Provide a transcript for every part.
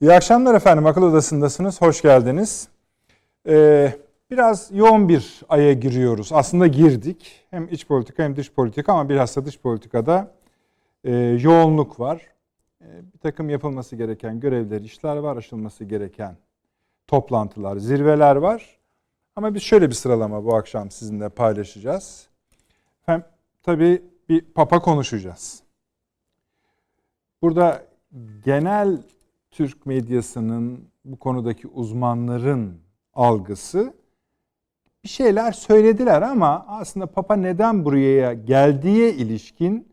İyi akşamlar efendim. Akıl Odası'ndasınız. Hoş geldiniz. Ee, biraz yoğun bir aya giriyoruz. Aslında girdik. Hem iç politika hem dış politika ama bilhassa dış politikada e, yoğunluk var. E, bir takım yapılması gereken görevler, işler var. Aşılması gereken toplantılar, zirveler var. Ama biz şöyle bir sıralama bu akşam sizinle paylaşacağız. Hem tabii bir papa konuşacağız. Burada genel Türk medyasının bu konudaki uzmanların algısı bir şeyler söylediler ama aslında Papa neden buraya geldiğe ilişkin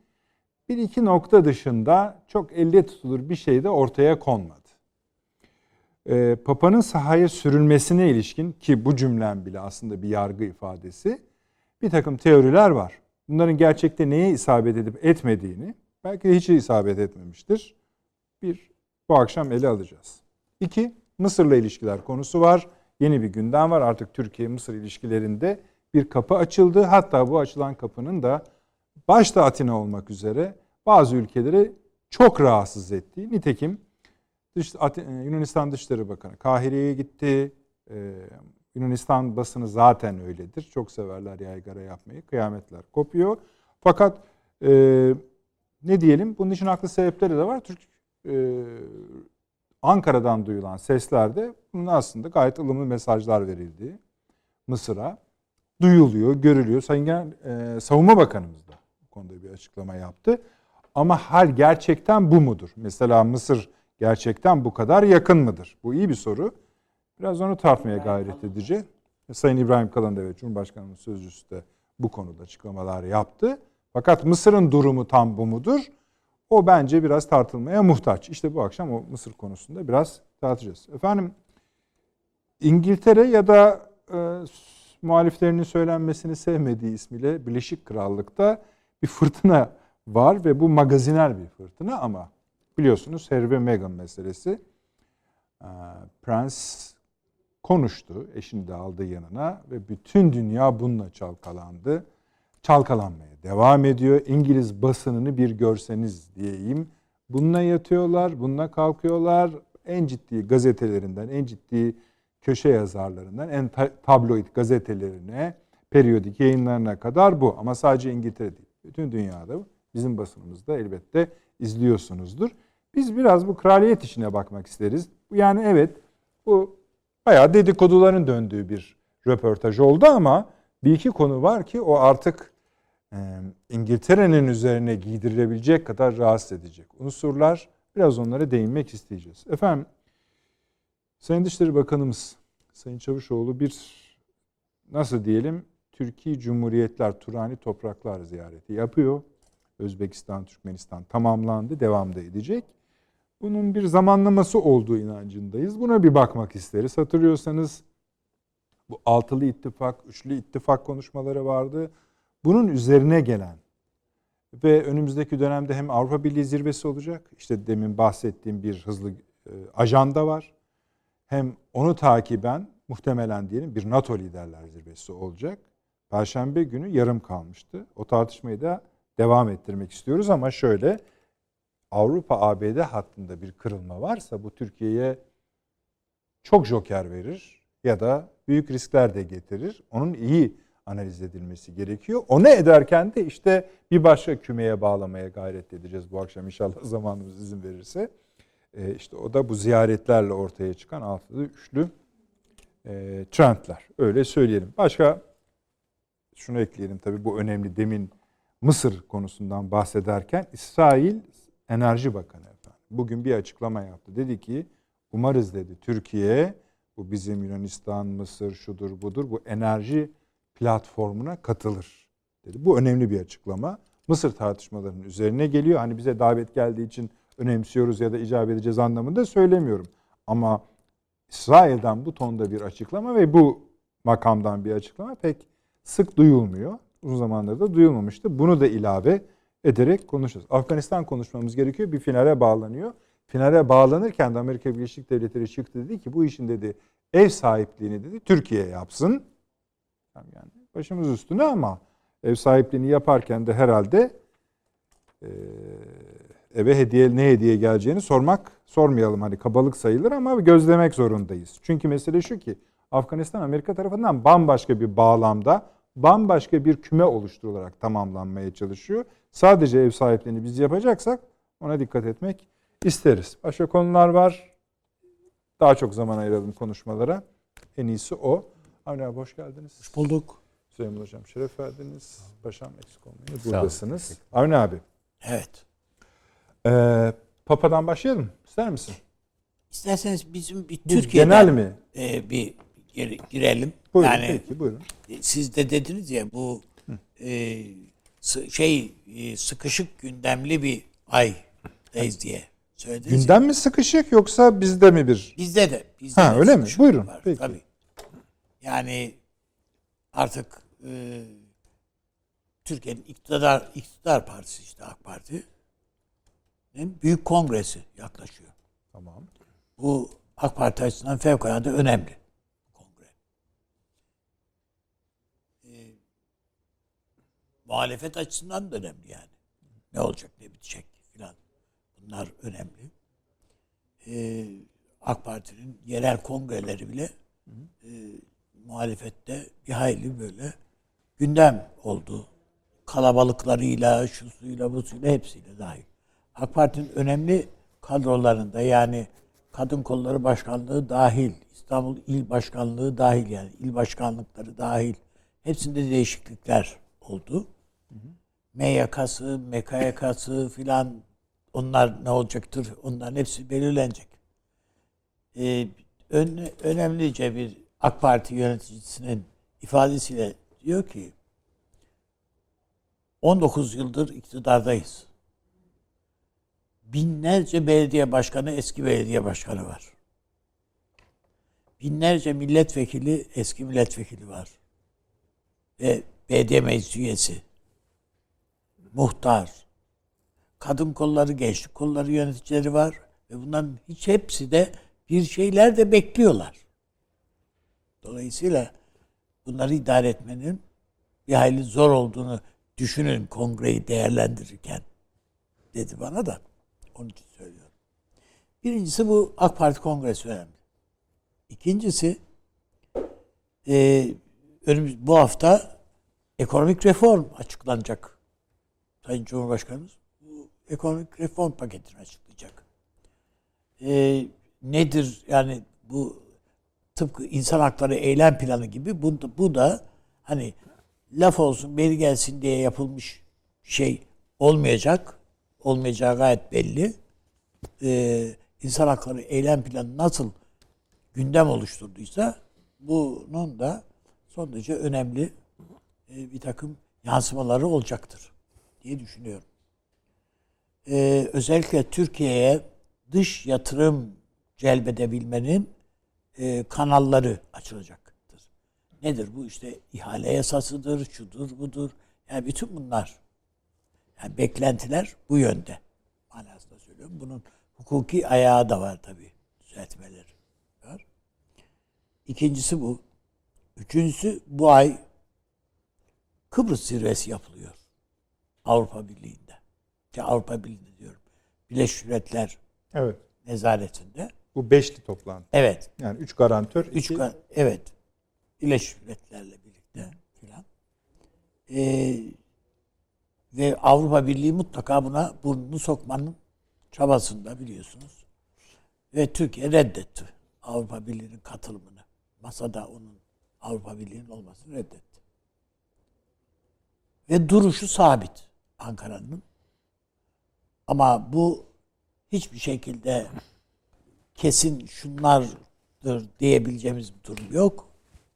bir iki nokta dışında çok elle tutulur bir şey de ortaya konmadı. Ee, Papa'nın sahaya sürülmesine ilişkin ki bu cümlem bile aslında bir yargı ifadesi bir takım teoriler var. Bunların gerçekte neye isabet edip etmediğini belki de hiç isabet etmemiştir. Bir bu akşam ele alacağız. İki, Mısır'la ilişkiler konusu var. Yeni bir gündem var. Artık Türkiye-Mısır ilişkilerinde bir kapı açıldı. Hatta bu açılan kapının da başta Atina olmak üzere bazı ülkeleri çok rahatsız ettiği. Nitekim Dış, Yunanistan Dışişleri Bakanı Kahire'ye gitti. Ee, Yunanistan basını zaten öyledir. Çok severler yaygara yapmayı. Kıyametler kopuyor. Fakat e, ne diyelim bunun için haklı sebepleri de var. Türk e, Ankara'dan duyulan seslerde bunun aslında gayet ılımlı mesajlar verildiği Mısır'a duyuluyor, görülüyor. Sayın Genel, e, Savunma Bakanımız da bu konuda bir açıklama yaptı. Ama hal gerçekten bu mudur? Mesela Mısır gerçekten bu kadar yakın mıdır? Bu iyi bir soru. Biraz onu tartmaya gayret edeceğiz. Sayın İbrahim Kalın da evet Cumhurbaşkanımız sözcüsü de bu konuda açıklamalar yaptı. Fakat Mısır'ın durumu tam bu mudur? O bence biraz tartılmaya muhtaç. İşte bu akşam o Mısır konusunda biraz tartışacağız. Efendim İngiltere ya da e, muhaliflerinin söylenmesini sevmediği ismiyle Birleşik Krallık'ta bir fırtına var ve bu magazinel bir fırtına ama biliyorsunuz Harry ve Meghan meselesi. E, Prens konuştu, eşini de aldı yanına ve bütün dünya bununla çalkalandı çalkalanmaya devam ediyor. İngiliz basınını bir görseniz diyeyim. Bununla yatıyorlar, bununla kalkıyorlar. En ciddi gazetelerinden, en ciddi köşe yazarlarından, en tabloid gazetelerine, periyodik yayınlarına kadar bu. Ama sadece İngiltere değil. Bütün dünyada bizim basınımızda elbette izliyorsunuzdur. Biz biraz bu kraliyet işine bakmak isteriz. Yani evet bu bayağı dedikoduların döndüğü bir röportaj oldu ama bir iki konu var ki o artık İngiltere'nin üzerine giydirilebilecek kadar rahatsız edecek unsurlar. Biraz onlara değinmek isteyeceğiz. Efendim, Sayın Dışişleri Bakanımız Sayın Çavuşoğlu bir nasıl diyelim Türkiye Cumhuriyetler Turani Topraklar ziyareti yapıyor. Özbekistan, Türkmenistan tamamlandı, devam da edecek. Bunun bir zamanlaması olduğu inancındayız. Buna bir bakmak isteriz. Hatırlıyorsanız bu altılı ittifak, üçlü ittifak konuşmaları vardı. Bunun üzerine gelen ve önümüzdeki dönemde hem Avrupa Birliği zirvesi olacak. İşte demin bahsettiğim bir hızlı e, ajanda var. Hem onu takiben muhtemelen diyelim bir NATO liderler zirvesi olacak. Perşembe günü yarım kalmıştı. O tartışmayı da devam ettirmek istiyoruz ama şöyle Avrupa ABD hattında bir kırılma varsa bu Türkiye'ye çok joker verir ya da büyük riskler de getirir. Onun iyi analiz edilmesi gerekiyor. Onu ederken de işte bir başka kümeye bağlamaya gayret edeceğiz bu akşam inşallah zamanımız izin verirse. E, işte o da bu ziyaretlerle ortaya çıkan altılı üçlü e, trendler. Öyle söyleyelim. Başka şunu ekleyelim tabii bu önemli demin Mısır konusundan bahsederken İsrail Enerji Bakanı efendim bugün bir açıklama yaptı. Dedi ki umarız dedi Türkiye bu bizim Yunanistan, Mısır şudur budur bu enerji platformuna katılır dedi. Bu önemli bir açıklama. Mısır tartışmalarının üzerine geliyor. Hani bize davet geldiği için önemsiyoruz ya da icap edeceğiz anlamında söylemiyorum. Ama İsrail'den bu tonda bir açıklama ve bu makamdan bir açıklama pek sık duyulmuyor. Uzun zamandır da duyulmamıştı. Bunu da ilave ederek konuşacağız. Afganistan konuşmamız gerekiyor. Bir finale bağlanıyor. Finale bağlanırken de Amerika Birleşik Devletleri çıktı dedi ki bu işin dedi ev sahipliğini dedi Türkiye yapsın. Yani başımız üstüne ama ev sahipliğini yaparken de herhalde e, eve hediye ne hediye geleceğini sormak sormayalım hani kabalık sayılır ama gözlemek zorundayız. Çünkü mesele şu ki Afganistan Amerika tarafından bambaşka bir bağlamda bambaşka bir küme oluşturularak tamamlanmaya çalışıyor. Sadece ev sahipliğini biz yapacaksak ona dikkat etmek isteriz. Başka konular var. Daha çok zaman ayıralım konuşmalara. En iyisi o. Avni abi hoş geldiniz. Hoş bulduk. Süleyman Hocam şeref verdiniz. Paşam eksik olmayın. Buradasınız. Avni abi. Evet. Ee, Papa'dan başlayalım. İster misin? İsterseniz bizim bir Türkiye'den genel mi? e, bir gir- girelim. Buyurun yani peki buyurun. e, siz de dediniz ya bu e, şey e, sıkışık gündemli bir aydayız diye söylediniz. ya. Gündem mi sıkışık yoksa bizde mi bir? Bizde de. Bizde Ha, de öyle mi? Buyurun, Var, peki. Tabii. Yani artık e, Türkiye'nin iktidar iktidar partisi işte AK Parti büyük kongresi yaklaşıyor. Tamam. Bu AK Parti açısından fevkalade önemli kongre. Ee, muhalefet açısından da önemli yani. Ne olacak ne bitecek filan. Bunlar önemli. Ee, AK Parti'nin yerel kongreleri bile e, muhalefette bir hayli böyle gündem oldu. Kalabalıklarıyla, şusuyla, busuyla hepsiyle dahil. AK Parti'nin önemli kadrolarında yani Kadın Kolları Başkanlığı dahil, İstanbul İl Başkanlığı dahil yani il başkanlıkları dahil hepsinde değişiklikler oldu. MYK'sı, MKYK'sı filan onlar ne olacaktır? Onların hepsi belirlenecek. Ee, ön- önemlice bir AK Parti yöneticisinin ifadesiyle diyor ki 19 yıldır iktidardayız. Binlerce belediye başkanı, eski belediye başkanı var. Binlerce milletvekili, eski milletvekili var. Ve belediye meclis üyesi. Muhtar. Kadın kolları, gençlik kolları yöneticileri var. Ve bunların hiç hepsi de bir şeyler de bekliyorlar. Dolayısıyla bunları idare etmenin bir hayli zor olduğunu düşünün kongreyi değerlendirirken dedi bana da. Onun için söylüyorum. Birincisi bu AK Parti kongresi önemli. İkincisi e, önümüz bu hafta ekonomik reform açıklanacak. Sayın Cumhurbaşkanımız bu ekonomik reform paketini açıklayacak. E, nedir yani bu tıpkı insan hakları eylem planı gibi bu, bu da hani laf olsun beri gelsin diye yapılmış şey olmayacak. Olmayacağı gayet belli. Ee, insan hakları eylem planı nasıl gündem oluşturduysa bunun da son derece önemli e, bir takım yansımaları olacaktır diye düşünüyorum. Ee, özellikle Türkiye'ye dış yatırım celbedebilmenin e, kanalları açılacaktır. Nedir bu? İşte ihale yasasıdır, şudur, budur. Yani bütün bunlar yani beklentiler bu yönde. Manasında söylüyorum. Bunun hukuki ayağı da var tabii. Düzeltmeleri var. İkincisi bu. Üçüncüsü bu ay Kıbrıs zirvesi yapılıyor. Avrupa Birliği'nde. Ya Avrupa Birliği'nde diyorum. Birleşmiş Milletler Evet. nezaretinde. Bu beşli toplantı. Evet. Yani üç garantör. Üç iki- ka- evet. Birleşmiş Milletler'le birlikte filan. Ee, ve Avrupa Birliği mutlaka buna burnunu sokmanın çabasında biliyorsunuz. Ve Türkiye reddetti Avrupa Birliği'nin katılımını. Masada onun Avrupa Birliği'nin olmasını reddetti. Ve duruşu sabit Ankara'nın. Ama bu hiçbir şekilde kesin şunlardır diyebileceğimiz bir durum yok.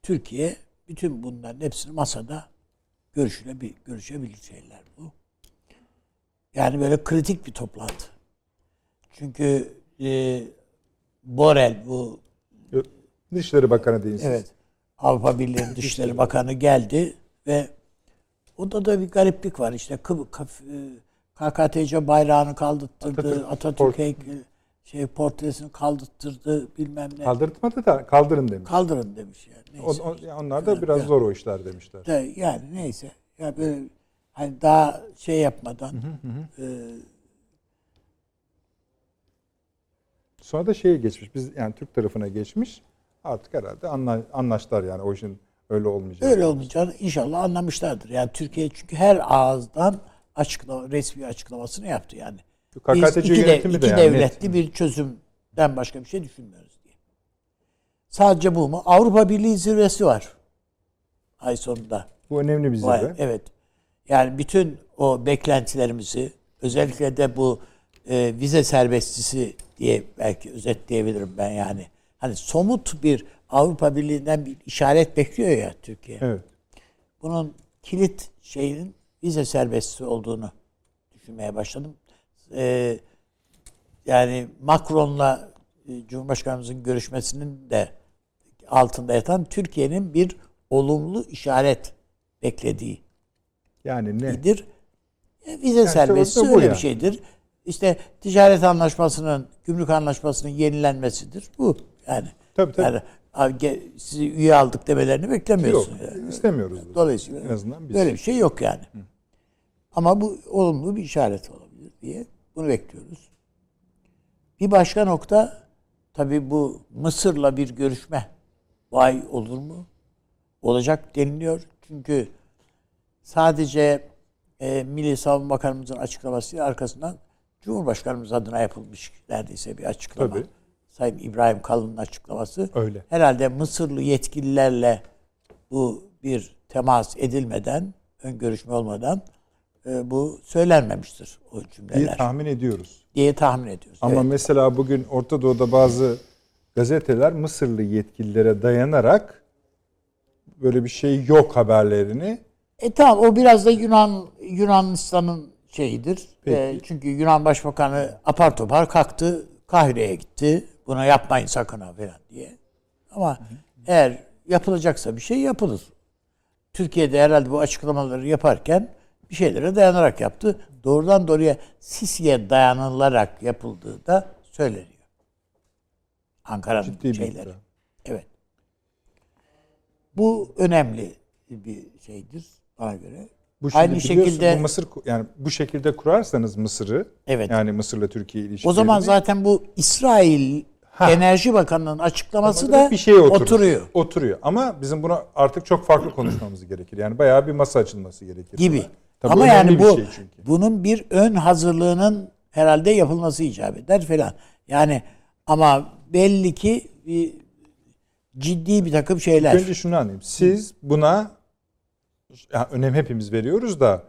Türkiye bütün bunların hepsini masada görüşülebilir, görüşebilir şeyler bu. Yani böyle kritik bir toplantı. Çünkü e, Borel bu Dışişleri Bakanı siz. evet Avrupa Birliği Dışişleri Bakanı geldi ve onda da bir gariplik var. İşte Kaf- e, KKTC bayrağını kaldırttırdı, Atatürk Atatürk, heykeli- şey portresini kaldırttırdı bilmem ne. Kaldırtmadı da kaldırın demiş. Kaldırın demiş yani. Neyse. o- onlar da biraz zor o işler demişler. De, yani neyse. Ya böyle hani daha şey yapmadan e, Sonra da şeye geçmiş. Biz yani Türk tarafına geçmiş. Artık herhalde anla, anlaştılar yani o işin öyle olmayacak. Öyle olmayacağını inşallah anlamışlardır. Yani Türkiye çünkü her ağızdan açıklama, resmi açıklamasını yaptı yani. Biz iki, de, iki de yani devletli bir çözümden başka bir şey düşünmüyoruz diye. Sadece bu mu? Avrupa Birliği zirvesi var. Ay sonunda. Bu önemli bir zirve. Evet. Yani bütün o beklentilerimizi özellikle de bu e, vize serbestisi diye belki özetleyebilirim ben yani. Hani somut bir Avrupa Birliği'nden bir işaret bekliyor ya Türkiye. Evet. Bunun kilit şeyin vize serbestisi olduğunu düşünmeye başladım. E, yani Macron'la e, Cumhurbaşkanımızın görüşmesinin de altında yatan Türkiye'nin bir olumlu işaret beklediği Yani ne? nedir? E, Vize da bu öyle yani. bir şeydir. İşte ticaret anlaşmasının, gümrük anlaşmasının yenilenmesidir. Bu yani. Tabii tabii. Yani abi sizi üye aldık demelerini Yok. beklemiyorsun. yani. istemiyoruz. Dolayısıyla En azından biz. böyle bir şey yok yani. Ama bu olumlu bir işaret olabilir diye bunu bekliyoruz. Bir başka nokta tabii bu Mısır'la bir görüşme. Vay olur mu? Olacak deniliyor. Çünkü sadece e, Milli Savunma Bakanımızın açıklaması arkasından Cumhurbaşkanımız adına yapılmış neredeyse bir açıklama. Tabii. Sayın İbrahim Kalın'ın açıklaması. Öyle. Herhalde Mısırlı yetkililerle bu bir temas edilmeden, ön görüşme olmadan bu söylenmemiştir o diye cümleler tahmin ediyoruz. diye tahmin ediyoruz. Ama Evet. mesela bugün Orta Doğu'da bazı gazeteler Mısırlı yetkililere dayanarak böyle bir şey yok haberlerini E tamam o biraz da Yunan Yunanistan'ın şeyidir. Peki. E, çünkü Yunan Başbakanı apar topar kalktı Kahire'ye gitti. Buna yapmayın sakın ha falan diye. Ama eğer yapılacaksa bir şey yapılır. Türkiye'de herhalde bu açıklamaları yaparken bir şeylere dayanarak yaptı. Doğrudan doğruya Sisi'ye dayanılarak yapıldığı da söyleniyor. Ankara'nın bir şeyleri. Evet. Bu önemli bir şeydir bana göre. Bu Aynı şekilde bu Mısır yani bu şekilde kurarsanız Mısır'ı Evet. yani Mısır'la Türkiye ilişkilerini o zaman zaten bu İsrail Ha. Enerji Bakanı'nın açıklaması da bir şeye oturur. oturuyor Oturuyor. Ama bizim buna artık çok farklı konuşmamız gerekir. Yani bayağı bir masa açılması gerekir. gibi. Tabii Ama yani bu şey çünkü. bunun bir ön hazırlığının herhalde yapılması icap eder falan. Yani ama belli ki bir ciddi bir takım şeyler. Önce şunu anlayayım. Siz buna ya önem hepimiz veriyoruz da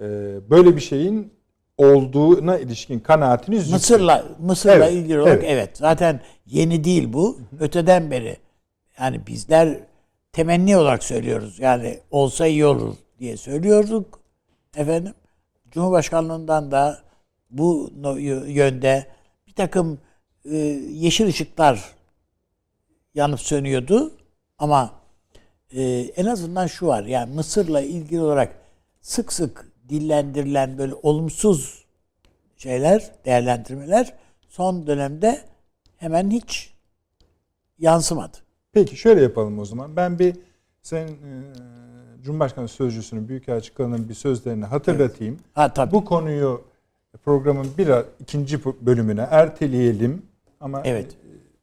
e, böyle bir şeyin olduğuna ilişkin kanaatiniz yüksek. Mısır'la Mısır'la Evet, ilgili olarak evet. evet. Zaten yeni değil bu. Öteden beri yani bizler temenni olarak söylüyoruz. Yani olsa iyi olur diye söylüyorduk. Efendim Cumhurbaşkanlığından da bu yönde bir takım e, yeşil ışıklar yanıp sönüyordu ama e, en azından şu var yani Mısır'la ilgili olarak sık sık dillendirilen böyle olumsuz şeyler, değerlendirmeler son dönemde hemen hiç yansımadı. Peki şöyle yapalım o zaman. Ben bir sen e, Cumhurbaşkanı Sözcüsü'nün Büyükelçi Kalın'ın bir sözlerini hatırlatayım. Ha tabii. Bu konuyu programın bir ikinci bölümüne erteleyelim. Ama Evet. e,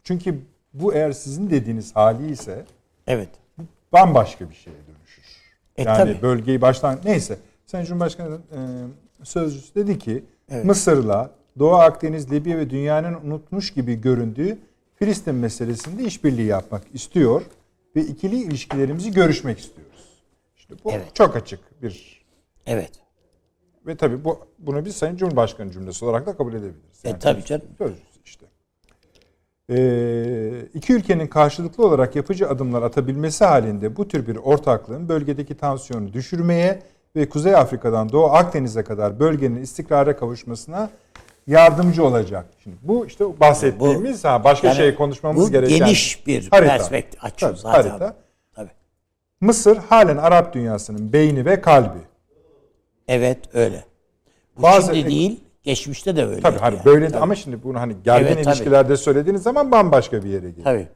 çünkü bu eğer sizin dediğiniz hali ise Evet. bambaşka bir şeye dönüşür. E, yani tabii. bölgeyi baştan neyse. Sayın Cumhurbaşkanı e, sözcüsü dedi ki Evet. Mısır'la Doğu Akdeniz, Libya ve dünyanın unutmuş gibi göründüğü Filistin meselesinde işbirliği yapmak istiyor ve ikili ilişkilerimizi görüşmek istiyoruz. Bu Evet. çok açık bir Evet. ve tabii bu bunu biz Sayın Cumhurbaşkanı cümlesi olarak da kabul edebiliriz. E, tabii canım. Sözcüsü işte. Ee, iki ülkenin karşılıklı olarak yapıcı adımlar atabilmesi halinde bu tür bir ortaklığın bölgedeki tansiyonu düşürmeye ve Kuzey Afrika'dan Doğu Akdeniz'e kadar bölgenin istikrara kavuşmasına yardımcı olacak. Şimdi bu işte bahsettiğimiz ha başka Yani şey konuşmamız bu gereken geniş bir harita. perspektif açıyor zaten. harita. Mısır halen Arap dünyasının beyni ve kalbi. Evet öyle. Bu Bazı- şimdi değil, geçmişte de öyle. Tabii hani yani. böyle Tabii. ama şimdi bunu hani gergin Evet, tabii. ilişkilerde söylediğiniz zaman bambaşka bir yere geliyor. Tabii.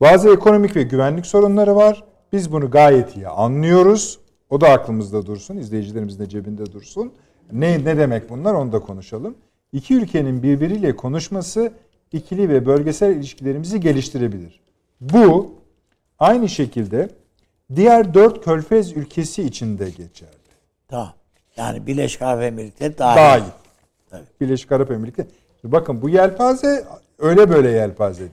Bazı ekonomik ve güvenlik sorunları var. Biz bunu gayet iyi anlıyoruz. O da aklımızda dursun, izleyicilerimizin de cebinde dursun. Ne ne demek bunlar onu da konuşalım. İki ülkenin birbiriyle konuşması ikili ve bölgesel ilişkilerimizi geliştirebilir. Bu aynı şekilde diğer dört körfez ülkesi için de geçerli. Tamam. Yani Birleşik Arap Emirlikleri dahil. Dahil. Tabii. Birleşik Arap Emirlikleri. Bakın bu yelpaze öyle böyle yelpaze değil.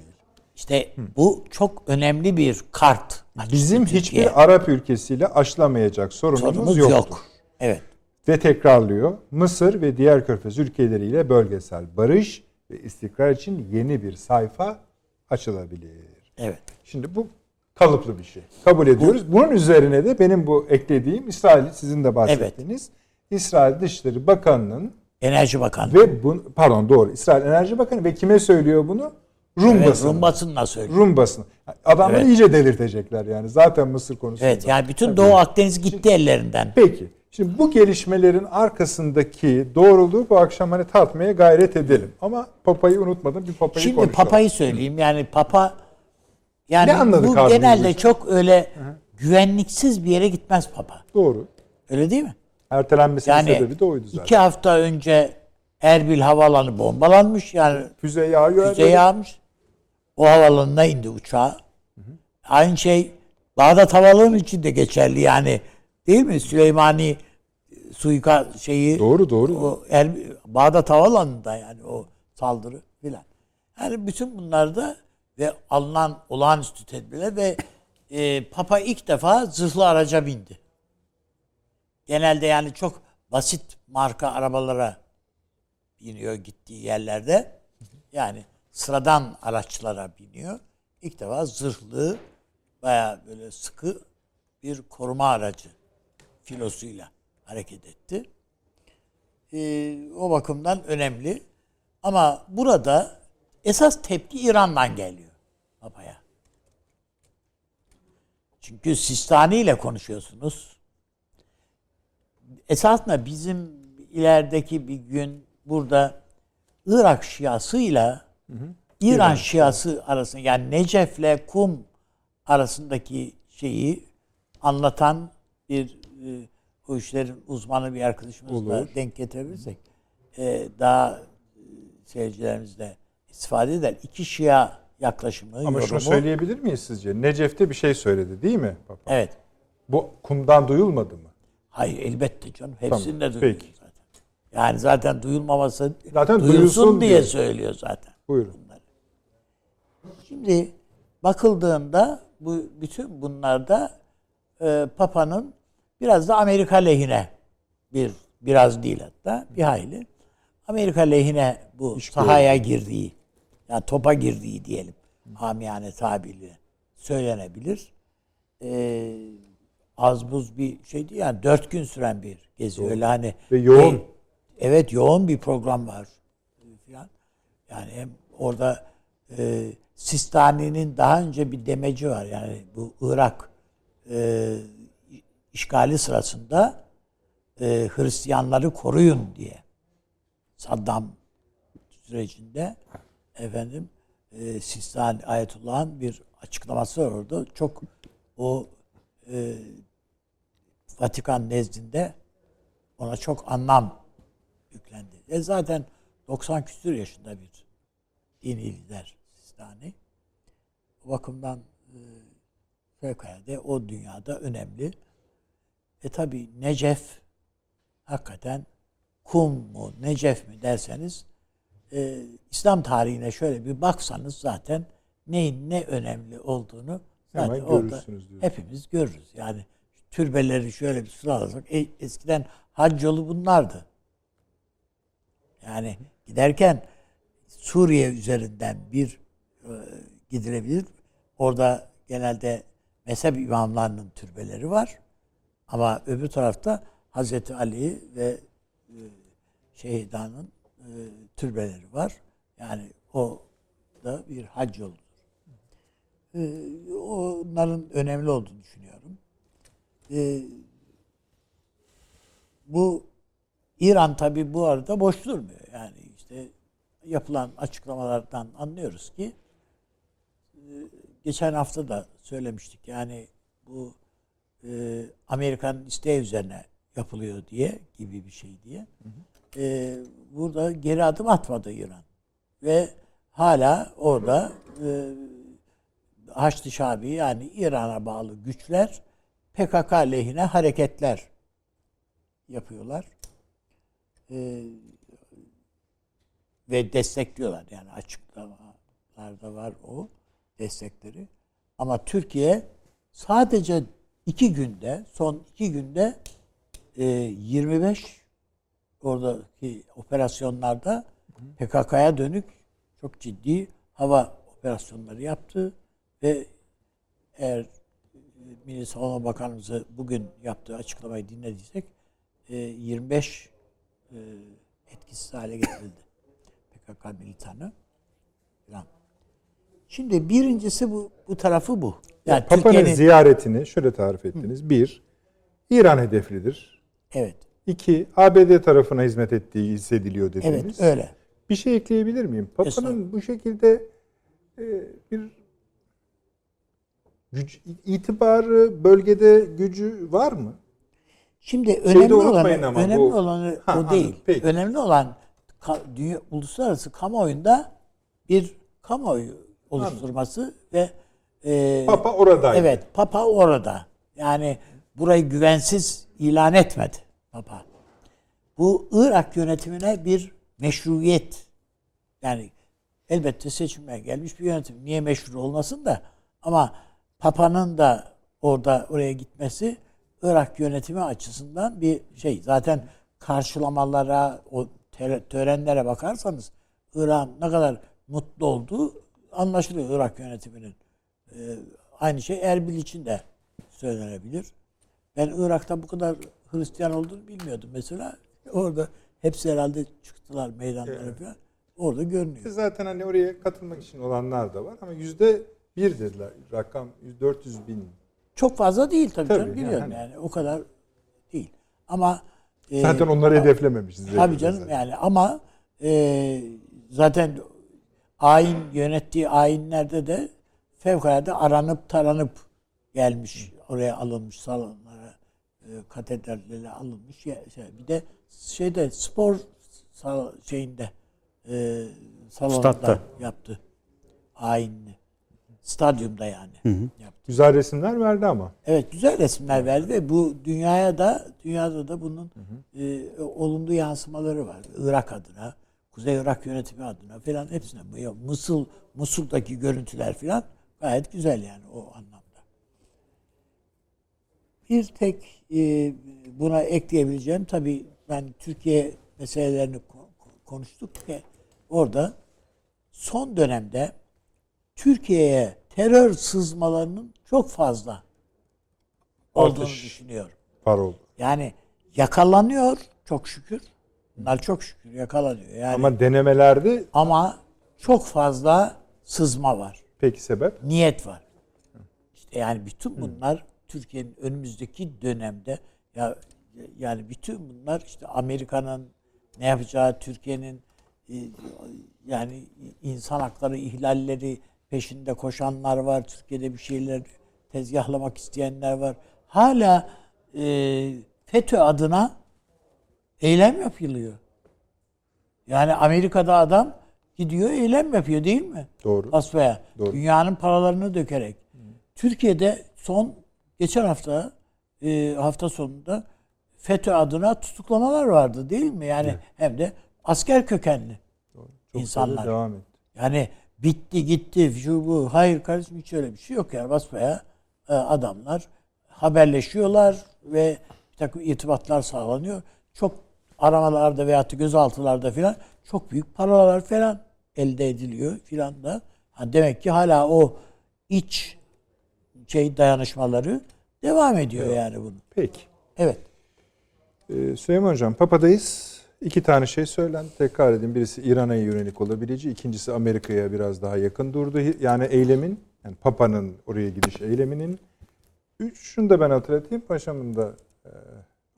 İşte bu çok önemli bir kart. Bizim Türkiye. hiçbir Arap ülkesiyle aşılamayacak sorunumuz, sorunumuz yoktur. yok. Evet. Ve tekrarlıyor. Mısır ve diğer körfez ülkeleriyle bölgesel barış ve istikrar için yeni bir sayfa açılabilir. Evet. Şimdi bu kalıplı bir şey. Kabul ediyoruz. Bunun üzerine de benim bu eklediğim İsrail sizin de bahsettiğiniz İsrail Dışişleri Bakanı'nın Enerji Bakanlığı. ve bu pardon doğru İsrail Enerji Bakanı ve kime söylüyor bunu? Rum Evet, basını. Rum basınına söylüyor. Rum basını. Adamları Evet. iyice delirtecekler yani. Zaten Mısır konusunda. Evet yani bütün Doğu Akdeniz gitti ellerinden. Peki. Şimdi bu gelişmelerin arkasındaki doğruluğu bu akşam hani tartmaya gayret edelim. Ama Papa'yı unutmadım. Bir Papa'yı Şimdi konuşalım. Papa'yı söyleyeyim. Yani Papa yani Ne anladık bu genelde işten? çok öyle güvenliksiz bir yere gitmez Papa. Doğru. Öyle değil mi? Ertelenmesinin Yani sebebi de oydu zaten. iki hafta önce Erbil havaalanı bombalanmış. Yani Füze yağıyor. füze yağmış. O havaalanına indi uçağı. Aynı şey Bağdat Havaalanı için de geçerli yani. Değil mi? Süleymani suika şeyi Doğru doğru. o er, Bağdat Havaalanı'nda yani o saldırı filan. Yani bütün bunlarda ve alınan olağanüstü tedbirler ve e, Papa ilk defa zırhlı araca bindi. Genelde yani çok basit marka arabalara biniyor gittiği yerlerde. Yani sıradan araçlara biniyor. İlk defa zırhlı baya böyle sıkı bir koruma aracı filosuyla hareket etti. Ee, o bakımdan önemli. Ama burada esas tepki İran'dan geliyor Papa'ya. Çünkü Sistani ile konuşuyorsunuz. Esasında bizim ilerideki bir gün burada Irak Şiasıyla İran Şiası arasında yani Necef'le Kum arasındaki şeyi anlatan bir e, bu işlerin uzmanı bir arkadaşımızla Olur. denk getirebilirsek e, daha e, seyircilerimiz de istifade eder. İki Şia yaklaşımı, Ama şunu yorumu. söyleyebilir miyiz sizce? Necef'te bir şey söyledi değil mi Papa? Evet. Bu kumdan duyulmadı mı? Hayır elbette canım. Hepsinde Tamam, duyuluyor peki. zaten. Yani zaten duyulmaması Zaten duyulsun duyulsun diye diyor. söylüyor zaten. Buyurun. Şimdi bakıldığında bu bütün bunlarda e, Papa'nın biraz da Amerika lehine bir biraz değil hatta bir hayli Amerika lehine bu sahaya girdiği yani topa girdiği diyelim amiyane tabirle söylenebilir. E, az buz bir şey değil yani dört gün süren bir gezi öyle hani Ve yoğun. E, evet yoğun bir program var filan. Yani hem orada e, Sistani'nin daha önce bir demeci var. Yani bu Irak e, işgali sırasında e, Hristiyanları koruyun diye Saddam sürecinde efendim e, Sistani Ayetullah'ın bir açıklaması orada. Çok o e, Vatikan nezdinde ona çok anlam yüklendi. E zaten 90 küsur yaşında bir dini lider Sistani. O bakımdan e, fevkalade o dünyada önemli. E tabi Necef hakikaten kum mu Necef mi derseniz e, İslam tarihine şöyle bir baksanız zaten neyin ne önemli olduğunu zaten Hemen orada hepimiz görürüz. Yani türbeleri şöyle bir sıralasak e, eskiden hac yolu bunlardı. Yani giderken Suriye üzerinden bir e, gidilebilir. Orada genelde mezhep imamlarının türbeleri var. Ama öbür tarafta Hazreti Ali ve e, Şehidan'ın e, türbeleri var. Yani o da bir hac yoludur. E, onların önemli olduğunu düşünüyorum. E, bu İran tabi bu arada boş durmuyor. Yani işte yapılan açıklamalardan anlıyoruz ki e, geçen hafta da söylemiştik. Yani bu e, Amerika'nın isteği üzerine yapılıyor diye gibi bir şey diye. E, burada geri adım atmadı İran. Ve hala orada e, Haçlı Şabi yani İran'a bağlı güçler PKK lehine hareketler yapıyorlar. E, ve destekliyorlar yani açıklamalarda var o destekleri. Ama Türkiye sadece iki günde, son iki günde e, 25 oradaki operasyonlarda PKK'ya dönük çok ciddi hava operasyonları yaptı ve eğer e, Milli Savunma Bakanımızı bugün yaptığı açıklamayı dinlediysek e, 25 e, etkisiz hale getirildi. PKK militanı. Şimdi birincisi bu bu tarafı bu. Yani Papa'nın ziyaretini şöyle tarif ettiniz. Bir, İran hedeflidir. evet. İki, ABD tarafına hizmet ettiği hissediliyor dediniz. Evet öyle. Bir şey ekleyebilir miyim? Papa'nın bu şekilde e, bir güç, itibarı, bölgede gücü var mı? Şimdi önemli olan önemli bu- olan Ha, o değil. anladım, peki. Önemli olan ka- dünya, uluslararası kamuoyunda bir kamuoyu oluşturması ve e, Papa oradaydı. Evet, Papa orada. Yani burayı güvensiz ilan etmedi Papa. Bu Irak yönetimine bir meşruiyet. Yani elbette seçimden gelmiş bir yönetim. Niye meşru olmasın da ama Papa'nın da orada oraya gitmesi Irak yönetimi açısından bir şey. Zaten karşılamalara, o töre- törenlere bakarsanız Irak'ın ne kadar mutlu olduğu anlaşılıyor Irak yönetiminin. Ee, aynı şey Erbil için de söylenebilir. Ben Irak'ta bu kadar Hristiyan olduğunu bilmiyordum mesela. Orada hepsi herhalde çıktılar meydanlara falan. Orada görünüyor. Zaten hani oraya katılmak için olanlar da var ama yüzde bir dediler. Rakam 400 bin. Çok fazla değil tabii, Tabii, canım biliyorum yani. yani. O kadar değil. Ama e, Zaten onları hedeflememişiz. Tabii canım yani ama e, zaten ayin yönettiği ayinlerde de fevkalade aranıp taranıp gelmiş oraya alınmış salonlara e, katedrallere alınmış ya, şey, bir de şeyde spor sal- şeyinde e, salonunda Statta. yaptı ayinini stadyumda yani yaptı. Güzel resimler verdi ama. Evet güzel resimler verdi ve bu dünyaya da dünyada da bunun e, olumlu yansımaları var. Irak adına, Kuzey Irak yönetimi adına falan hepsine. Bu ya Musul Musul'daki görüntüler falan gayet güzel yani o anlamda. Bir tek e, buna ekleyebileceğim tabii ben Türkiye meselelerini ko- konuştuk ki orada son dönemde Türkiye'ye terör sızmalarının çok fazla olduğunu Artış. düşünüyorum. Var oldu. Yani yakalanıyor çok şükür. Bunlar çok şükür yakalanıyor. Yani ama, Ama denemelerde çok fazla sızma var. peki sebep? Niyet var. İşte yani bütün bunlar Türkiye'nin önümüzdeki dönemde ya yani bütün bunlar işte Amerika'nın ne yapacağı, Türkiye'nin e, yani insan hakları ihlalleri peşinde koşanlar var. Türkiye'de bir şeyler tezgahlamak isteyenler var. Hala e, FETÖ adına eylem yapılıyor. Yani Amerika'da adam gidiyor eylem yapıyor değil mi? Doğru. Basbaya. Doğru. Dünyanın paralarını dökerek. Türkiye'de son geçen hafta e, hafta sonunda FETÖ adına tutuklamalar vardı değil mi? Yani hem de asker kökenli Çok insanlar. devam et. Yani bitti gitti şu bu. Hayır kardeşim hiç öyle bir şey yok yani basbaya e, adamlar haberleşiyorlar ve bir takım irtibatlar sağlanıyor. Çok aramalarda veyahut da gözaltılarda filan çok büyük paralar falan elde ediliyor filan da. Ha demek ki hala o iç şey dayanışmaları devam ediyor yani bunun. Peki. Evet. Ee, Süleyman Hocam, Papa'dayız. İki tane şey söylendi. Tekrar edeyim. Birisi İran'a yönelik olabileceği. ikincisi Amerika'ya biraz daha yakın durdu. Yani eylemin, yani Papa'nın oraya gidiş eyleminin. Üç, şunu da ben hatırlatayım. Paşamın da e,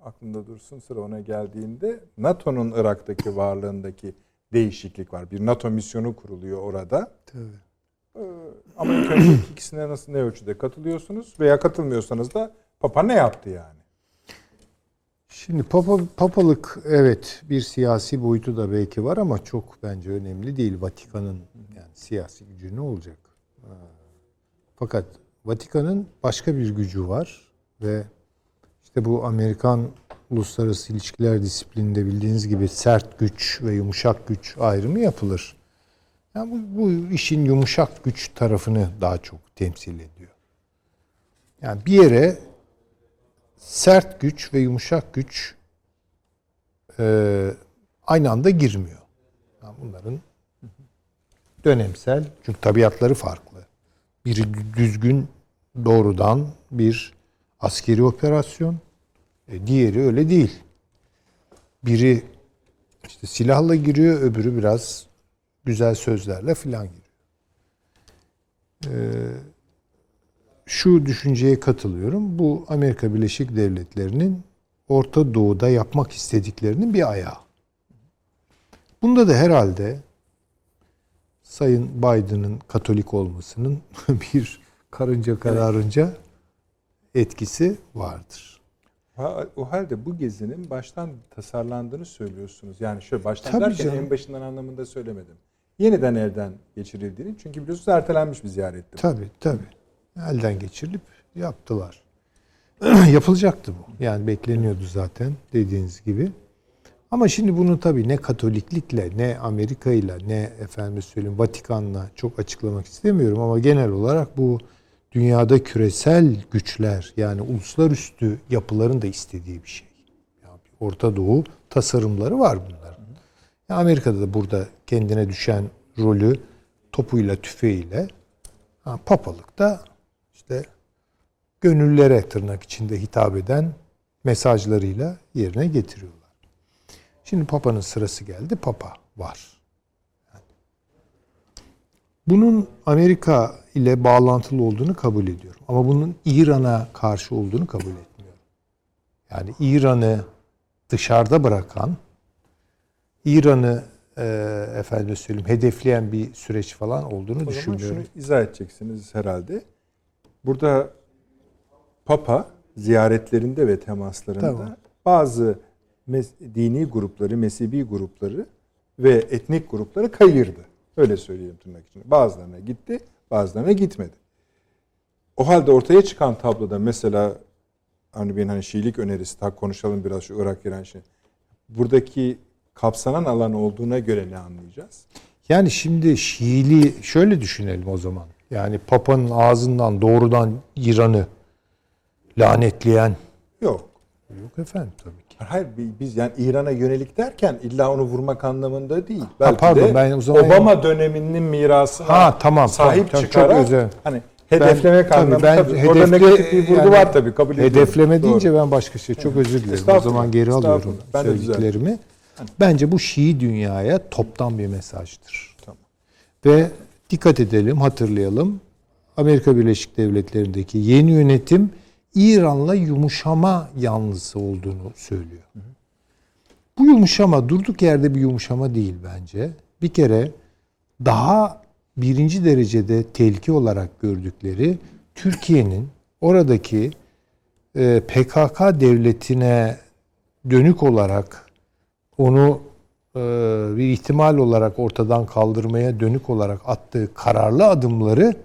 aklında dursun sıra ona geldiğinde. NATO'nun Irak'taki varlığındaki değişiklik var. Bir NATO misyonu kuruluyor orada. Ee, Ama ilk önce ikisine nasıl ne ölçüde katılıyorsunuz veya katılmıyorsanız da Papa ne yaptı yani? Şimdi papa, papalık evet bir siyasi boyutu da belki var ama çok bence önemli değil. Vatikan'ın yani siyasi gücü ne olacak? Ha. Fakat Vatikan'ın başka bir gücü var ve işte bu Amerikan uluslararası ilişkiler disiplininde bildiğiniz gibi sert güç ve yumuşak güç ayrımı yapılır. Yani bu, bu işin yumuşak güç tarafını daha çok temsil ediyor. Yani bir yere sert güç ve yumuşak güç e, aynı anda girmiyor. Yani bunların dönemsel çünkü tabiatları farklı. Biri düzgün doğrudan bir askeri operasyon, e, diğeri öyle değil. Biri işte silahla giriyor, öbürü biraz güzel sözlerle filan giriyor. Ee, şu düşünceye katılıyorum. Bu Amerika Birleşik Devletleri'nin Orta Doğu'da yapmak istediklerinin bir ayağı. Bunda da herhalde Sayın Biden'ın Katolik olmasının bir karınca kararınca etkisi vardır. Ha, o halde bu gezinin baştan tasarlandığını söylüyorsunuz. Yani şöyle baştan Tabii derken canım. en başından anlamında söylemedim. Yeniden elden geçirildiğini. Çünkü biliyorsunuz ertelenmiş bir ziyaretti. Tabii tabii. Elden geçirilip yaptılar. Yapılacaktı bu. Yani bekleniyordu zaten dediğiniz gibi. Ama şimdi bunu tabii ne Katoliklikle ne Amerika ile ne efendim söyleyeyim Vatikan'la çok açıklamak istemiyorum ama genel olarak bu dünyada küresel güçler yani uluslararası yapıların da istediği bir şey. Yani Orta Doğu tasarımları var bunların. Amerika'da da burada kendine düşen rolü topuyla tüfeğiyle ha, papalık da işte gönüllere tırnak içinde hitap eden mesajlarıyla yerine getiriyorlar. Şimdi Papa'nın sırası geldi. Papa var. Bunun Amerika ile bağlantılı olduğunu kabul ediyorum. Ama bunun İran'a karşı olduğunu kabul etmiyorum. Yani İran'ı dışarıda bırakan, İran'ı e, efendim söyleyeyim hedefleyen bir süreç falan olduğunu O zaman düşünmüyorum. şunu izah edeceksiniz herhalde. Burada Papa ziyaretlerinde ve temaslarında Tamam. bazı dini grupları, mezhebi grupları ve etnik grupları kayırdı. Öyle söyleyeyim tırnak içinde. Bazılarına gitti, bazılarına gitmedi. O halde ortaya çıkan tabloda mesela hani benim hani Şiilik önerisi, tak konuşalım biraz şu Irak İran şey. Buradaki kapsanan alan olduğuna göre ne anlayacağız? Yani şimdi Şiili şöyle düşünelim o zaman. Yani Papa'nın ağzından doğrudan İran'ı lanetleyen Yok. yok efendim tabii ki. Hayır bi- biz yani İran'a yönelik derken illa onu vurmak anlamında değil. Belki pardon, de ben o zaman- Obama döneminin mirasına Ha, tamam, sahip tamam, çok çıkarak özür- hani hedeflemek tabii anlamında ben tabii. Orada hedefle- negatif bir vurgu yani var tabii kabul ediyorum. Hedefleme Doğru. deyince ben başka şey. Çok özür dilerim. O zaman geri alıyorum. Ben söylediklerimi. Bence bu Şii dünyaya toptan bir mesajdır. Tamam. Ve dikkat edelim, hatırlayalım. Amerika Birleşik Devletleri'ndeki yeni yönetim İran'la yumuşama yanlısı olduğunu söylüyor. Bu yumuşama durduk yerde bir yumuşama değil bence. Bir kere daha birinci derecede tehlike olarak gördükleri Türkiye'nin oradaki e, PKK devletine dönük olarak onu e, bir ihtimal olarak ortadan kaldırmaya dönük olarak attığı kararlı adımları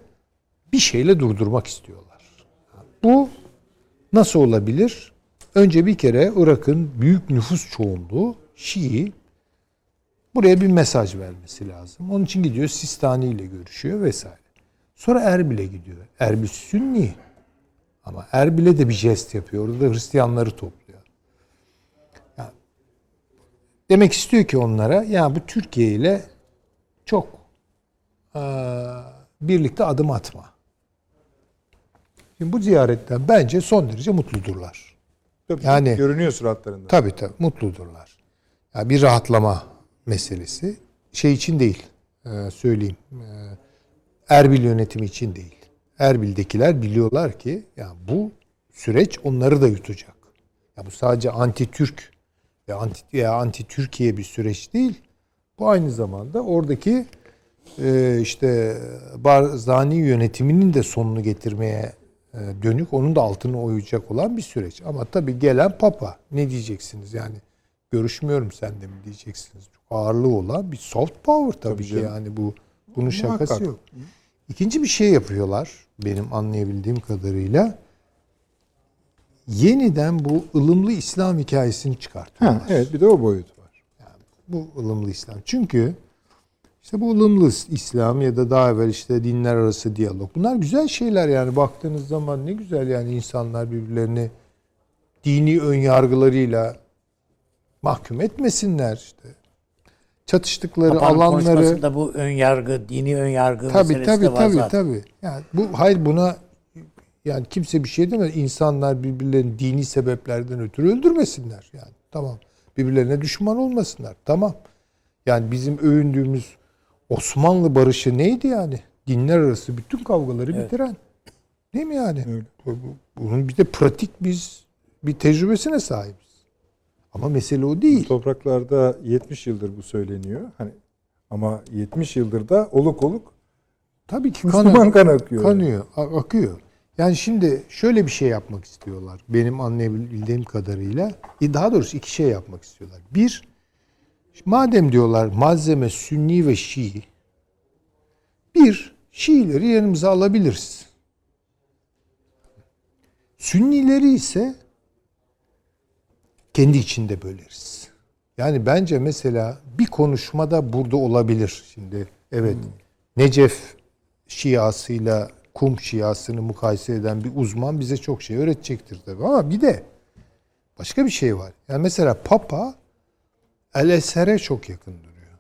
bir şeyle durdurmak istiyorlar. Bu nasıl olabilir? Önce bir kere Irak'ın büyük nüfus çoğunluğu Şii buraya bir mesaj vermesi lazım. Onun için gidiyor Sistani ile görüşüyor vesaire. Sonra Erbil'e gidiyor. Erbil Sünni. Ama Erbil'e de bir jest yapıyor. Orada Hristiyanları topluyor. Yani demek istiyor ki onlara ya bu Türkiye ile çok eee, birlikte adım atma. Şimdi bu ziyaretten bence son derece mutludurlar. Tabii, Yani- görünüyor suratlarında. Tabii tabii mutludurlar. Ya bir rahatlama meselesi şey için değil e, söyleyeyim. E, Erbil yönetimi için değil. Erbil'dekiler biliyorlar ki ya bu süreç onları da yutacak. Ya bu sadece anti Türk ve anti ya anti Türkiye bir süreç değil. Bu aynı zamanda oradaki e, işte Barzani yönetiminin de sonunu getirmeye e, dönük onun da altını oyacak olan bir süreç. Ama tabii gelen papa ne diyeceksiniz yani görüşmüyorum sen de mi diyeceksiniz. Çok ağırlığı olan bir soft power tabii, Tabii ki canım. yani bu bunun şakası Muhakkak. yok. İkinci bir şey yapıyorlar benim anlayabildiğim kadarıyla. Yeniden bu ılımlı İslam hikayesini çıkartıyorlar. Ha, evet bir de o boyut var. Bu ılımlı İslam. Çünkü işte bu ılımlı İslam ya da daha evvel işte dinler arası diyalog. Bunlar güzel şeyler yani baktığınız zaman ne güzel yani insanlar birbirlerini dini ön yargılarıyla mahkum etmesinler işte. Çatıştıkları Papa'nın alanları konuşmasında bu ön yargı, dini ön yargı tabii meselesi tabii de var tabii zaten. tabii. Yani bu hayır buna yani kimse bir şey demez. İnsanlar birbirlerini dini sebeplerden ötürü öldürmesinler yani. Tamam. Birbirlerine düşman olmasınlar. Tamam. Yani bizim övündüğümüz Osmanlı barışı neydi yani? Dinler arası bütün kavgaları Evet. bitiren. Değil mi yani? Bu- bu- Bunun bir de pratik biz bir tecrübesine sahibiz. Ama mesele o değil. Topraklarda 70 yıldır bu söyleniyor. Hani ama 70 yıldır da oluk oluk Tabii ki Müslüman kan akıyor. Kanıyor, akıyor. Yani şimdi şöyle bir şey yapmak istiyorlar. Benim anlayabildiğim kadarıyla. E, Daha doğrusu iki şey yapmak istiyorlar. Bir, madem diyorlar malzeme Sünni ve Şii. Bir, Şiileri yanımıza alabiliriz. Sünnileri ise kendi içinde böleriz. Yani bence mesela bir konuşmada burada olabilir. Şimdi evet Necef Şiasıyla Kum Şiasını mukayese eden bir uzman bize çok şey öğretecektir tabii. Ama bir de başka bir şey var. Yani mesela Papa El Eser'e çok yakın duruyor.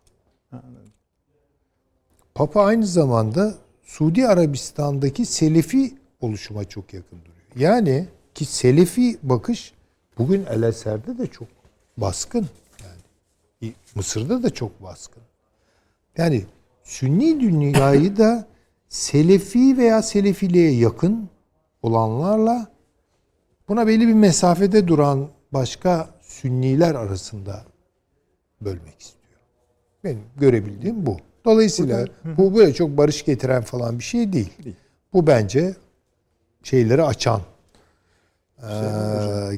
Papa aynı zamanda Suudi Arabistan'daki Selefi oluşuma çok yakın duruyor. Yani ki Selefi bakış bugün El Eser'de de çok baskın. Yani Mısır'da da çok baskın. Yani Sünni dünyayı da Selefi veya Selefiliğe yakın olanlarla buna belli bir mesafede duran başka Sünniler arasında bölmek istiyor. Benim görebildiğim bu. Dolayısıyla bu böyle çok barış getiren falan bir şey değil. Değil. Bu bence şeyleri açan, eee,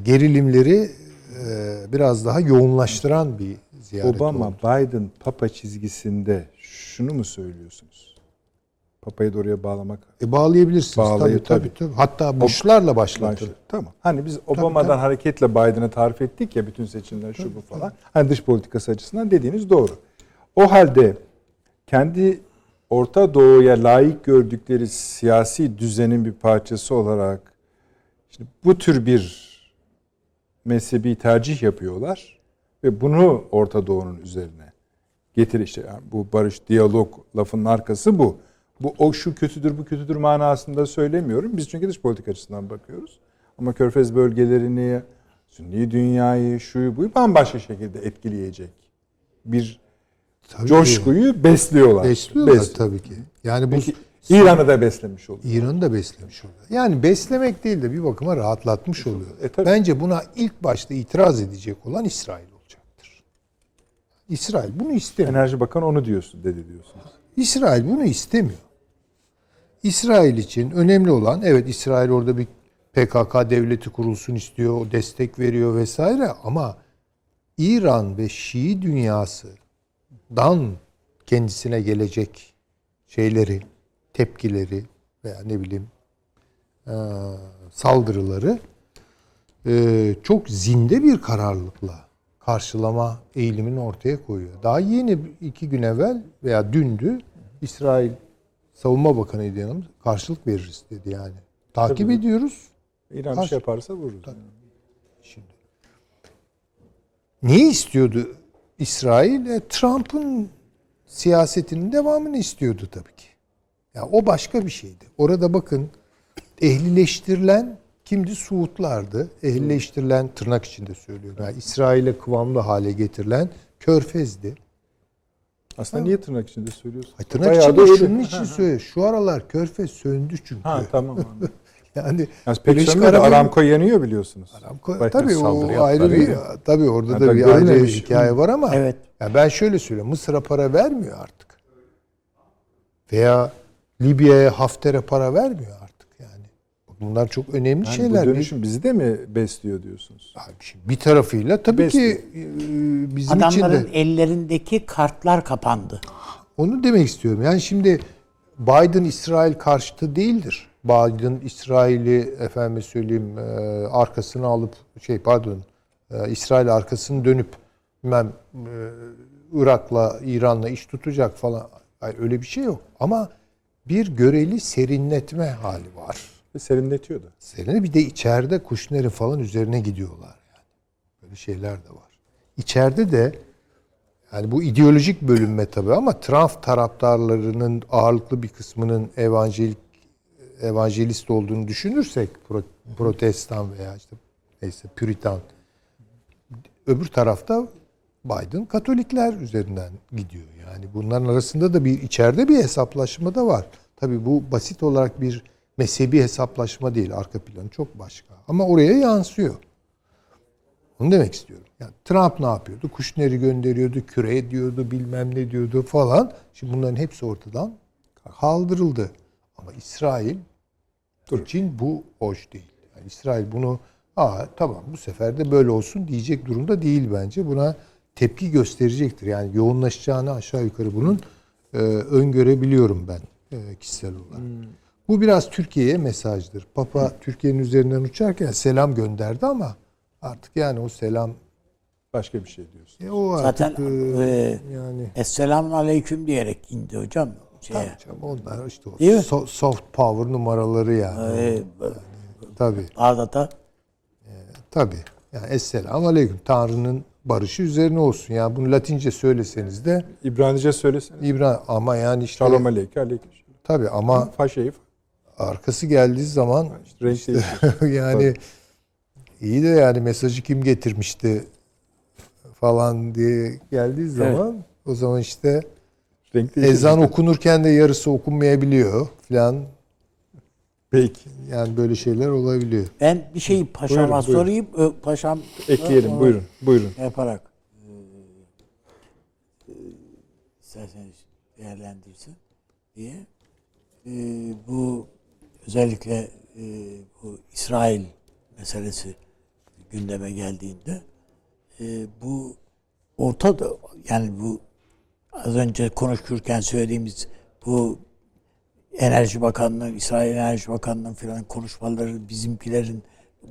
gerilimleri eee, biraz daha yoğunlaştıran bir ziyaret Obama, oldu. Biden Papa çizgisinde şunu mu söylüyorsunuz? Papa'yı da oraya bağlamak E bağlayabilirsiniz. Bağlayıp tabii, tabii, tabii. Hatta Bush'larla başlatır. Başladı. Tamam. Hani biz Obama'dan tabii. hareketle Biden'ı tarif ettik ya bütün seçimler şu bu falan. Hani dış politikası açısından dediğiniz doğru. O halde kendi Orta Doğu'ya layık gördükleri siyasi düzenin bir parçası olarak şimdi bu tür bir mezhebi tercih yapıyorlar ve bunu Orta Doğu'nun üzerine getir işte yani bu barış diyalog lafının arkası bu. Bu o şu kötüdür bu kötüdür manasında söylemiyorum. Biz çünkü dış politika açısından bakıyoruz. Ama Körfez bölgelerini, Sünni dünyayı, şuyu buyu bambaşka şekilde etkileyecek bir Tabii coşkuyu besliyorlar. Besliyorlar Besliyor. tabii ki. Yani bu Peki İran'ı da beslemiş oluyor. İran'ı da beslemiş oluyor. Yani beslemek değil de bir bakıma rahatlatmış oluyor. E, tabii. Bence buna ilk başta itiraz edecek olan İsrail olacaktır. İsrail bunu istemiyor. Enerji Bakanı onu diyorsun dedi diyorsunuz. İsrail bunu istemiyor. İsrail için önemli olan evet İsrail orada bir PKK devleti kurulsun istiyor, o destek veriyor vesaire ama İran ve Şii dünyasından kendisine gelecek şeyleri, tepkileri veya ne bileyim eee, saldırıları eee, çok zinde bir kararlılıkla karşılama eğilimini ortaya koyuyor. Daha yeni iki gün evvel veya dündü İsrail Savunma Bakanı yanımız karşılık veririz dedi yani. Takip Tabii. ediyoruz. İran bir Karşı- şey yaparsa vururuz. Şimdi. Neyi istiyordu İsrail? E, Trump'ın siyasetinin devamını istiyordu tabii ki. Ya o başka bir şeydi. Orada bakın ehlileştirilen kimdi? Suudlardı. Ehlileştirilen tırnak içinde söylüyorum. Yani İsrail'e kıvamlı hale getirilen Körfez'di. Aslında niye tırnak içinde söylüyorsun? Ay, tırnak Bayağı içinde şunun için söylüyor. Şu aralar Körfez söndü çünkü. Ha tamam. anladım. Yani Yani pek Arap- Aramco yanıyor biliyorsunuz. Aramco- Belki tabii o ayrı bir mi? tabii orada Yani da tabii bir ayrı görülmemiş. hikaye var ama Evet. ya ben şöyle söyleyeyim Mısır'a para vermiyor artık. Veya Libya'ya Hafter'e para vermiyor artık yani. Bunlar çok önemli Yani şeyler. bu dönüşüm bizi de mi besliyor diyorsunuz? Bir tarafıyla tabii Besliyor. ki e, bizim için Adamların de ellerindeki kartlar kapandı. onu demek istiyorum. Yani şimdi Biden İsrail karşıtı değildir. Biden İsrail'i efendim söyleyeyim e, arkasını alıp şey pardon e, İsrail arkasını dönüp e, Irak'la İran'la iş tutacak falan. Hayır, öyle bir şey yok. Ama bir göreli serinletme hali var. Ve serinletiyor da. Serine bir de içeride Kuşner'in falan üzerine gidiyorlar yani. Böyle şeyler de var. İçeride de yani bu ideolojik bölünme tabii ama Trump taraftarlarının ağırlıklı bir kısmının evangelik evangelist olduğunu düşünürsek pro- protestan veya işte neyse püritan öbür tarafta Biden Katolikler üzerinden gidiyor. Yani bunların arasında da bir içeride bir hesaplaşma da var. Tabii bu basit olarak bir mezhebi hesaplaşma değil. Arka planı çok başka. Ama oraya yansıyor. Onu demek istiyorum. Yani Trump ne yapıyordu? Kushner'i gönderiyordu, küre diyordu, bilmem ne diyordu falan. Şimdi bunların hepsi ortadan kaldırıldı. Ama İsrail için bu hoş değil. Yani İsrail bunu Aa tamam bu sefer de böyle olsun diyecek durumda değil bence. Buna tepki gösterecektir. Yani yoğunlaşacağını aşağı yukarı bunun e, öngörebiliyorum ben e, kişisel olarak. Bu biraz Türkiye'ye mesajdır. Papa Türkiye'nin üzerinden uçarken selam gönderdi ama artık yani o selam Başka bir şey diyorsun. e, o artık Zaten e, e, yani Esselamun Aleyküm diyerek indi hocam. Şeye. tabii canım, onlar işte o Değil mi? so- soft power numaraları yani. E, Tabii. Bağdat'a Tabii. Yani Esselamu Aleyküm. Tanrı'nın barışı üzerine olsun. Yani bunu Latince söyleseniz de İbranice söylesene. İbrahim ama yani işte Şalom aleyke aleyküm. tabii ama Faşeyi arkası geldiği zaman işte renk değişiyor. yani iyi de yani mesajı kim getirmişti falan diye geldiği zaman o zaman işte renk değişiyor. ezan okunurken de yarısı okunmayabiliyor falan. Peki. Yani böyle şeyler olabiliyor. ben bir şeyi paşama Buyurun, buyurun. sorayım. Ö, Paşam Ekleyelim buyurun. Buyurun. Yaparak e, e, isterseniz değerlendirsin diye. E, bu özellikle e, bu İsrail meselesi gündeme geldiğinde e, bu Orta yani bu az önce konuşurken söylediğimiz bu Enerji Bakanlığı, İsrail Enerji Bakanlığı'nın filan konuşmaları, bizimkilerin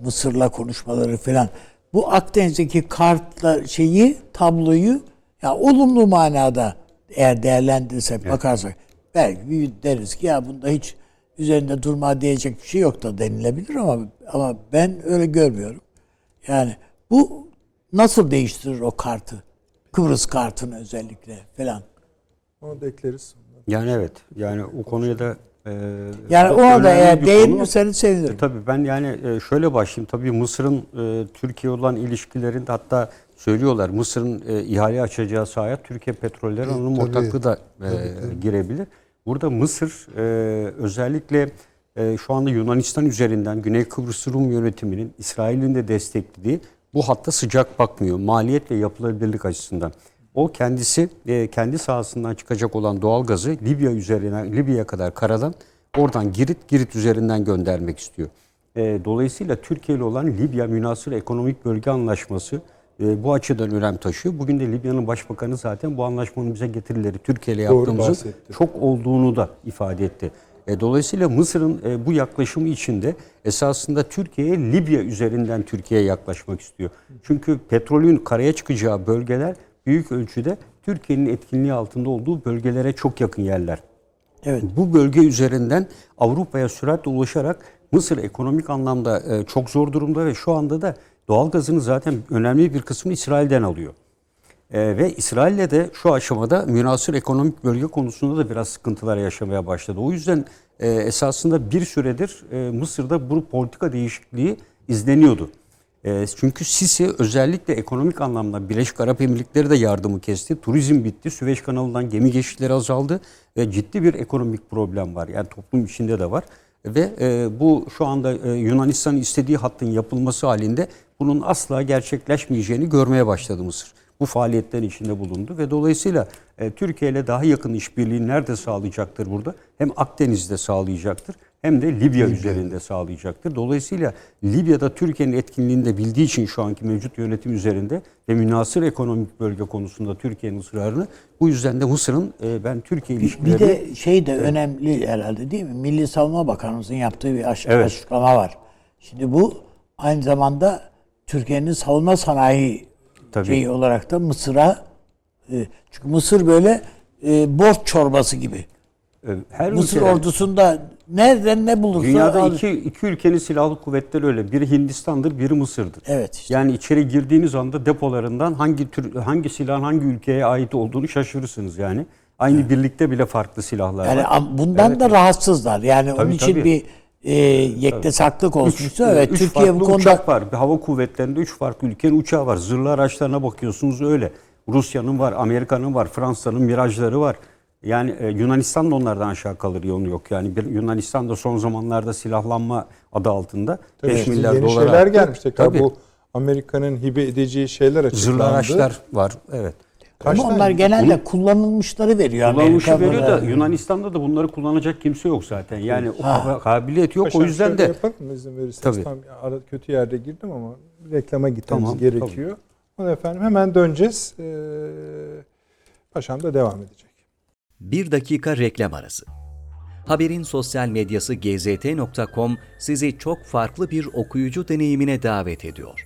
Mısır'la konuşmaları filan. Bu Akdeniz'deki kartla şeyi, tabloyu ya olumlu manada eğer değerlendirirsek, bakarsak belki deriz ki ya bunda hiç üzerinde durma diyecek bir şey yok da denilebilir ama ama ben öyle görmüyorum. Yani bu nasıl değiştirir o kartı? Kıbrıs kartını özellikle falan. Onu da ekleriz. Yani evet. Yani o konuya da e, Yani ona da eğer bir değinirseniz E, sevinirim. tabii ben yani e, şöyle başlayayım. Tabii Mısır'ın e, Türkiye olan ilişkilerinde hatta söylüyorlar Mısır'ın e, ihale açacağı sahaya Türkiye Petrolleri onun tabii. ortaklığı da e, girebilir. Burada Mısır e, özellikle e, şu anda Yunanistan üzerinden Güney Kıbrıs Rum yönetiminin İsrail'in de desteklediği bu hatta sıcak bakmıyor. Maliyet ve yapılabilirlik açısından. O kendisi e, kendi sahasından çıkacak olan doğal gazı Libya üzerinden Libya'ya kadar karadan oradan Girit Girit üzerinden göndermek istiyor. E, dolayısıyla Türkiye ile olan Libya Münasır Ekonomik Bölge Anlaşması e, bu açıdan önem taşıyor. Bugün de Libya'nın başbakanı zaten bu anlaşmanın bize getirileri Türkiye ile Doğru yaptığımızın çok olduğunu da ifade etti. E, dolayısıyla Mısır'ın e, bu yaklaşımı içinde esasında Türkiye'ye Libya üzerinden Türkiye'ye yaklaşmak istiyor. Çünkü petrolün karaya çıkacağı bölgeler büyük ölçüde Türkiye'nin etkinliği altında olduğu bölgelere çok yakın yerler. Evet. Bu bölge üzerinden Avrupa'ya süratle ulaşarak Mısır ekonomik anlamda çok zor durumda ve şu anda da doğal gazını zaten önemli bir kısmını İsrail'den alıyor. E, ve İsrail'le de şu aşamada münasır ekonomik bölge konusunda da biraz sıkıntılar yaşamaya başladı. O yüzden e, esasında bir süredir e, Mısır'da bu politika değişikliği izleniyordu. E, çünkü Sisi özellikle ekonomik anlamda Birleşik Arap Emirlikleri de yardımı kesti. Turizm bitti. Süveyş kanalından gemi geçişleri azaldı. Ve ciddi bir ekonomik problem var. Yani toplum içinde de var. Ve e, bu şu anda e, Yunanistan'ın istediği hattın yapılması halinde bunun asla gerçekleşmeyeceğini görmeye başladı Mısır. bu faaliyetlerin içinde bulundu ve dolayısıyla e, Türkiye ile daha yakın işbirliği nerede sağlayacaktır burada? Hem Akdeniz'de sağlayacaktır hem de Libya üzerinde sağlayacaktır. Dolayısıyla Libya'da Türkiye'nin etkinliğini de bildiği için şu anki mevcut yönetim üzerinde ve münasır ekonomik bölge konusunda Türkiye'nin ısrarını bu yüzden de Mısır'ın e, ben Türkiye Bir ilişkilerini de şey de önemli herhalde değil mi? Milli Savunma Bakanımızın yaptığı bir aş- Evet. açıklama var. Şimdi bu aynı zamanda Türkiye'nin savunma sanayi Tabii. şeyi olarak da Mısır'a e, çünkü Mısır böyle e, borç çorbası gibi. e, her Mısır ülkeden- ordusunda nereden ne bulursa Dünyada al- iki, iki ülkenin silahlı kuvvetleri öyle. Biri Hindistan'dır, biri Mısır'dır. Evet işte. Yani içeri girdiğiniz anda depolarından hangi tür hangi silahın hangi ülkeye ait olduğunu şaşırırsınız yani. Aynı birlikte bile farklı silahlar Yani var. bundan da rahatsızlar. Yani onun için tabii. bir e, yektesaklık olmuştu. e, evet üç Türkiye farklı bu konuda uçak var. Bir hava kuvvetlerinde üç farklı ülkenin uçağı var. Zırhlı araçlarına bakıyorsunuz öyle. Rusya'nın var, Amerika'nın var, Fransa'nın mirajları var. Yani e, Yunanistan da onlardan aşağı kalır yolu yok. Yani bir, Yunanistan da son zamanlarda silahlanma adı altında Tabii 5 şimdi milyar yeni dolar şeyler gelmiş tekrar. Tabii. Bu Amerika'nın hibe edeceği şeyler açıklandı. Zırhlı araçlar var. Evet. Kaç ama onlar genelde kullanılmışları veriyor Amerika. veriyor da. Yunanistan'da da bunları kullanacak kimse yok zaten. Yani o kabiliyet yok. Paşam o yüzden de yapalım mı izin verirseniz. Tabii. Tam ara, kötü yerde girdim ama reklama gitmemiz Tamam, gerekiyor. Onu efendim hemen döneceğiz. Ee, paşam da devam edecek. Bir dakika reklam arası. Haberin sosyal medyası gzt.com sizi çok farklı bir okuyucu deneyimine davet ediyor.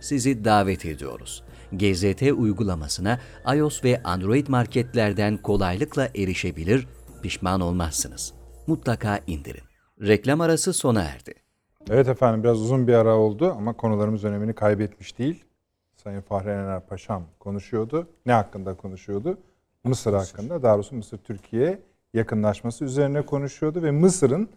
sizi davet ediyoruz. GZT uygulamasına iOS ve Android marketlerden kolaylıkla erişebilir, pişman olmazsınız. Mutlaka indirin. Reklam arası sona erdi. Evet efendim biraz uzun bir ara oldu ama konularımız önemini kaybetmiş değil. Sayın Fahri Ener Paşam konuşuyordu. Ne hakkında konuşuyordu? Mısır, hakkında. Daha doğrusu Mısır-Türkiye yakınlaşması üzerine konuşuyordu ve Mısır'ın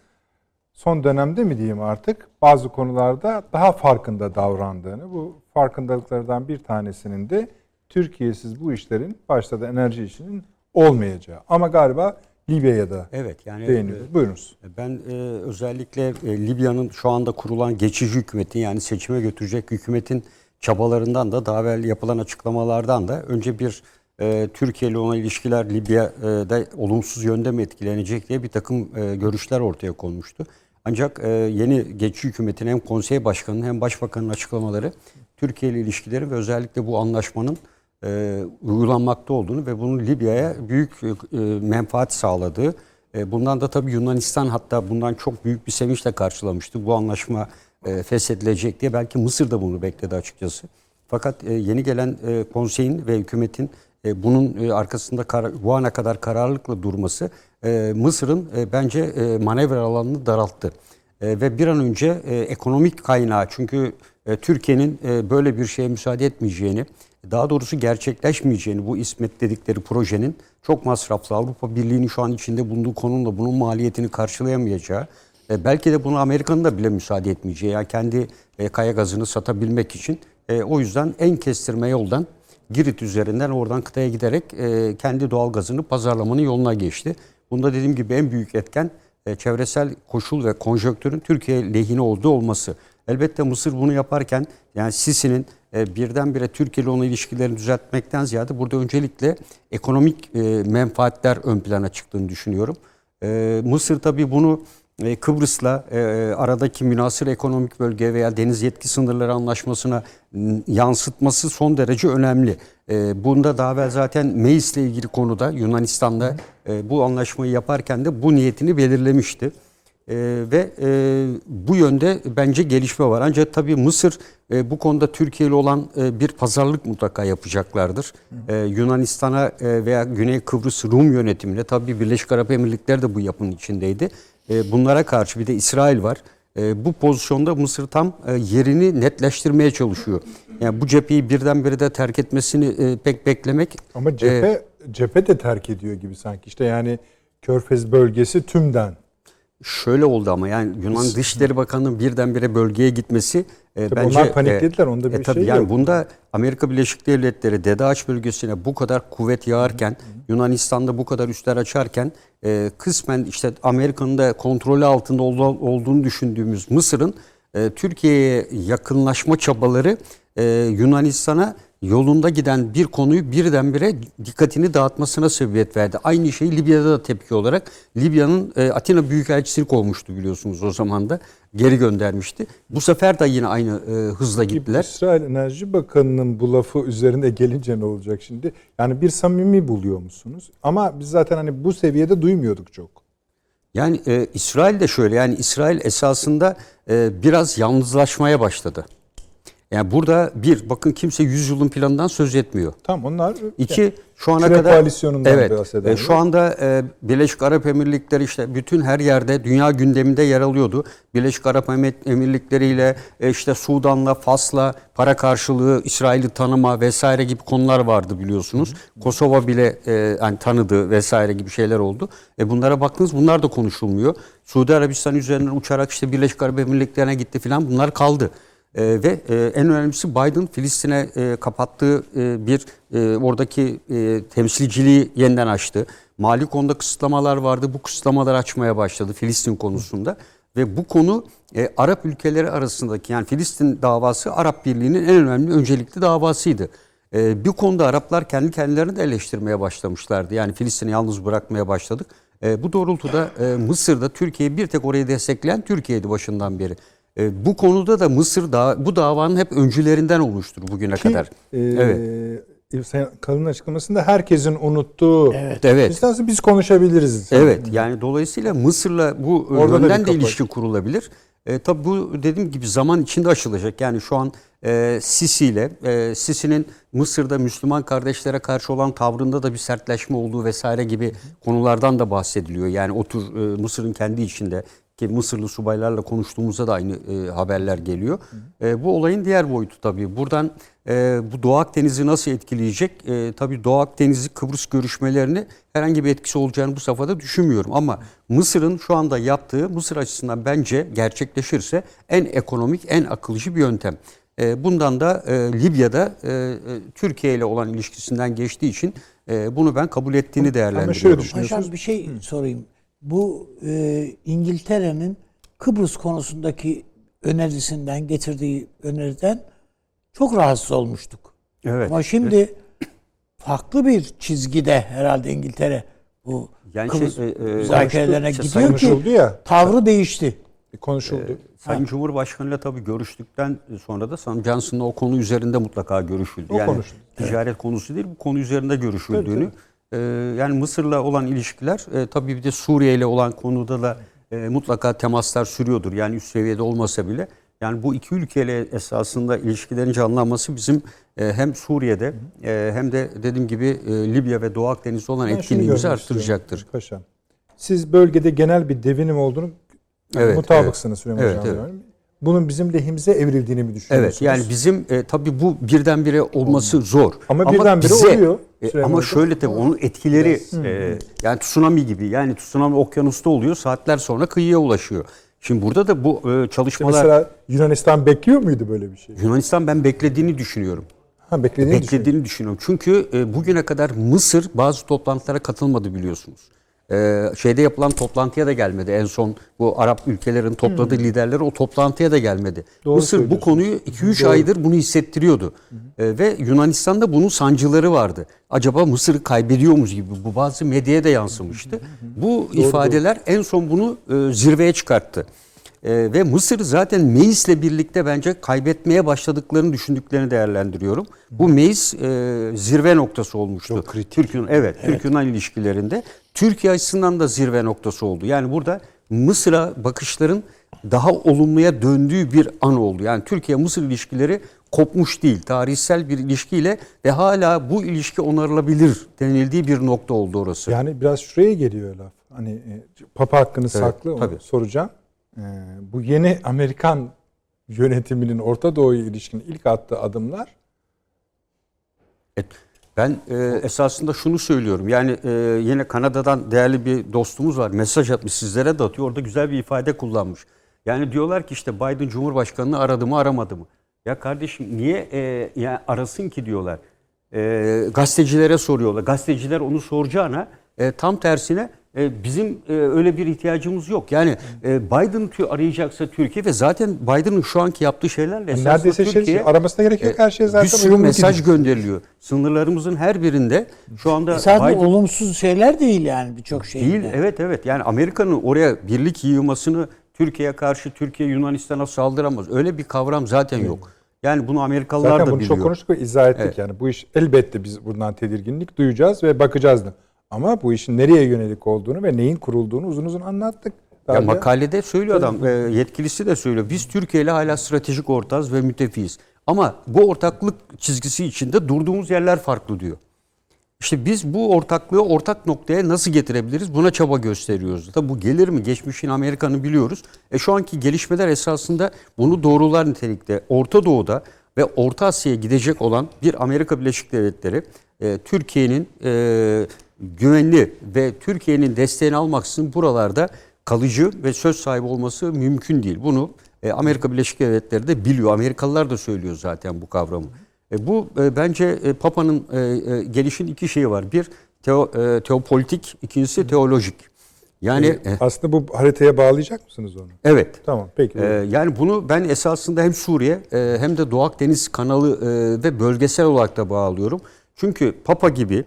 son dönemde mi diyeyim artık bazı konularda daha farkında davrandığını, bu farkındalıklardan bir tanesinin de Türkiye'siz bu işlerin başta da enerji işinin olmayacağı. Ama galiba Libya'ya da evet yani değiniyoruz. Buyurunuz. Ben e, özellikle e, Libya'nın şu anda kurulan geçici hükümetin yani seçime götürecek hükümetin çabalarından da daha evvel yapılan açıklamalardan da önce bir e, Türkiye ile olan ilişkiler Libya'da olumsuz yönde mi etkilenecek diye bir takım e, görüşler ortaya konmuştu. Ancak e, yeni geçici hükümetin hem konsey başkanının hem başbakanın açıklamaları Türkiye ile ilişkileri ve özellikle bu anlaşmanın e, uygulanmakta olduğunu ve bunun Libya'ya büyük e, menfaat sağladığı, e, bundan da tabii Yunanistan hatta bundan çok büyük bir sevinçle karşılamıştı. Bu anlaşma e, feshedilecek diye belki Mısır da bunu bekledi açıkçası. Fakat e, yeni gelen e, konseyin ve hükümetin e, bunun e, arkasında kar, bu ana kadar kararlılıkla durması e, Mısır'ın e, bence e, manevra alanını daralttı. Ve bir an önce ekonomik kaynağı çünkü Türkiye'nin böyle bir şeye müsaade etmeyeceğini, daha doğrusu gerçekleşmeyeceğini bu İsmet dedikleri projenin çok masraflı Avrupa Birliği'nin şu an içinde bulunduğu konumda bunun maliyetini karşılayamayacağı, belki de buna Amerika'nın da bile müsaade etmeyeceği, yani kendi e, kaya gazını satabilmek için o yüzden en kestirme yoldan Girit üzerinden oradan kıtaya giderek kendi doğal gazını pazarlamanın yoluna geçti. Bunda dediğim gibi en büyük etken e, çevresel koşul ve konjonktürün Türkiye lehine olduğu olması. Elbette Mısır bunu yaparken yani Sisi'nin e, birdenbire Türkiye ile olan ilişkilerini düzeltmekten ziyade burada öncelikle ekonomik e, menfaatler ön plana çıktığını düşünüyorum. E, Mısır tabii bunu e, Kıbrıs'la e, aradaki münasır ekonomik bölge veya deniz yetki sınırları anlaşmasına yansıtması son derece önemli. E, bunda daha evvel zaten Meis'le ilgili konuda Yunanistan'da e, bu anlaşmayı yaparken de bu niyetini belirlemişti. E, ve e, bu yönde bence gelişme var. Ancak tabii Mısır e, bu konuda Türkiye ile olan e, bir pazarlık mutlaka yapacaklardır. E, Yunanistan'a e, veya Güney Kıbrıs Rum yönetimine tabii Birleşik Arap Emirlikleri de bu yapının içindeydi. E, bunlara karşı bir de İsrail var. E, bu pozisyonda Mısır tam e, yerini netleştirmeye çalışıyor. Yani bu cepheyi birdenbire de terk etmesini e, pek beklemek Ama cephe cephe de terk ediyor gibi sanki. İşte yani Körfez bölgesi tümden. Şöyle oldu ama yani Yunan Dışişleri Bakanı'nın birdenbire bölgeye gitmesi e, bence onlar paniklediler, onda bir tabii şey yani yok. bunda Amerika Birleşik Devletleri Dede Ağaç bölgesine bu kadar kuvvet yağarken Yunanistan'da bu kadar üstler açarken e, kısmen işte Amerika'nın da kontrolü altında ol- olduğunu düşündüğümüz Mısır'ın e, Türkiye'ye yakınlaşma çabaları e, Yunanistan'a yolunda giden bir konuyu birdenbire dikkatini dağıtmasına sebebiyet verdi. Aynı şeyi Libya'da da tepki olarak Libya'nın e, Atina Büyükelçisi kovmuştu biliyorsunuz o zaman da geri göndermişti. Bu sefer de yine aynı e, hızla gittiler. İsrail Enerji Bakanı'nın bu lafı üzerine gelince ne olacak şimdi? Yani bir samimi buluyor musunuz? Ama biz zaten hani bu seviyede duymuyorduk çok. Yani e, İsrail de şöyle yani İsrail esasında e, biraz yalnızlaşmaya başladı. Yani burada bir bakın kimse 100 yılın planından söz etmiyor. Tam onlar İki şu ana kadar koalisyonundan evet e, şu anda e, Birleşik Arap Emirlikleri işte bütün her yerde dünya gündeminde yer alıyordu. Birleşik Arap Emir- Emirlikleri ile e, işte Sudan'la Fas'la para karşılığı İsrail'i tanıma vesaire gibi konular vardı biliyorsunuz. Kosova bile e, yani tanıdı vesaire gibi şeyler oldu. E, bunlara baktınız bunlar da konuşulmuyor. Suudi Arabistan üzerinden uçarak işte Birleşik Arap Emirlikleri'ne gitti filan bunlar kaldı. E, ve e, en önemlisi Biden Filistin'e e, kapattığı e, bir e, oradaki e, temsilciliği yeniden açtı. Mali konuda kısıtlamalar vardı. Bu kısıtlamaları açmaya başladı Filistin konusunda. Ve bu konu e, Arap ülkeleri arasındaki yani Filistin davası Arap Birliği'nin en önemli öncelikli davasıydı. E, bir konuda Araplar kendi kendilerini de eleştirmeye başlamışlardı. Yani Filistin'i yalnız bırakmaya başladık. E, bu doğrultuda e, Mısır'da Türkiye'yi bir tek orayı destekleyen Türkiye'ydi başından beri. E, bu konuda da Mısır da bu davanın hep öncülerinden olmuştur bugüne Ki, kadar. e, Evet. Kalın açıklamasında herkesin unuttuğu. Evet. Evet. Biz konuşabiliriz. Evet yani dolayısıyla Mısır'la bu Orada yönden de ilişki kurulabilir. E, tabii bu dediğim gibi zaman içinde aşılacak. Yani şu an e, Sisi ile e, Sisi'nin Mısır'da Müslüman kardeşlere karşı olan tavrında da bir sertleşme olduğu vesaire gibi konulardan da bahsediliyor. Yani o tür e, Mısır'ın kendi içinde ki Mısırlı subaylarla konuştuğumuzda da aynı e, haberler geliyor. E, bu olayın diğer boyutu tabii. Buradan e, bu Doğu Akdeniz'i nasıl etkileyecek? E, tabii Doğu Akdeniz'i Kıbrıs görüşmelerini herhangi bir etkisi olacağını bu safhada düşünmüyorum. Ama Mısır'ın şu anda yaptığı Mısır açısından bence gerçekleşirse en ekonomik, en akılcı bir yöntem. E, bundan da e, Libya'da e, e, Türkiye ile olan ilişkisinden geçtiği için e, bunu ben kabul ettiğini değerlendiriyorum. şöyle düşün- Paşam Düşünüyorsunuz. bir şey sorayım. Bu e, İngiltere'nin Kıbrıs konusundaki önerisinden getirdiği öneriden çok rahatsız olmuştuk. Evet. Ama şimdi farklı bir çizgide herhalde İngiltere bu Yani Kıbrıs şey, e, e, müzakerelerine konuştu- gidiyor ki ya. tavrı değişti. Konuşuldu. Sayın Cumhurbaşkanı'yla tabii görüştükten sonra da Sam Johnson'la o konu üzerinde mutlaka görüşüldü. O yani konuşuldu. ticaret konusu değil bu konu üzerinde görüşüldüğünü. E, yani Mısır'la olan ilişkiler e, tabii bir de Suriye ile olan konuda da e, mutlaka temaslar sürüyordur. Yani üst seviyede olmasa bile. Yani bu iki ülkeyle esasında ilişkilerin canlanması bizim e, hem Suriye'de e, hem de dediğim gibi e, Libya ve Doğu Akdeniz'de olan Ben etkinliğimizi arttıracaktır. Paşam. Siz bölgede genel bir devinim olduğunu Evet, mutabıksınız Süleyman Evet, Hocam. evet. Bunun bizim lehimize evrildiğini mi düşünüyorsunuz? Evet yani bizim e, tabii bu birdenbire olması zor. Ama birdenbire oluyor e, ama şöyle tabii onun etkileri e, yani tsunami gibi yani tsunami okyanusta oluyor saatler sonra kıyıya ulaşıyor. Şimdi burada da bu e, çalışmalar Mesela Yunanistan bekliyor muydu böyle bir şey? Yunanistan ben beklediğini düşünüyorum. Ha beklediğini düşünüyorum. beklediğini düşünüyorum. Çünkü e, bugüne kadar Mısır bazı toplantılara katılmadı biliyorsunuz. E, şeyde yapılan toplantıya da gelmedi. En son bu Arap ülkelerin topladığı liderler o toplantıya da gelmedi. Hmm. Doğru Mısır bu konuyu 2-3 aydır bunu hissettiriyordu. E, ve Yunanistan'da bunun sancıları vardı. Acaba Mısır'ı kaybediyormuş gibi bu bazı medyaya da yansımıştı. Bu ifadeler en son bunu e, zirveye çıkarttı. E, ve Mısır zaten Meis'le birlikte bence kaybetmeye başladıklarını düşündüklerini değerlendiriyorum. Bu Meis e, zirve noktası olmuştu. Çok kritik. Türk evet, Türk-Yunan ilişkilerinde. Türkiye açısından da zirve noktası oldu. Yani burada Mısır'a bakışların daha olumluya döndüğü bir an oldu. Yani Türkiye-Mısır ilişkileri kopmuş değil. Tarihsel bir ilişkiyle ve hala bu ilişki onarılabilir denildiği bir nokta oldu orası. Yani biraz şuraya geliyor laf. Hani e, Papa hakkını saklı onu tabii. soracağım. E, bu yeni Amerikan yönetiminin Orta Doğu'ya ilişkin ilk attığı adımlar Evet. Ben e, esasında şunu söylüyorum. Yani e, yine Kanada'dan değerli bir dostumuz var. Mesaj atmış sizlere de atıyor. Orada güzel bir ifade kullanmış. Yani diyorlar ki işte Biden Cumhurbaşkanı'nı aradı mı aramadı mı? Ya kardeşim niye e, ya arasın ki diyorlar. E, gazetecilere soruyorlar. Gazeteciler onu soracağına e, tam tersine e, bizim e, öyle bir ihtiyacımız yok. Yani e, Biden arayacaksa Türkiye ve zaten Biden'ın şu anki yaptığı şeylerle neredeyse şey, Türkiye aramasına gerek yok. Her şey zaten bir sürü mesaj gidiyor. gönderiliyor. Sınırlarımızın her birinde şu anda Sadece Biden- olumsuz şeyler değil yani birçok şey. değil. Evet evet. Yani Amerika'nın oraya birlik yığmasını Türkiye'ye karşı Türkiye Yunanistan'a saldıramaz. Öyle bir kavram zaten yok. Yani bunu Amerikalılar Zaten da bunu biliyor. çok konuştuk ve izah ettik Evet. yani. Bu iş elbette biz buradan tedirginlik duyacağız ve bakacağız da. Ama bu işin nereye yönelik olduğunu ve neyin kurulduğunu uzun uzun anlattık. Ya Daha makalede söylüyor adam, e, yetkilisi de söylüyor. Biz Türkiye ile hala stratejik ortağız ve müttefiyiz. Ama bu ortaklık çizgisi içinde durduğumuz yerler farklı diyor. İşte biz bu ortaklığı ortak noktaya nasıl getirebiliriz? Buna çaba gösteriyoruz. Tabi bu gelir mi? Geçmişin Amerika'nı biliyoruz. E şu anki gelişmeler esasında bunu doğrular nitelikte. Orta Doğu'da ve Orta Asya'ya gidecek olan bir Amerika Birleşik Devletleri e, Türkiye'nin e, güvenli ve Türkiye'nin desteğini almaksızın buralarda kalıcı ve söz sahibi olması mümkün değil. Bunu e, Amerika Birleşik Devletleri de biliyor. Amerikalılar da söylüyor zaten bu kavramı. E, bu e, bence e, Papa'nın e, e, gelişin iki şeyi var. Bir teo, e, teopolitik, ikincisi teolojik. Yani e, Aslında bu haritaya bağlayacak mısınız onu? evet. Tamam peki. Ee, yani bunu ben esasında hem Suriye e, hem de Doğu Akdeniz kanalı e, ve bölgesel olarak da bağlıyorum. Çünkü Papa gibi e,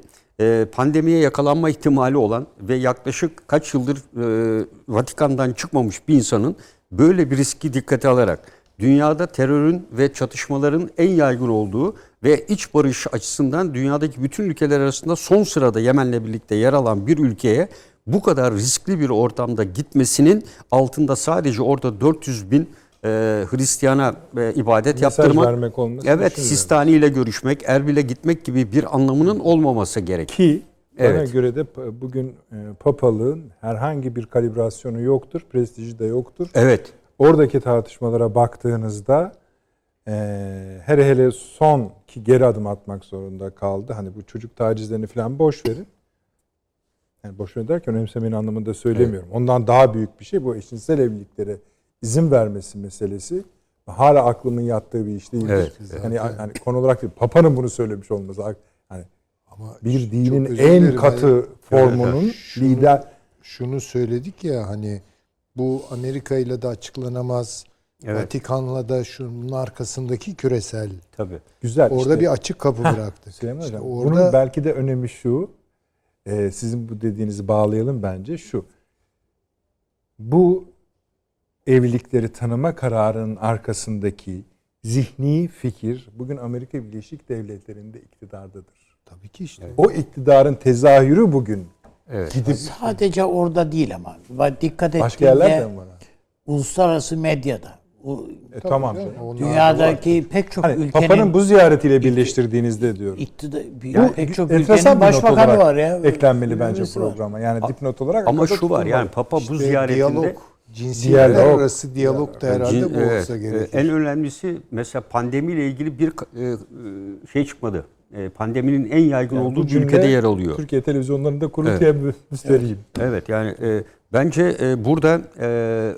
pandemiye yakalanma ihtimali olan ve yaklaşık kaç yıldır e, Vatikan'dan çıkmamış bir insanın böyle bir riski dikkate alarak dünyada terörün ve çatışmaların en yaygın olduğu ve iç barış açısından dünyadaki bütün ülkeler arasında son sırada Yemen'le birlikte yer alan bir ülkeye bu kadar riskli bir ortamda gitmesinin altında sadece orada 400 bin e, Hristiyana e, ibadet Mesaj yaptırmak, vermek olması evet. Sistani ile görüşmek, Erbil'e gitmek gibi bir anlamının olmaması gerek. Ki bana Evet. göre de bugün e, papalığın herhangi bir kalibrasyonu yoktur, prestiji de yoktur. Evet. Oradaki tartışmalara baktığınızda e, hele hele son ki geri adım atmak zorunda kaldı. Hani bu çocuk tacizlerini falan boş verin. Yani boş verin derken önemsemeyin anlamında söylemiyorum. Ondan daha büyük bir şey bu eşcinsel evliliklere izin vermesi meselesi. Hala aklımın yattığı bir iş değil. Evet, Yani, hani konu olarak değil, Papa'nın bunu söylemiş olması. Hani Ama bir dinin en katı Hani formunun Şunu- lider şunu söyledik ya hani bu Amerika ile de açıklanamaz. Evet. Vatikan'la da şunun arkasındaki küresel. Tabii. güzel. Orada işte. bir açık kapı bıraktık. Süleyman İşte Hocam, orada bunun belki de önemi şu. e, sizin bu dediğinizi bağlayalım bence şu. Bu evlilikleri tanıma kararının arkasındaki zihni fikir bugün Amerika Birleşik Devletleri'nde iktidardadır. tabii ki işte. O iktidarın tezahürü bugün Evet. gidip Sadece orada değil ama. Dikkat başka yerlerde mi var? uluslararası medyada. Bu E, tamam. canım, dünyadaki pek çok Hani ülkenin Papanın bu ziyaretiyle birleştirdiğinizde diyorum. iktidar, Bu pek çok ülkenin başbakanı var ya. Eklenmeli bence var. programa. Yani dipnot olarak Ama şu var yani Papa bu İşte ziyaretinde diyalog, cinsiyetler Diyalog. arası diyalog da herhalde Cin- bu evet, olsa e, gerekir. En önemlisi mesela pandemiyle ilgili bir e, e, şey çıkmadı. E, pandeminin en yaygın Yani olduğu ülkede yer alıyor. Türkiye televizyonlarında kuru diye göstereyim. Evet yani e, bence e, burada e,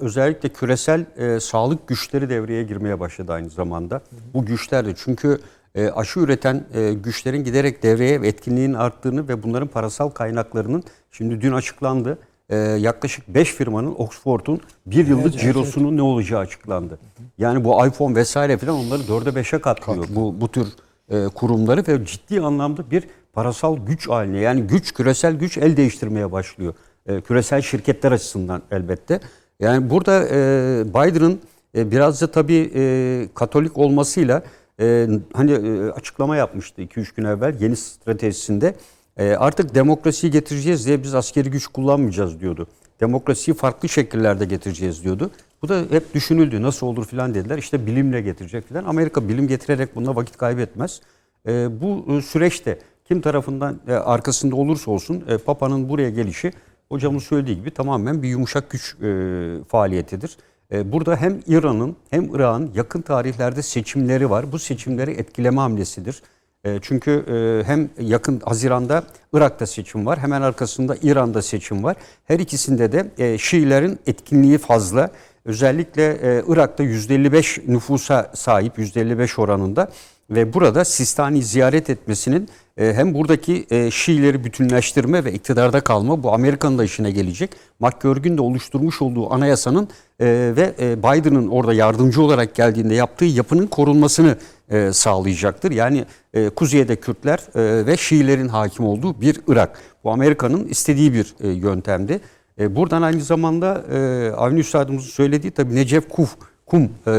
özellikle küresel e, sağlık güçleri devreye girmeye başladı aynı zamanda. Bu güçler de çünkü e, aşı üreten e, güçlerin giderek devreye ve etkinliğinin arttığını ve bunların parasal kaynaklarının şimdi dün açıklandı. E, yaklaşık 5 firmanın Oxford'un bir yıllık cirosunun ne olacağı açıklandı. Yani bu iPhone vesaire falan onları 4'e 5'e katlıyor bu, bu tür e, kurumları ve ciddi anlamda bir parasal güç haline yani güç küresel güç el değiştirmeye başlıyor. E, küresel şirketler açısından elbette. Yani burada e, Biden'ın e, biraz da tabii e, Katolik olmasıyla e, hani e, açıklama yapmıştı 2-3 gün evvel yeni stratejisinde. E, artık demokrasiyi getireceğiz diye biz askeri güç kullanmayacağız diyordu. Demokrasiyi farklı şekillerde getireceğiz diyordu. Bu da hep düşünüldü. Nasıl olur filan dediler. İşte bilimle getirecek filan. Amerika bilim getirerek buna vakit kaybetmez. E, bu e, süreçte kim tarafından e, arkasında olursa olsun e, Papa'nın buraya gelişi hocamın söylediği gibi tamamen bir yumuşak güç e, faaliyetidir. E, burada hem İran'ın hem Irak'ın yakın tarihlerde seçimleri var. Bu seçimleri etkileme hamlesidir. E, çünkü e, hem yakın Haziran'da Irak'ta seçim var. Hemen arkasında İran'da seçim var. Her ikisinde de e, Şiilerin etkinliği fazla. Özellikle e, Irak'ta %55 nüfusa sahip %55 oranında ve burada Sistani ziyaret etmesinin hem buradaki Şiileri bütünleştirme ve iktidarda kalma bu Amerika'nın da işine gelecek. McGurk'ün de oluşturmuş olduğu anayasanın ve Biden'ın orada yardımcı olarak geldiğinde yaptığı yapının korunmasını e, sağlayacaktır. Yani e, kuzeyde Kürtler e, ve Şiilerin hakim olduğu bir Irak. Bu Amerika'nın istediği bir e, yöntemdi. E, buradan aynı zamanda e, Avni Üstadımızın söylediği tabii Necef Kuf, Kum e, e,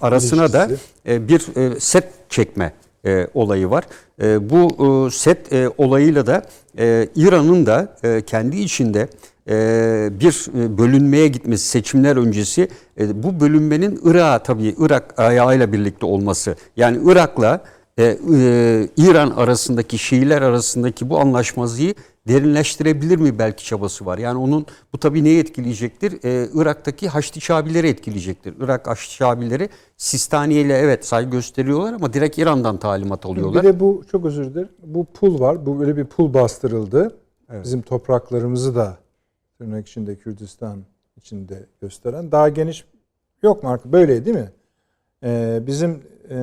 arasına da e, bir e, set çekme e, olayı var. E, bu e, set e, olayıyla da e, İran'ın da e, kendi içinde bir e, bölünmeye gitmesi seçimler öncesi e, bu bölünmenin Irak'a tabii Irak ayağıyla birlikte olması yani Irak'la e, e, İran arasındaki Şiiler arasındaki bu anlaşmazlığı derinleştirebilir mi belki çabası var. Yani onun bu tabii neyi etkileyecektir? Ee, Irak'taki Haçlı Şabileri etkileyecektir. Irak Haçlı Şabileri Sistaniye ile evet saygı gösteriyorlar ama direkt İran'dan talimat alıyorlar. Bir de bu çok özür dilerim. Bu pul var. Bu böyle bir pul bastırıldı. Bizim topraklarımızı da tırnak içinde Kürdistan içinde gösteren daha geniş yok mu artık? Böyle değil mi? Ee, bizim e,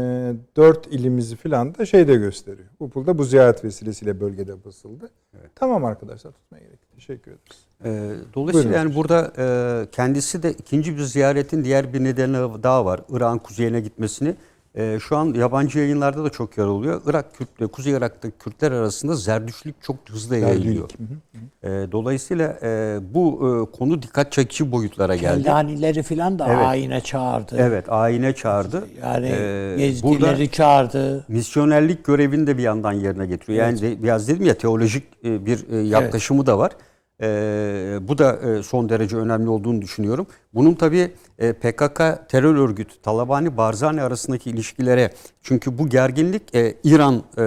dört ilimizi filan da şeyde gösteriyor. Bu pul da bu ziyaret vesilesiyle bölgede basıldı. Tamam arkadaşlar tutmaya gerek. Teşekkür ederiz. Ee, dolayısıyla Buyurun yani burada e, kendisi de ikinci bir ziyaretin diğer bir nedeni daha var. Irak'ın kuzeyine gitmesini. E, şu an yabancı yayınlarda da çok yer oluyor. Irak Kürt, Kuzey Irak'ta Kürtler arasında zerdüşlük çok hızlı yayılıyor. E, dolayısıyla e, bu e, konu dikkat çekici boyutlara geldi. Keldanileri falan da Evet. ayine çağırdı. Evet, ayine çağırdı. Yani Ee, Yezdileri burada çağırdı. misyonerlik görevini de bir yandan yerine getiriyor. Yani de- biraz dedim ya teolojik e, bir e, yaklaşımı da var. E, bu da e, son derece önemli olduğunu düşünüyorum. Bunun tabii e, PKK terör örgütü, Talabani, Barzani arasındaki ilişkilere çünkü bu gerginlik e, İran e,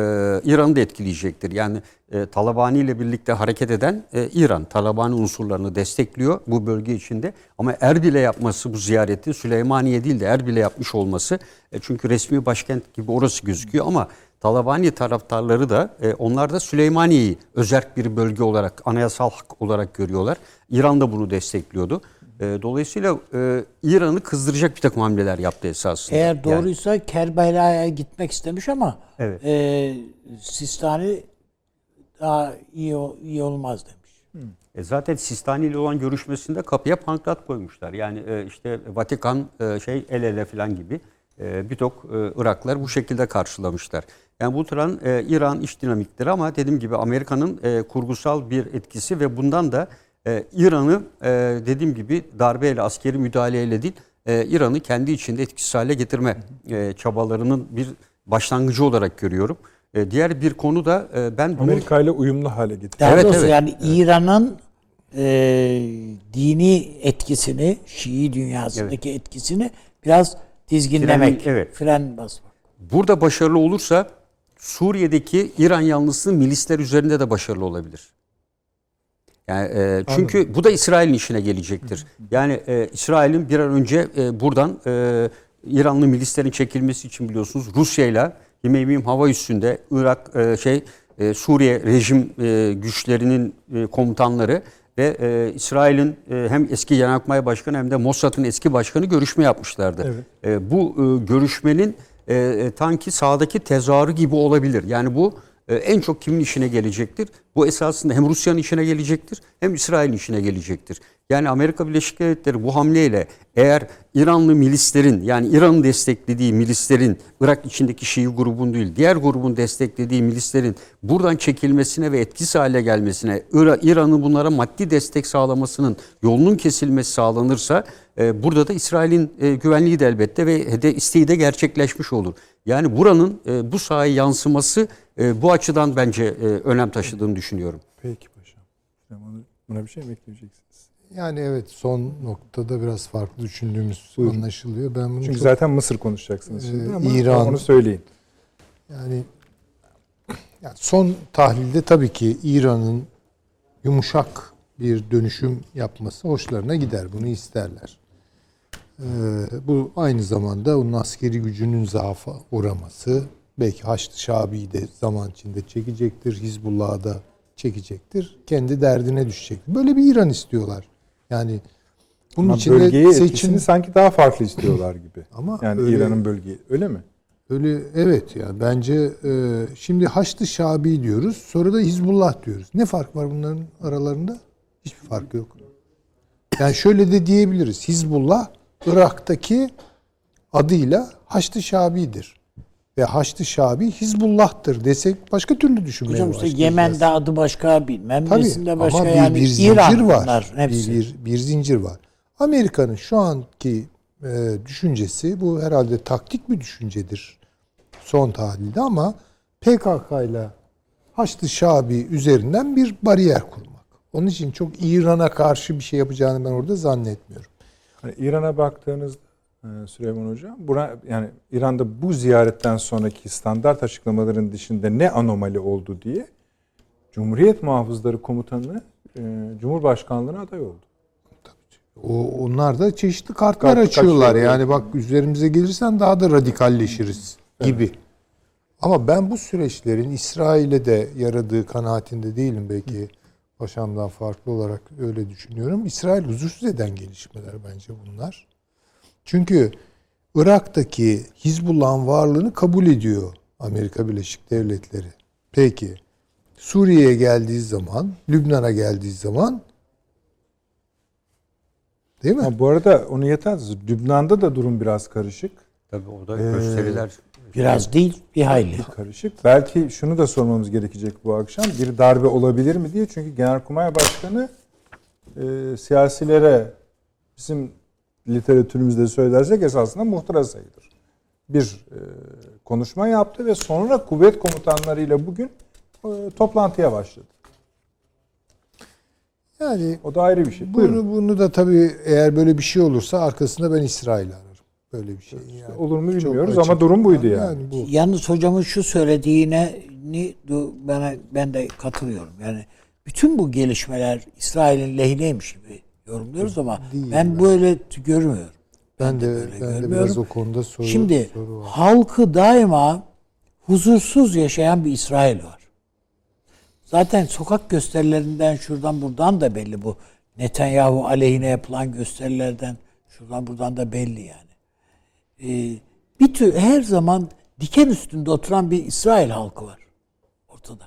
İran'ı da etkileyecektir. Yani e, Talabani ile birlikte hareket eden e, İran, Talabani unsurlarını destekliyor bu bölge içinde. Ama Erbil'e yapması bu ziyareti Süleymaniye değil de Erbil'e yapmış olması e, çünkü resmi başkent gibi orası gözüküyor ama Talabani taraftarları da e, onlar da Süleymaniye'yi özerk bir bölge olarak, anayasal hak olarak görüyorlar. İran da bunu destekliyordu. E, dolayısıyla e, İran'ı kızdıracak bir takım hamleler yaptı esasında. Eğer Yani- doğruysa Kerbela'ya gitmek istemiş ama Evet. e, Sistani daha iyi iyi olmaz demiş. E zaten Sistani ile olan görüşmesinde kapıya pankrat koymuşlar. Yani e, işte Vatikan e, şey el ele falan gibi e, birçok e, Iraklar bu şekilde karşılamışlar. Yani bu tren e, İran iç dinamikleri ama dediğim gibi Amerika'nın e, kurgusal bir etkisi ve bundan da e, İran'ı e, dediğim gibi darbeyle askeri müdahaleyle değil e, İran'ı kendi içinde etkisiz hale getirme e, çabalarının bir başlangıcı olarak görüyorum. E, diğer bir konu da e, ben bunu Amerika ile uyumlu hale getirdi. Daha Evet, doğrusu evet. yani İran'ın e, dini etkisini, Şii dünyasındaki etkisini biraz dizginlemek, Fren- evet. fren basmak. Burada başarılı olursa Suriye'deki İran yanlısı milisler üzerinde de başarılı olabilir. Yani e, çünkü bu da İsrail'in işine gelecektir. Yani e, İsrail'in bir an önce e, buradan e, İranlı milislerin çekilmesi için biliyorsunuz Rusya ile Himeyim hava üstünde Irak e, şey e, Suriye rejim e, güçlerinin e, komutanları ve e, İsrail'in e, hem eski Genelkurmay Başkanı hem de Mossad'ın eski başkanı görüşme yapmışlardı. E, bu e, görüşmenin e, e, tanki sağdaki tezahürü gibi olabilir. Yani bu e, en çok kimin işine gelecektir? Bu esasında hem Rusya'nın işine gelecektir hem İsrail'in işine gelecektir. Yani Amerika Birleşik Devletleri bu hamleyle eğer İranlı milislerin yani İran'ın desteklediği milislerin Irak içindeki Şii grubun değil diğer grubun desteklediği milislerin buradan çekilmesine ve etkisiz hale gelmesine İra- İran'ın bunlara maddi destek sağlamasının yolunun kesilmesi sağlanırsa e, burada da İsrail'in e, güvenliği de elbette ve hede, isteği de gerçekleşmiş olur. Yani buranın e, bu sahaya yansıması e, bu açıdan bence e, önem taşıdığını düşünüyorum. Peki paşam. Buna, bir şey mi ekleyeceksiniz? Yani evet son noktada biraz farklı düşündüğümüz Buyurun. anlaşılıyor. Ben bunu Çünkü çok- zaten Mısır konuşacaksınız Ee, şimdi ama İran- onu söyleyin. Yani yani son tahlilde tabii ki İran'ın yumuşak bir dönüşüm yapması hoşlarına gider. Bunu isterler. Ee, bu aynı zamanda onun askeri gücünün zaafa uğraması. Belki Haçlı Şabi'yi de zaman içinde çekecektir. Hizbullah'ı da çekecektir. Kendi derdine düşecektir. Böyle bir İran istiyorlar. Yani bunun Ama için bölgeye seçim sanki daha farklı istiyorlar gibi. Ama yani İran'ın bölgeyi öyle mi? Öyle evet ya bence e, şimdi Haçlı Şabi diyoruz sonra da Hizbullah diyoruz. Ne fark var bunların aralarında? Hiçbir fark yok. Yani şöyle de diyebiliriz. Hizbullah Irak'taki adıyla Haçlı Şabi'dir. Ve Haçlı Şabi Hizbullah'tır desek başka türlü düşünmeye Hocam işte. Yemen'de adı başka bilmem Tabii nesinde başka ama bir, yani bir zincir İran var. bunlar hepsi. Bir, bir, bir zincir var. Amerika'nın şu anki e, düşüncesi bu herhalde taktik bir düşüncedir son tahlilde ama PKK ile Haçlı Şabi üzerinden bir bariyer kurmak. Onun için çok İran'a karşı bir şey yapacağını ben orada zannetmiyorum. Hani İran'a baktığınızda Süleyman Hocam, buna, yani İran'da bu ziyaretten sonraki standart açıklamaların dışında ne anomali oldu diye Cumhuriyet Muhafızları Komutanı e, Cumhurbaşkanlığına aday oldu. O onlar da çeşitli kartlar Kart açıyorlar. açıyor. Yani bak üzerimize gelirsen daha da radikalleşiriz gibi. Ama ben bu süreçlerin İsrail'e de yaradığı kanaatinde değilim belki. Paşamdan farklı olarak öyle düşünüyorum. İsrail huzursuz eden gelişmeler bence bunlar. Çünkü Irak'taki Hizbullah'ın varlığını kabul ediyor Amerika Birleşik Devletleri. Peki Suriye'ye geldiği zaman, Lübnan'a geldiği zaman değil mi? Ama bu arada onu yeter. Lübnan'da da durum biraz karışık. Tabii orada gösteriler Biraz değil bir hayli. Karışık. Belki şunu da sormamız gerekecek bu akşam. Bir darbe olabilir mi diye. Çünkü Genelkurmay Başkanı e, siyasilere bizim literatürümüzde söylersek esasında muhtıra sayılır. Bir e, konuşma yaptı ve sonra kuvvet komutanlarıyla bugün e, toplantıya başladı. Yani O da ayrı bir şey. Buyurun. Bunu, bunu da tabii eğer böyle bir şey olursa arkasında ben İsrail'i ararım. Böyle bir şey. Yani. Olur mu bilmiyoruz ama durum buydu yani. Yani bu. Yalnız hocamın şu söylediğine ni bana ben de katılıyorum. Yani bütün bu gelişmeler İsrail'in lehineymiş gibi yorumluyoruz ama Değil ben böyle t- görmüyorum. Ben de, böyle ben de görmüyorum. biraz o konuda soru, Şimdi soru var. halkı daima huzursuz yaşayan bir İsrail var. Zaten sokak gösterilerinden şuradan buradan da belli bu. Netanyahu aleyhine yapılan gösterilerden şuradan buradan da belli yani. Ee, bir tür her zaman diken üstünde oturan bir İsrail halkı var ortada.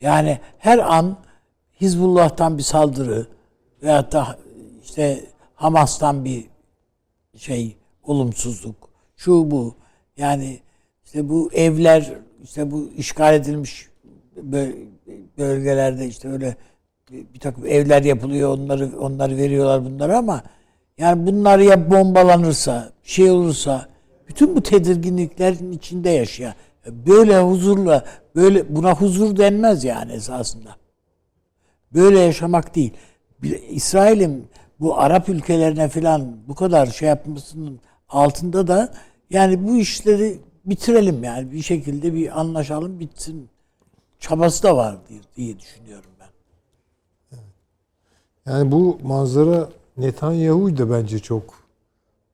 Yani her an Hizbullah'tan bir saldırı veyahut da işte Hamas'tan bir şey olumsuzluk şu bu yani işte bu evler işte bu işgal edilmiş böl- bölgelerde işte öyle bir takım evler yapılıyor onları onları veriyorlar bunları ama yani bunlar ya bombalanırsa şey olursa bütün bu tedirginliklerin içinde yaşayan böyle huzurla böyle buna huzur denmez yani esasında böyle yaşamak değil. İsrail'in bu Arap ülkelerine falan bu kadar şey yapmasının altında da yani bu işleri bitirelim yani bir şekilde bir anlaşalım bitsin çabası da var diye, diye düşünüyorum ben. Yani bu manzara Netanyahu'yu da bence çok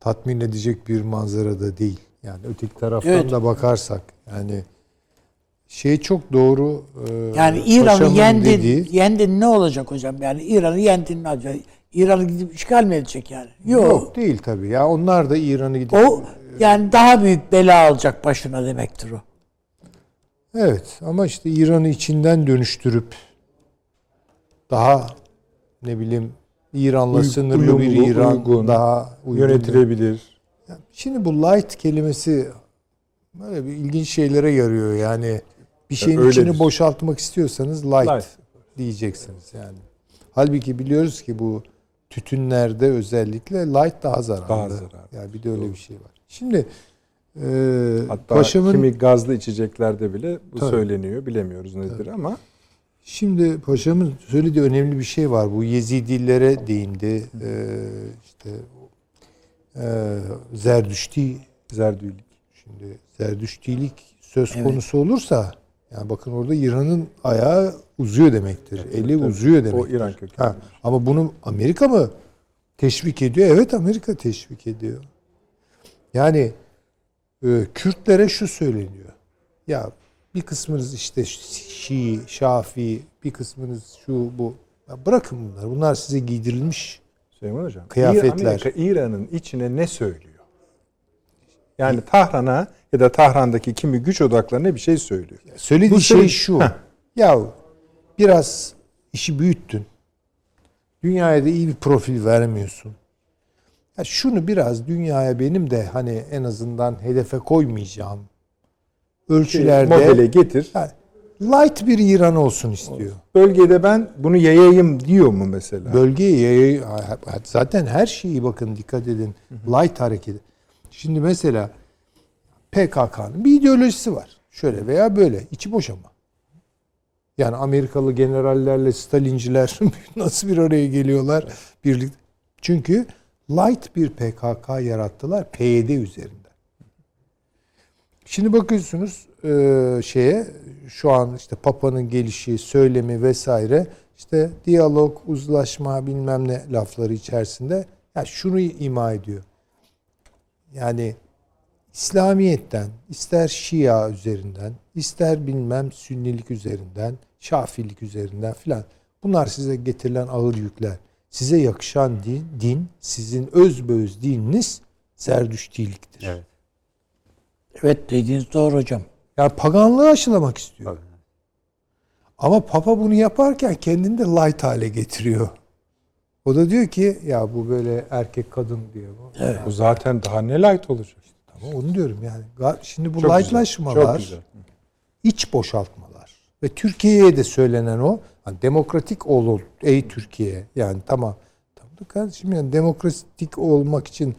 tatmin edecek bir manzara da değil. Yani öteki taraftan Evet. da bakarsak yani şey çok doğru. e, Yani İran'ı yendin, dediği- yendin ne olacak hocam? Yani İran'ı yendin ne olacak? İran'ı gidip işgal mi edecek yani? Yok. Yok değil tabii. Ya onlar da İran'ı gidip O yani daha büyük bela alacak başına demektir o. Evet ama işte İran'ı içinden dönüştürüp daha ne bileyim İran'la Uy- sınırlı bir uyumlu, İran uygun, daha uygun. Yönetilebilir. Şimdi bu light kelimesi böyle bir ilginç şeylere yarıyor yani bir şeyin öyledir. içini boşaltmak istiyorsanız light, Light. diyeceksiniz yani. Halbuki biliyoruz ki bu tütünlerde özellikle light daha zararlı. Daha zararlı. Yani bir de öyle bir şey var. Şimdi e, Hatta paşamın kimi gazlı içeceklerde bile bu Tabii. söyleniyor. Bilemiyoruz nedir ama Şimdi paşamın söylediği önemli bir şey var. Bu Yezidilere değindi. Ee, işte e, Zerdüşti zerdülik. şimdi Zerdüştilik söz konusu olursa yani bakın orada İran'ın ayağı uzuyor demektir. Eli tabii. uzuyor O demektir. İran kökenli. Ha, ama bunu Amerika mı Teşvik ediyor. Evet Amerika teşvik ediyor. Yani e, Kürtlere şu söyleniyor. Ya bir kısmınız işte Şii, Şafii, bir kısmınız şu bu. Ya bırakın bunları. Bunlar size giydirilmiş. Süleyman Hocam. Kıyafetler. Amerika İran'ın içine ne söylüyor? Yani Tahran'a ya da Tahran'daki kimi güç odaklarına bir şey söylüyor. Söylediği Bu şey şu. Heh. Ya biraz işi büyüttün. Dünyaya da iyi bir profil vermiyorsun. Ya şunu biraz dünyaya benim de hani en azından hedefe koymayacağım ölçülerde Modele getir. Ya, light bir İran olsun istiyor. Bölgede ben bunu yayayım diyor mu mesela? Bölgeye yayı- zaten her şeyi bakın dikkat edin. Light hareketi. Şimdi mesela PKK'nın bir ideolojisi var. Şöyle veya böyle. içi boş ama. Yani Amerikalı generallerle Stalinciler nasıl bir araya geliyorlar birlikte. Çünkü light bir PKK yarattılar PYD üzerinden. Şimdi bakıyorsunuz e, şeye şu an işte Papa'nın gelişi, söylemi vesaire işte diyalog, uzlaşma bilmem ne lafları içerisinde ya şunu ima ediyor. Yani İslamiyet'ten, ister Şia üzerinden, ister bilmem Sünnilik üzerinden, Şafilik üzerinden filan bunlar size getirilen ağır yükler. Size yakışan din, din sizin özbeöz dininiz Zerdüştiliktir. Evet. Evet dediğiniz doğru hocam. Yani paganlığı aşılamak istiyor. Ama Papa bunu yaparken kendini de light hale getiriyor. O da diyor ki ya bu böyle erkek kadın diyor. Bu. Bu zaten daha ne light olacak? Tamam onu diyorum yani. Şimdi bu Çok güzel, lightlaşmalar, çok güzel. iç boşaltmalar ve Türkiye'ye de söylenen o hani demokratik ol ey Türkiye yani tamam tamam da kardeşim yani demokratik olmak için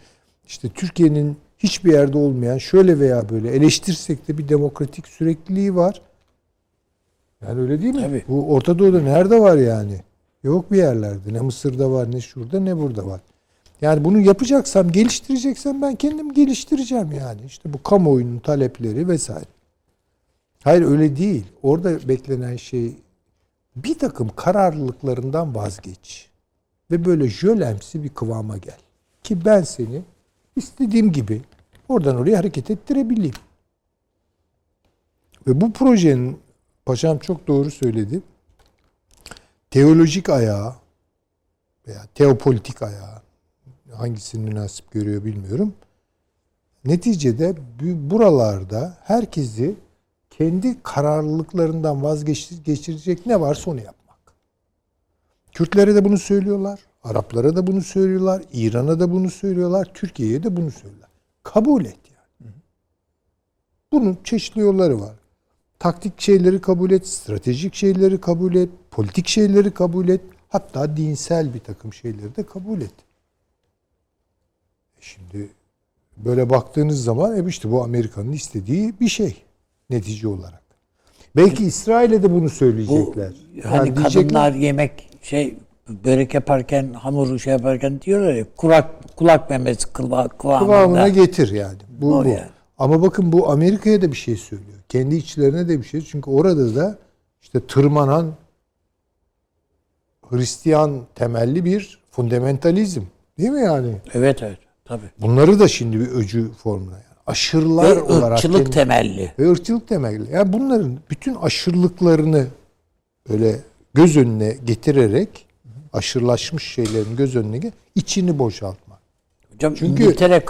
işte Türkiye'nin hiçbir yerde olmayan şöyle veya böyle eleştirsek de bir demokratik sürekliliği var. Yani öyle değil mi? Tabii. Bu Orta Doğu'da nerede var yani? Yok bir yerlerde. Ne Mısır'da var, ne şurada, ne burada var. Yani bunu yapacaksam, geliştireceksem ben kendim geliştireceğim yani. İşte bu kamuoyunun talepleri vesaire. Hayır öyle değil. Orada beklenen şey bir takım kararlılıklarından vazgeç. Ve böyle jölemsi bir kıvama gel. Ki ben seni istediğim gibi oradan oraya hareket ettirebileyim. Ve bu projenin paşam çok doğru söyledi. Teolojik ayağı veya teopolitik ayağı hangisini münasip görüyor bilmiyorum. Neticede bu- buralarda herkesi kendi kararlılıklarından vazgeçirecek ne varsa onu yapmak. Kürtlere de bunu söylüyorlar. Araplara da bunu söylüyorlar. İran'a da bunu söylüyorlar. Türkiye'ye de bunu söylüyorlar. Kabul et yani. Bunun çeşitli yolları var. Taktik şeyleri kabul et, stratejik şeyleri kabul et, politik şeyleri kabul et, hatta dinsel bir takım şeyleri de kabul et. E Şimdi böyle baktığınız zaman e işte bu Amerika'nın istediği bir şey netice olarak. Belki İsrail'e de bunu Bu söyleyecekler. hani Yani diyecekler- kadınlar yemek şey börek yaparken hamuru şey yaparken diyorlar ya kulak kulak memesi kıva, kıvamında. kıvamına getir yani. Bu, O bu. yani. Ama bakın bu Amerika'ya da bir şey söylüyor. Kendi içlerine de bir şey. Çünkü orada da işte tırmanan Hristiyan temelli bir fundamentalizm. Değil mi yani? Evet evet tabii. Bunları da şimdi bir öcü formuna. Aşırılar Ve olarak ırkçılık temelli. ve ırkçılık temelli. Yani bunların bütün aşırılıklarını böyle göz önüne getirerek aşırılaşmış şeylerin göz önüne ge- içini boşaltmak. Hocam Çünkü- İngiltere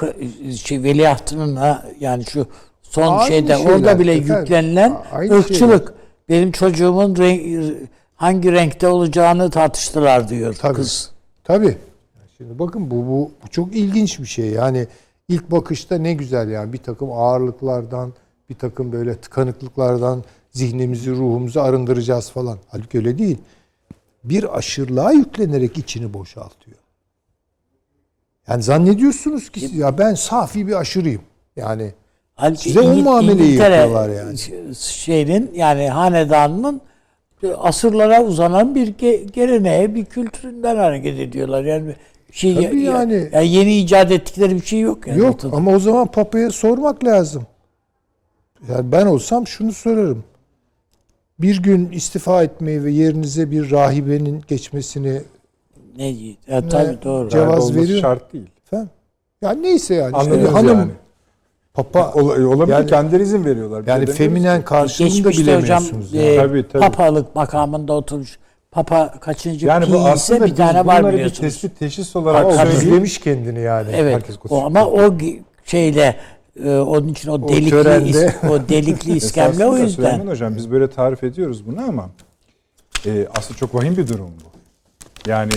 şey veliahtının ha, yani şu son Aynı şeyde şeyler, orada bile efendim. yüklenilen aynı ırkçılık. Benim çocuğumun renk, hangi renkte olacağını tartıştılar diyor Tabii. kız. Tabii. Şimdi bakın bu, bu, bu çok ilginç bir şey. Yani ilk bakışta ne güzel yani bir takım ağırlıklardan, bir takım böyle tıkanıklıklardan zihnimizi, ruhumuzu arındıracağız falan. Halbuki öyle değil. Bir aşırılığa yüklenerek içini boşaltıyor. Yani zannediyorsunuz ki ya ben safi bir aşırıyım. Yani Halbuki Size o muameleyi İngiltere yapıyorlar yani. ş- Şeyinin yani hanedanının asırlara uzanan bir ge- geleneğe, bir kültüründen hareket ediyorlar. Yani şey Tabii ya- yani. ya yeni icat ettikleri bir şey yok yani. Yok ortada. ama o zaman Papa'ya sormak lazım. Yani ben olsam şunu sorarım. Bir gün istifa etmeyi ve yerinize bir rahibenin geçmesini Ne ya, tabii doğru. Cevaz veriyor. şart değil. Efendim? Ya neyse yani. işte Anladınız hanım, yani. Papa Ol- olabilir Yani- kendileri izin veriyorlar. Yani feminen karşılığını da Geçmişte hocam bilemiyorsunuz. e, yani. Tabii, tabii. papalık makamında oturmuş. Papa kaçıncı yani bu aslında ise bir tane var bunları bir biliyorsunuz. tespit teşhis olarak o düzlemiş kendini yani. Evet. Herkes O, ama o şeyle e, onun için o delikli törende- is- o delikli iskemle o yüzden. Süleyman Hocam biz böyle tarif ediyoruz bunu ama e, aslında çok vahim bir durum bu. Yani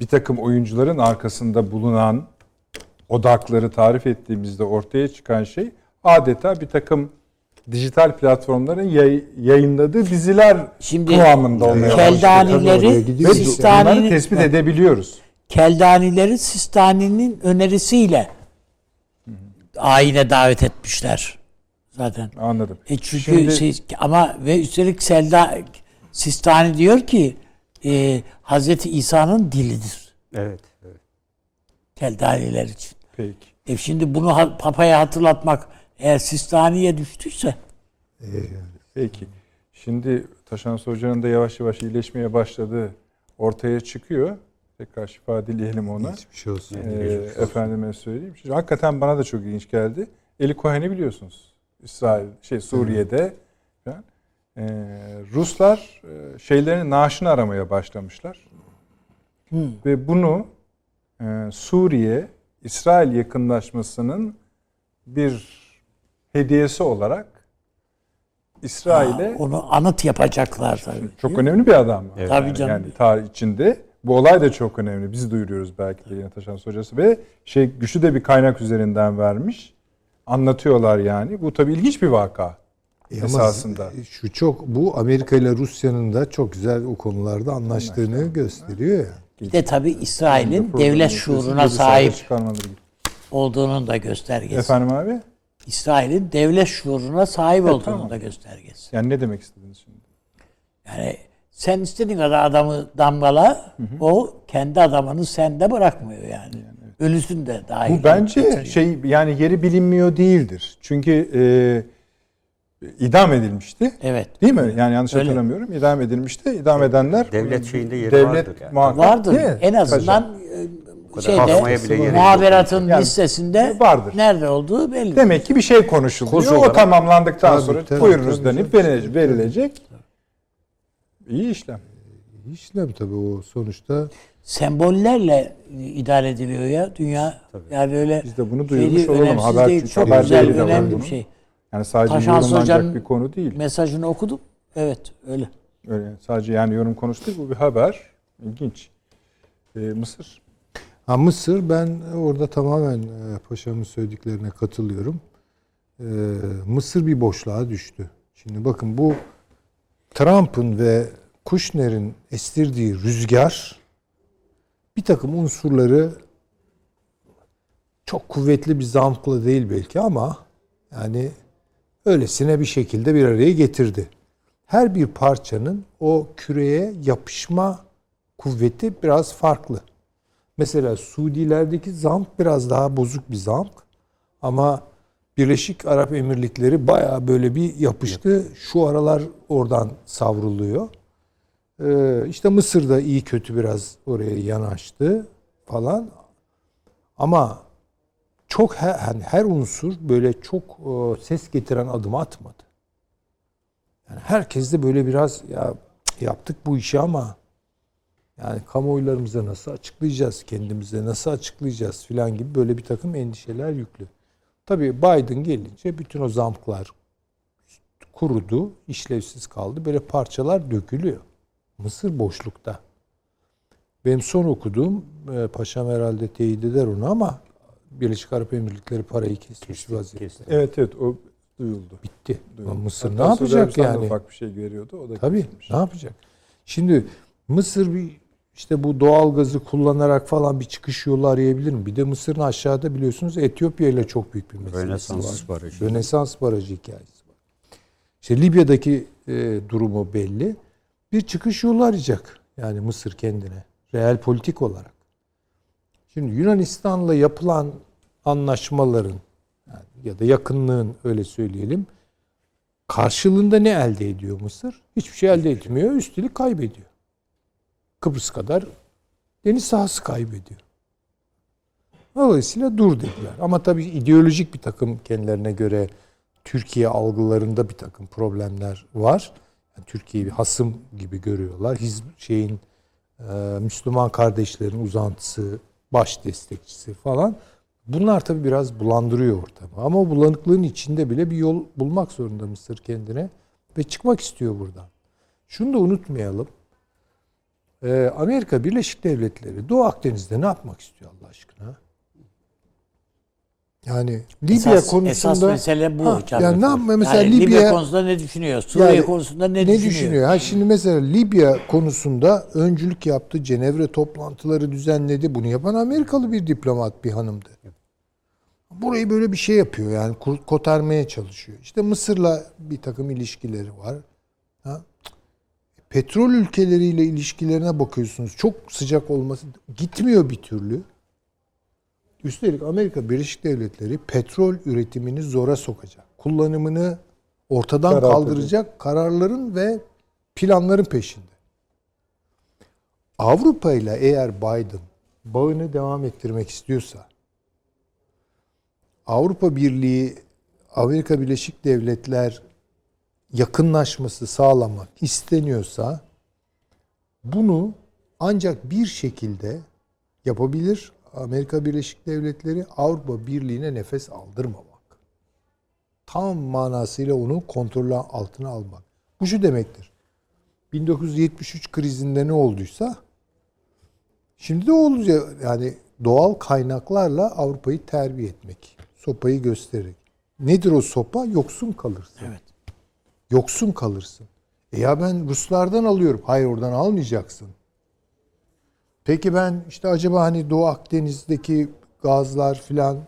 bir takım oyuncuların arkasında bulunan odakları tarif ettiğimizde ortaya çıkan şey adeta bir takım dijital platformların yay- yayınladığı diziler Şimdi kıvamında olmaya başladı. Keldanileri bunları Sistani'nin tespit edebiliyoruz. Keldanileri Sistani'nin önerisiyle ayine davet etmişler zaten. Anladım. E çünkü Şimdi- siz, ama ve üstelik Selda Sistani diyor ki e, Hazreti İsa'nın dilidir. Evet. evet. Keldaniler için. Peki. E şimdi bunu Papa'ya hatırlatmak eğer Sistani'ye düştüyse Peki. Şimdi Taşan Hoca'nın da yavaş yavaş iyileşmeye başladığı ortaya çıkıyor. Tekrar şifa dileyelim ona. Hiçbir şey olsun. Ee, efendime söyleyeyim. Şimdi hakikaten bana da çok ilginç geldi. Eli Cohen'i biliyorsunuz. İsrail, şey Suriye'de. falan. Ee, Ruslar e, şeylerin naaşını aramaya başlamışlar. Ve bunu e, Suriye, İsrail yakınlaşmasının bir hediyesi olarak İsrail'e onu anıt yapacaklar tabii. çok önemli bir adam. Evet. Tabii yani, canım. yani tarih içinde. Bu olay da çok önemli. Biz duyuruyoruz belki de yine Taşan Hocası ve şey güçlü de bir kaynak üzerinden vermiş. Anlatıyorlar yani. Bu tabii ilginç bir vaka E ama esasında. Şu çok bu Amerika ile Rusya'nın da çok güzel o konularda anlaştığını gösteriyor ya. Bir de tabii İsrail'in devlet şuuruna sahip olduğunun da göstergesi. Efendim abi? İsrail'in devlet şuuruna sahip olduğunun tamam. da göstergesi. Yani ne demek istediniz şimdi? Yani sen istediğin kadar adamı damgala, o kendi adamını sende bırakmıyor yani. Ölüsün de dahil. Bu bence getiriyor. şey yani yeri bilinmiyor değildir. Çünkü e, idam edilmişti. Evet. Değil mi? Yani yanlış Öyle. hatırlamıyorum. İdam edilmişti. İdam edenler Devlet şeyinde yeri devlet vardır yani. muhakkak- Vardır. En azından kadar şeyde bile gerek yok. muhaberatın Yani listesinde vardır. nerede olduğu belli. Demek ki bir şey konuşuluyor. O tamamlandıktan Tabii, sonra tabii, buyurunuz tabii denip verilecek. verilecek. İyi işlem. İşlem tabii o sonuçta. Sembollerle idare ediliyor ya dünya. Yani öyle Biz de bunu duyurmuş değil, olalım. Haber- değil. çünkü Çok haber güzel, değeri de var önemli bir şey. Yani sadece Taşans yorumlanacak bir konu değil. Mesajını okudum. Evet öyle. Öyle sadece yani yorum konusu değil bu bir haber. İlginç. Ee, Mısır. Ha Mısır ben orada tamamen e, paşamın söylediklerine katılıyorum. E, Mısır bir boşluğa düştü. Şimdi bakın bu Trump'ın ve Kushner'in estirdiği rüzgar bir takım unsurları çok kuvvetli bir zamkla değil belki ama yani öylesine bir şekilde bir araya getirdi. Her bir parçanın o küreye yapışma kuvveti biraz farklı. Mesela Suudilerdeki zamk biraz daha bozuk bir zamk. Ama Birleşik Arap Emirlikleri bayağı böyle bir yapıştı. Şu aralar oradan savruluyor. Ee, işte Mısır da iyi kötü biraz oraya yanaştı falan. Ama çok her, hani her unsur böyle çok e, ses getiren adım atmadı. Yani herkes de böyle biraz ya yaptık bu işi ama yani kamuoylarımıza nasıl açıklayacağız, kendimize nasıl açıklayacağız filan gibi böyle bir takım endişeler yüklü. Tabii Biden gelince bütün o zamklar kurudu, işlevsiz kaldı. Böyle parçalar dökülüyor. Mısır boşlukta. Benim son okuduğum, e, paşam herhalde teyit eder onu ama Birleşik Arap Emirlikleri parayı kesmiş vaziyette. Evet evet o duyuldu. Bitti. Duyuldu. Mısır Hatta ne yapacak yani? ufak bir şey veriyordu. O da Tabii kesilmiş. ne yapacak? Şimdi Mısır bir işte bu doğal gazı kullanarak falan bir çıkış yolu arayabilir mi? Bir de Mısır'ın aşağıda biliyorsunuz Etiyopya ile çok büyük bir meselesi Rönesans var. barajı. Rönesans barajı hikayesi var. İşte Libya'daki e, durumu belli. Bir çıkış yolu arayacak yani Mısır kendine. Real politik olarak. Şimdi Yunanistan'la yapılan anlaşmaların yani ya da yakınlığın öyle söyleyelim karşılığında ne elde ediyor Mısır? Hiçbir şey elde etmiyor. Üstelik kaybediyor. Kıbrıs kadar deniz sahası kaybediyor. Dolayısıyla dur dediler. Ama tabii ideolojik bir takım kendilerine göre Türkiye algılarında bir takım problemler var. Yani Türkiye'yi bir hasım gibi görüyorlar. Hizb şeyin e, Müslüman kardeşlerin uzantısı, baş destekçisi falan. Bunlar tabii biraz bulandırıyor ortamı. Ama o bulanıklığın içinde bile bir yol bulmak zorunda Mısır kendine ve çıkmak istiyor buradan. Şunu da unutmayalım. Ee, Amerika Birleşik Devletleri Doğu Akdeniz'de ne yapmak istiyor Allah aşkına? Yani Libya esas, konusunda esas mesele bu Ha, hocam. yani ne yapma mesela Yani Libya, konusunda ne düşünüyor? Suriye Yani konusunda ne, ne düşünüyor? Ha şimdi mesela Libya konusunda öncülük yaptı. Cenevre toplantıları düzenledi. Bunu yapan Amerikalı bir diplomat, bir hanımdı. Burayı böyle bir şey yapıyor yani kotarmaya çalışıyor. İşte Mısır'la bir takım ilişkileri var. Petrol ülkeleriyle ilişkilerine bakıyorsunuz. Çok sıcak olması gitmiyor bir türlü. Üstelik Amerika Birleşik Devletleri petrol üretimini zora sokacak. Kullanımını ortadan Karartacak. kaldıracak kararların ve planların peşinde. Avrupa ile eğer Biden bağını devam ettirmek istiyorsa Avrupa Birliği Amerika Birleşik Devletler yakınlaşması sağlamak isteniyorsa bunu ancak bir şekilde yapabilir Amerika Birleşik Devletleri Avrupa Birliği'ne nefes aldırmamak. Tam manasıyla onu kontrol altına almak. Bu şu demektir. 1973 krizinde ne olduysa şimdi de olacak yani doğal kaynaklarla Avrupa'yı terbiye etmek. Sopayı göstererek. Nedir o sopa? Yoksun kalırsın. Evet. Yoksun kalırsın. E ya ben Ruslardan alıyorum. Hayır oradan almayacaksın. Peki ben işte acaba hani Doğu Akdeniz'deki gazlar filan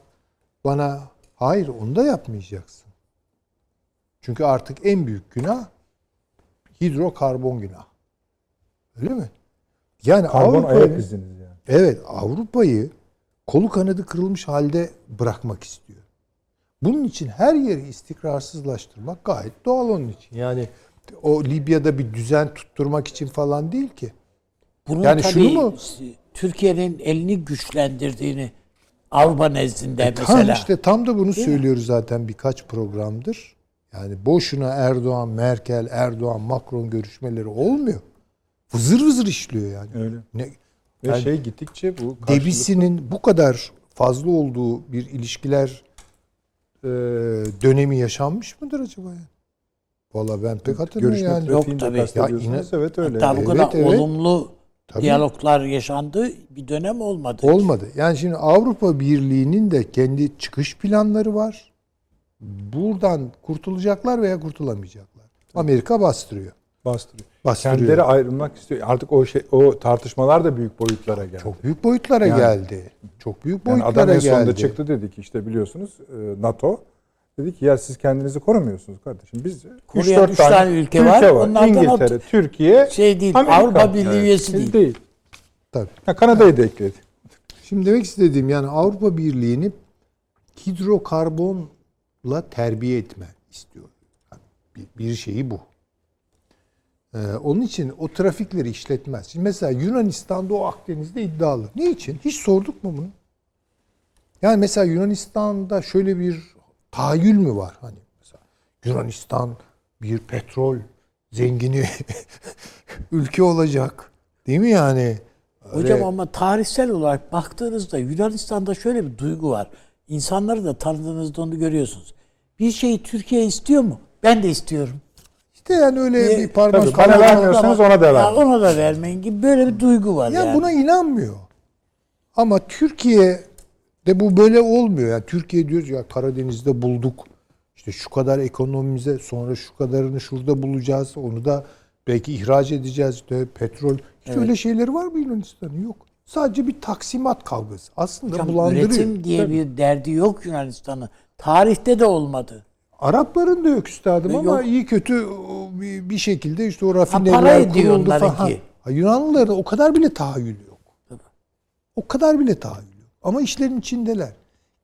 bana hayır onu da yapmayacaksın. Çünkü artık en büyük günah hidrokarbon günah. Öyle mi? Yani Karbon ayak iziniz yani. Evet Avrupa'yı kolu kanadı kırılmış halde bırakmak istiyor. Bunun için her yeri istikrarsızlaştırmak gayet doğal onun için. Yani o Libya'da bir düzen tutturmak için falan değil ki. Bunun Yani tabii şunu mu- Türkiye'nin elini güçlendirdiğini Avrupa nezdinde E Tam mesela. işte tam da bunu Değil mi? söylüyoruz zaten birkaç programdır. Yani boşuna Erdoğan, Merkel, Erdoğan, Macron görüşmeleri olmuyor. Vızır vızır işliyor yani. Öyle. Ne, Ve Yani şey gittikçe bu karşılıklı- debisinin bu kadar fazla olduğu bir ilişkiler e, dönemi yaşanmış mıdır acaba? Yani? Valla ben pek hatırlamıyorum yani. Yok tabii. Ya evet öyle. Hatta bu Evet, kadar evet. olumlu Tabii. diyaloglar yaşandığı bir dönem olmadı. Olmadı. Yani şimdi Avrupa Birliği'nin de kendi çıkış planları var. Buradan kurtulacaklar veya kurtulamayacaklar. Amerika bastırıyor. bastırıyor. Bastırıyor. Kendileri ayrılmak istiyor. Artık o şey o tartışmalar da büyük boyutlara geldi. Çok büyük boyutlara Yani- geldi. Çok büyük yani boyutlara adam en geldi. sonunda çıktı dedi ki işte biliyorsunuz e, NATO dedi ki ya siz kendinizi korumuyorsunuz kardeşim. Biz Koruyan 3-4 üç tane ülke var. Onlardan İngiltere, at- Türkiye, Şey değil, Amerika. Avrupa Birliği Evet. üyesi değil. değil. Tabii. Ha, Kanada'yı da ekledi. Şimdi demek istediğim yani Avrupa Birliği'ni hidrokarbonla terbiye etme istiyor. Yani bir, bir şeyi bu. Ee, onun için o trafikleri işletmez. Şimdi mesela Yunanistan'da o Akdeniz'de iddialı. Ne için? Hiç sorduk mu bunu? Yani mesela Yunanistan'da şöyle bir tahayyül mü var? Hani mesela Yunanistan bir petrol zengini ülke olacak. Değil mi yani? Hocam ama tarihsel olarak baktığınızda Yunanistan'da şöyle bir duygu var. İnsanları da tanıdığınızda onu görüyorsunuz. Bir şeyi Türkiye istiyor mu? Ben de istiyorum. İşte yani öyle Niye? bir parmak Tabii, bana vermiyorsanız ona da vermeyin. ona da vermeyin gibi böyle bir duygu var Ya yani. buna inanmıyor. Ama Türkiye'de bu böyle olmuyor. Yani Türkiye diyoruz ya Karadeniz'de bulduk. İşte şu kadar ekonomimize sonra şu kadarını şurada bulacağız. Onu da belki ihraç edeceğiz. İşte petrol. Hiç öyle şeyleri var mı Yunanistan'ın? Yok. Sadece bir taksimat kavgası. Aslında Hocam, bulandırıyor. üretim diye bir derdi yok Yunanistan'ın. Tarihte de olmadı. Arapların da yok üstadım E, ama yok. iyi kötü o, bir, şekilde işte o rafineriler kuruldu falan. Ha, Yunanlıların o kadar bile tahayyül yok. O kadar bile tahayyül yok. Ama işlerin içindeler.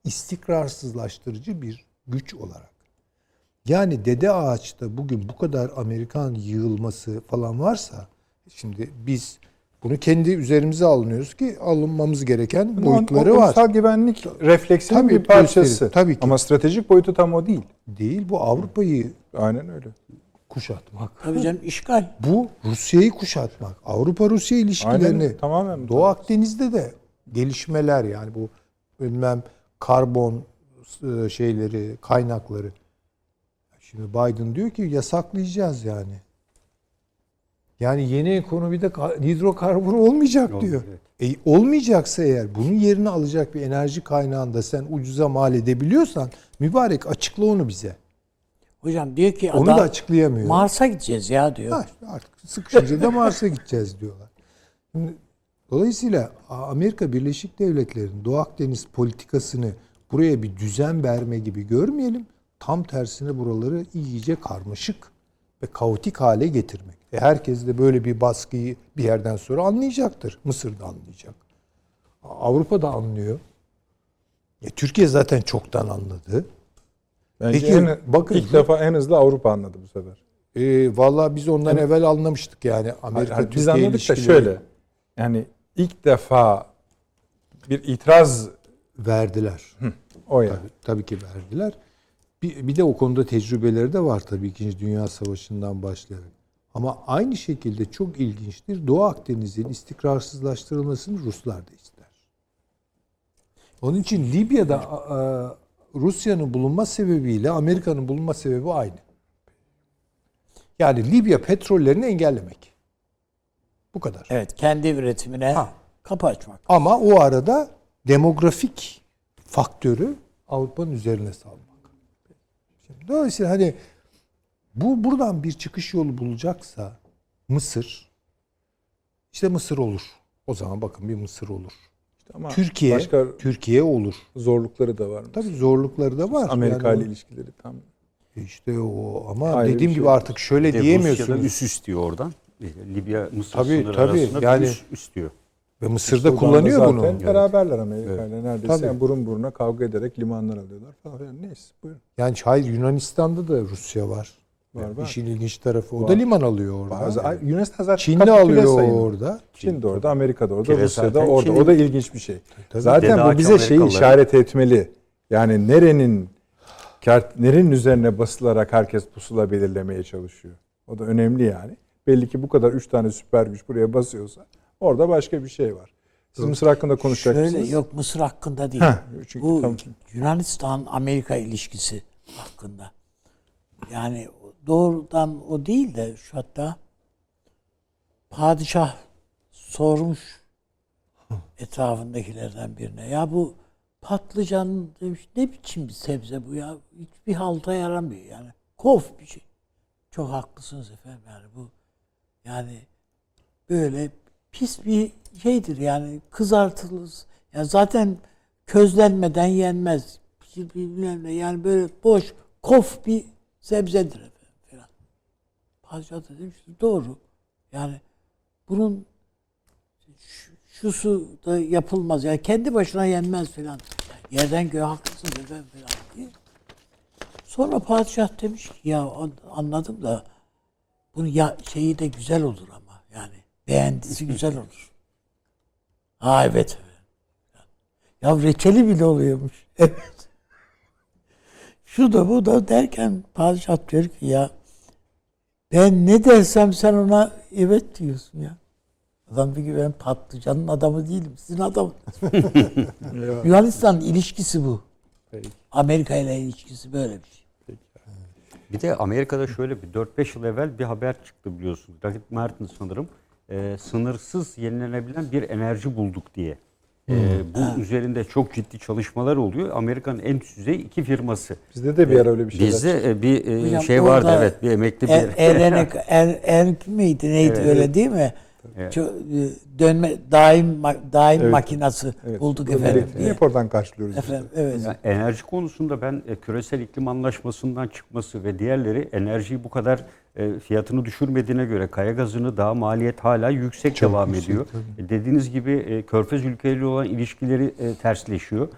İstikrarsızlaştırıcı bir güç olarak. Yani Dede Ağaç'ta bugün bu kadar Amerikan yığılması falan varsa şimdi biz Bunu kendi üzerimize alınıyoruz ki alınmamız gereken Bunun boyutları o var. ulusal güvenlik refleksinin Tabii, bir parçası. gösterir. Tabii ki. Ama stratejik boyutu tam o değil. Değil bu Avrupa'yı Aynen öyle. kuşatmak. Tabii canım işgal. Bu Rusya'yı kuşatmak. Avrupa-Rusya ilişkilerini Aynen, tamamen. Doğu Akdeniz'de de gelişmeler yani bu bilmem karbon e, şeyleri, kaynakları. Şimdi Biden diyor ki yasaklayacağız yani. Yani yeni ekonomide ka- hidrokarbon olmayacak diyor. Evet. E, olmayacaksa eğer bunun yerini alacak bir enerji kaynağında sen ucuza mal edebiliyorsan mübarek açıkla onu bize. Hocam diyor ki Onu da açıklayamıyor. Mars'a gideceğiz ya diyor. Ha, artık sıkışınca da Mars'a gideceğiz diyorlar. Şimdi, dolayısıyla Amerika Birleşik Devletleri'nin Doğu Akdeniz politikasını buraya bir düzen verme gibi görmeyelim. Tam tersine buraları iyice karmaşık ve kaotik hale getirmek. E herkes de böyle bir baskıyı bir yerden sonra anlayacaktır. Mısır da anlayacak. Avrupa da anlıyor. E, Türkiye zaten çoktan anladı. Bence Peki, en, bakın- ilk defa en hızlı Avrupa anladı bu sefer. E, vallahi biz ondan evvel anlamıştık yani Amerika Hayır, biz Türkiye anladık da şöyle. Yani ilk defa bir itiraz verdiler. o yani. Tabii, tabii ki verdiler. Bir, bir de o konuda tecrübeleri de var tabii İkinci Dünya Savaşı'ndan başlayarak. Ama aynı şekilde çok ilginçtir. Doğu Akdeniz'in istikrarsızlaştırılmasını Ruslar da ister. Onun için Libya'da Rusya'nın bulunma sebebiyle Amerika'nın bulunma sebebi aynı. Yani Libya petrollerini engellemek. Bu kadar. Evet kendi üretimine Ha. kapı açmak. Ama o arada demografik faktörü Avrupa'nın üzerine salmak. Şimdi dolayısıyla hani bu buradan bir çıkış yolu bulacaksa Mısır işte Mısır olur. O zaman bakın bir Mısır olur. Ama Türkiye başka Türkiye olur. zorlukları da var. Tabii zorlukları da var. Amerika Yani ile ilişkileri tam. işte o ama Ayrı dediğim şey. gibi artık şöyle de diyemiyorsunuz. Rusya'da üst istiyor oradan. Libya Mısır Tabii, sınırı tabii. arasında Yani- istiyor. Ve Mısır'da Sudan'da kullanıyor zaten bunu. Beraberler Amerika ile neredeyse. Tabii. Yani burun buruna kavga ederek limanlar alıyorlar falan. Yani neyse buyurun. Yani hayır Yunanistan'da da Rusya var. Var, var. İşin ilginç tarafı o Var. da liman alıyor orada. Bazı, Yunanistan zaten Çin kapitüle alıyor sayılır. orada. Çin de orada, Amerika da orada, Ki Rusya da zaten orada. Çin'in- O da ilginç bir şey. Tabii. Zaten bu Dedaki bize şeyi işaret etmeli. Yani nerenin kart, nerenin üzerine basılarak herkes pusula belirlemeye çalışıyor. O da önemli yani. Belli ki bu kadar üç tane süper güç buraya basıyorsa orada başka bir şey var. Siz Mısır hakkında konuşacak Şöyle mısınız? yok Mısır hakkında değil. Heh, çünkü Bu tam- Yunanistan Amerika ilişkisi hakkında. Yani doğrudan o değil de şu hatta padişah sormuş etrafındakilerden birine. Ya bu patlıcan demiş ne biçim bir sebze bu ya? Hiçbir halta yaramıyor yani. Kof bir şey. Çok haklısınız efendim yani bu yani böyle pis bir şeydir yani kızartılır. Ya zaten közlenmeden yenmez. Bilmem ne yani böyle boş kof bir sebzedir efendim falan. Padişah da demiş ki, doğru. Yani bunun şu- şusu da yapılmaz. Yani kendi başına yenmez falan. Yerden göğe haklısın efendim falan diye. Sonra padişah demiş ki ya an- anladım da bunun ya şeyi de güzel olur ama yani beğendisi güzel olur. Ha evet. Ya reçeli bile oluyormuş. Evet. Şu da bu da derken padişah diyor ki ya ben ne dersem sen ona evet diyorsun ya. Adam diyor ki ben patlıcanın adamı değilim. Sizin adamınız. Yunanistan ilişkisi bu. Amerika ile ilişkisi böyle bir şey. Bir de Amerika'da şöyle bir 4-5 yıl evvel bir haber çıktı biliyorsunuz. Lockheed Martin sanırım e, sınırsız yenilenebilen bir enerji bulduk diye. E, bu üzerinde çok ciddi çalışmalar oluyor. Amerika'nın en üst düzey iki firması. Bizde de bir ara öyle bir şeyler Bizde e, bir e, Hocam şey vardı evet bir emekli Er, bir Erenek, er, Erk miydi neydi Evet. öyle değil mi? Evet. Çok, e, dönme daim daim Evet. makinası Evet. bulduk Bunu efendim. elektriği hep oradan karşılıyoruz. Efendim evet. Yani enerji konusunda ben e, küresel iklim anlaşmasından çıkması ve diğerleri enerjiyi bu kadar e, fiyatını düşürmediğine göre kaya gazını daha maliyet hala yüksek devam ediyor. E, dediğiniz gibi e, Körfez ülkeleriyle olan ilişkileri e, tersleşiyor.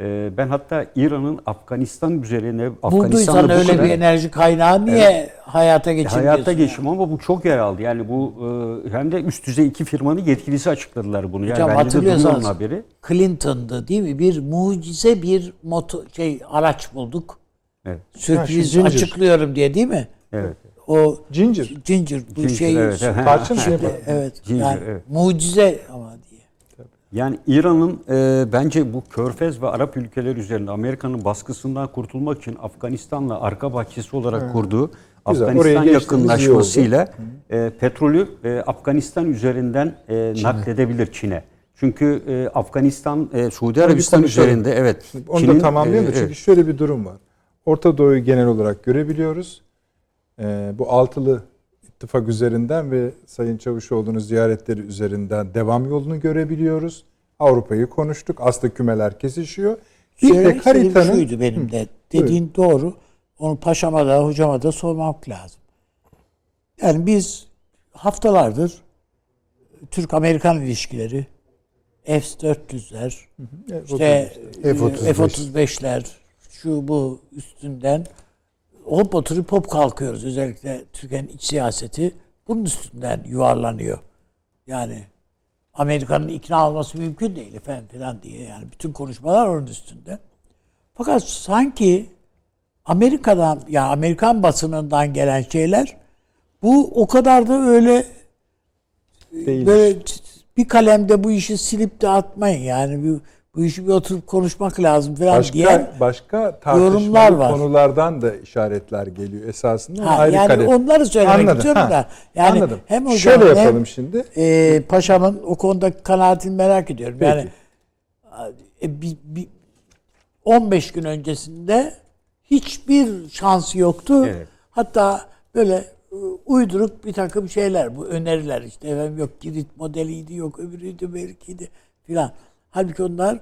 E, ben hatta İran'ın Afganistan üzerine Bulduysan Afganistan'la bu öyle kadar- bir enerji kaynağı niye hayata geçirmiyorsun? Hayata geçim ama bu çok yer aldı. Yani bu e, hem de üst düzey iki firmanın yetkilisi açıkladılar bunu. Yani Hocam hatırlıyorsanız haberi. Clinton'dı değil mi? Bir mucize bir moto şey araç bulduk. Evet. Sürpriz Ha, açıklıyorum diye değil mi? Evet. O Ginger. Ginger bu Ginger, şey evet, evet. Tarçın şey evet. Ginger, yani evet. mucize ama. Yani İran'ın e, bence bu Körfez ve Arap ülkeleri üzerinde Amerika'nın baskısından kurtulmak için Afganistan'la arka bahçesi olarak kurduğu Güzel, Afganistan yakınlaşmasıyla e, petrolü e, Afganistan üzerinden e, nakledebilir Çin'e. Çünkü e, Afganistan, e, Suudi Arabistan üzerinde evet. Onu Çin'in, da tamamlayalım da e, çünkü şöyle bir durum var. Orta Doğu'yu genel olarak görebiliyoruz. Ee, bu altılı ittifak üzerinden ve Sayın Çavuşoğlu'nun ziyaretleri üzerinden devam yolunu görebiliyoruz. Avrupa'yı konuştuk. Aslında kümeler kesişiyor. Bir de Söylemek haritanın şuydu benim de. Dediğin doğru. Onu paşama da hocama da sormak lazım. Yani biz haftalardır Türk-Amerikan ilişkileri F-400'ler işte F-35. F-35'ler şu bu üstünden hop oturup hop kalkıyoruz. Özellikle Türkiye'nin iç siyaseti bunun üstünden yuvarlanıyor. Yani Amerika'nın ikna olması mümkün değil efendim falan diye. Yani bütün konuşmalar onun üstünde. Fakat sanki Amerika'dan ya Amerikan basınından gelen şeyler bu o kadar da öyle Değil. böyle bir kalemde bu işi silip de atmayın yani bu, bu işi bir oturup konuşmak lazım falan başka diyen başka yorumlar var. konulardan da işaretler geliyor esasında. Ha, ayrı yani kale. onları söylemek Anladım, istiyorum ha. da yani Anladım. hem hocam Şöyle hem, yapalım şimdi. e, paşamın o konudaki kanaatini merak ediyorum. Peki. Yani e, bir, bir 15 gün öncesinde hiçbir şansı yoktu. Evet. Hatta böyle e, uyduruk bir takım şeyler bu öneriler işte efendim yok Girit modeliydi yok öbürüydü belkiydi filan. Halbuki onlar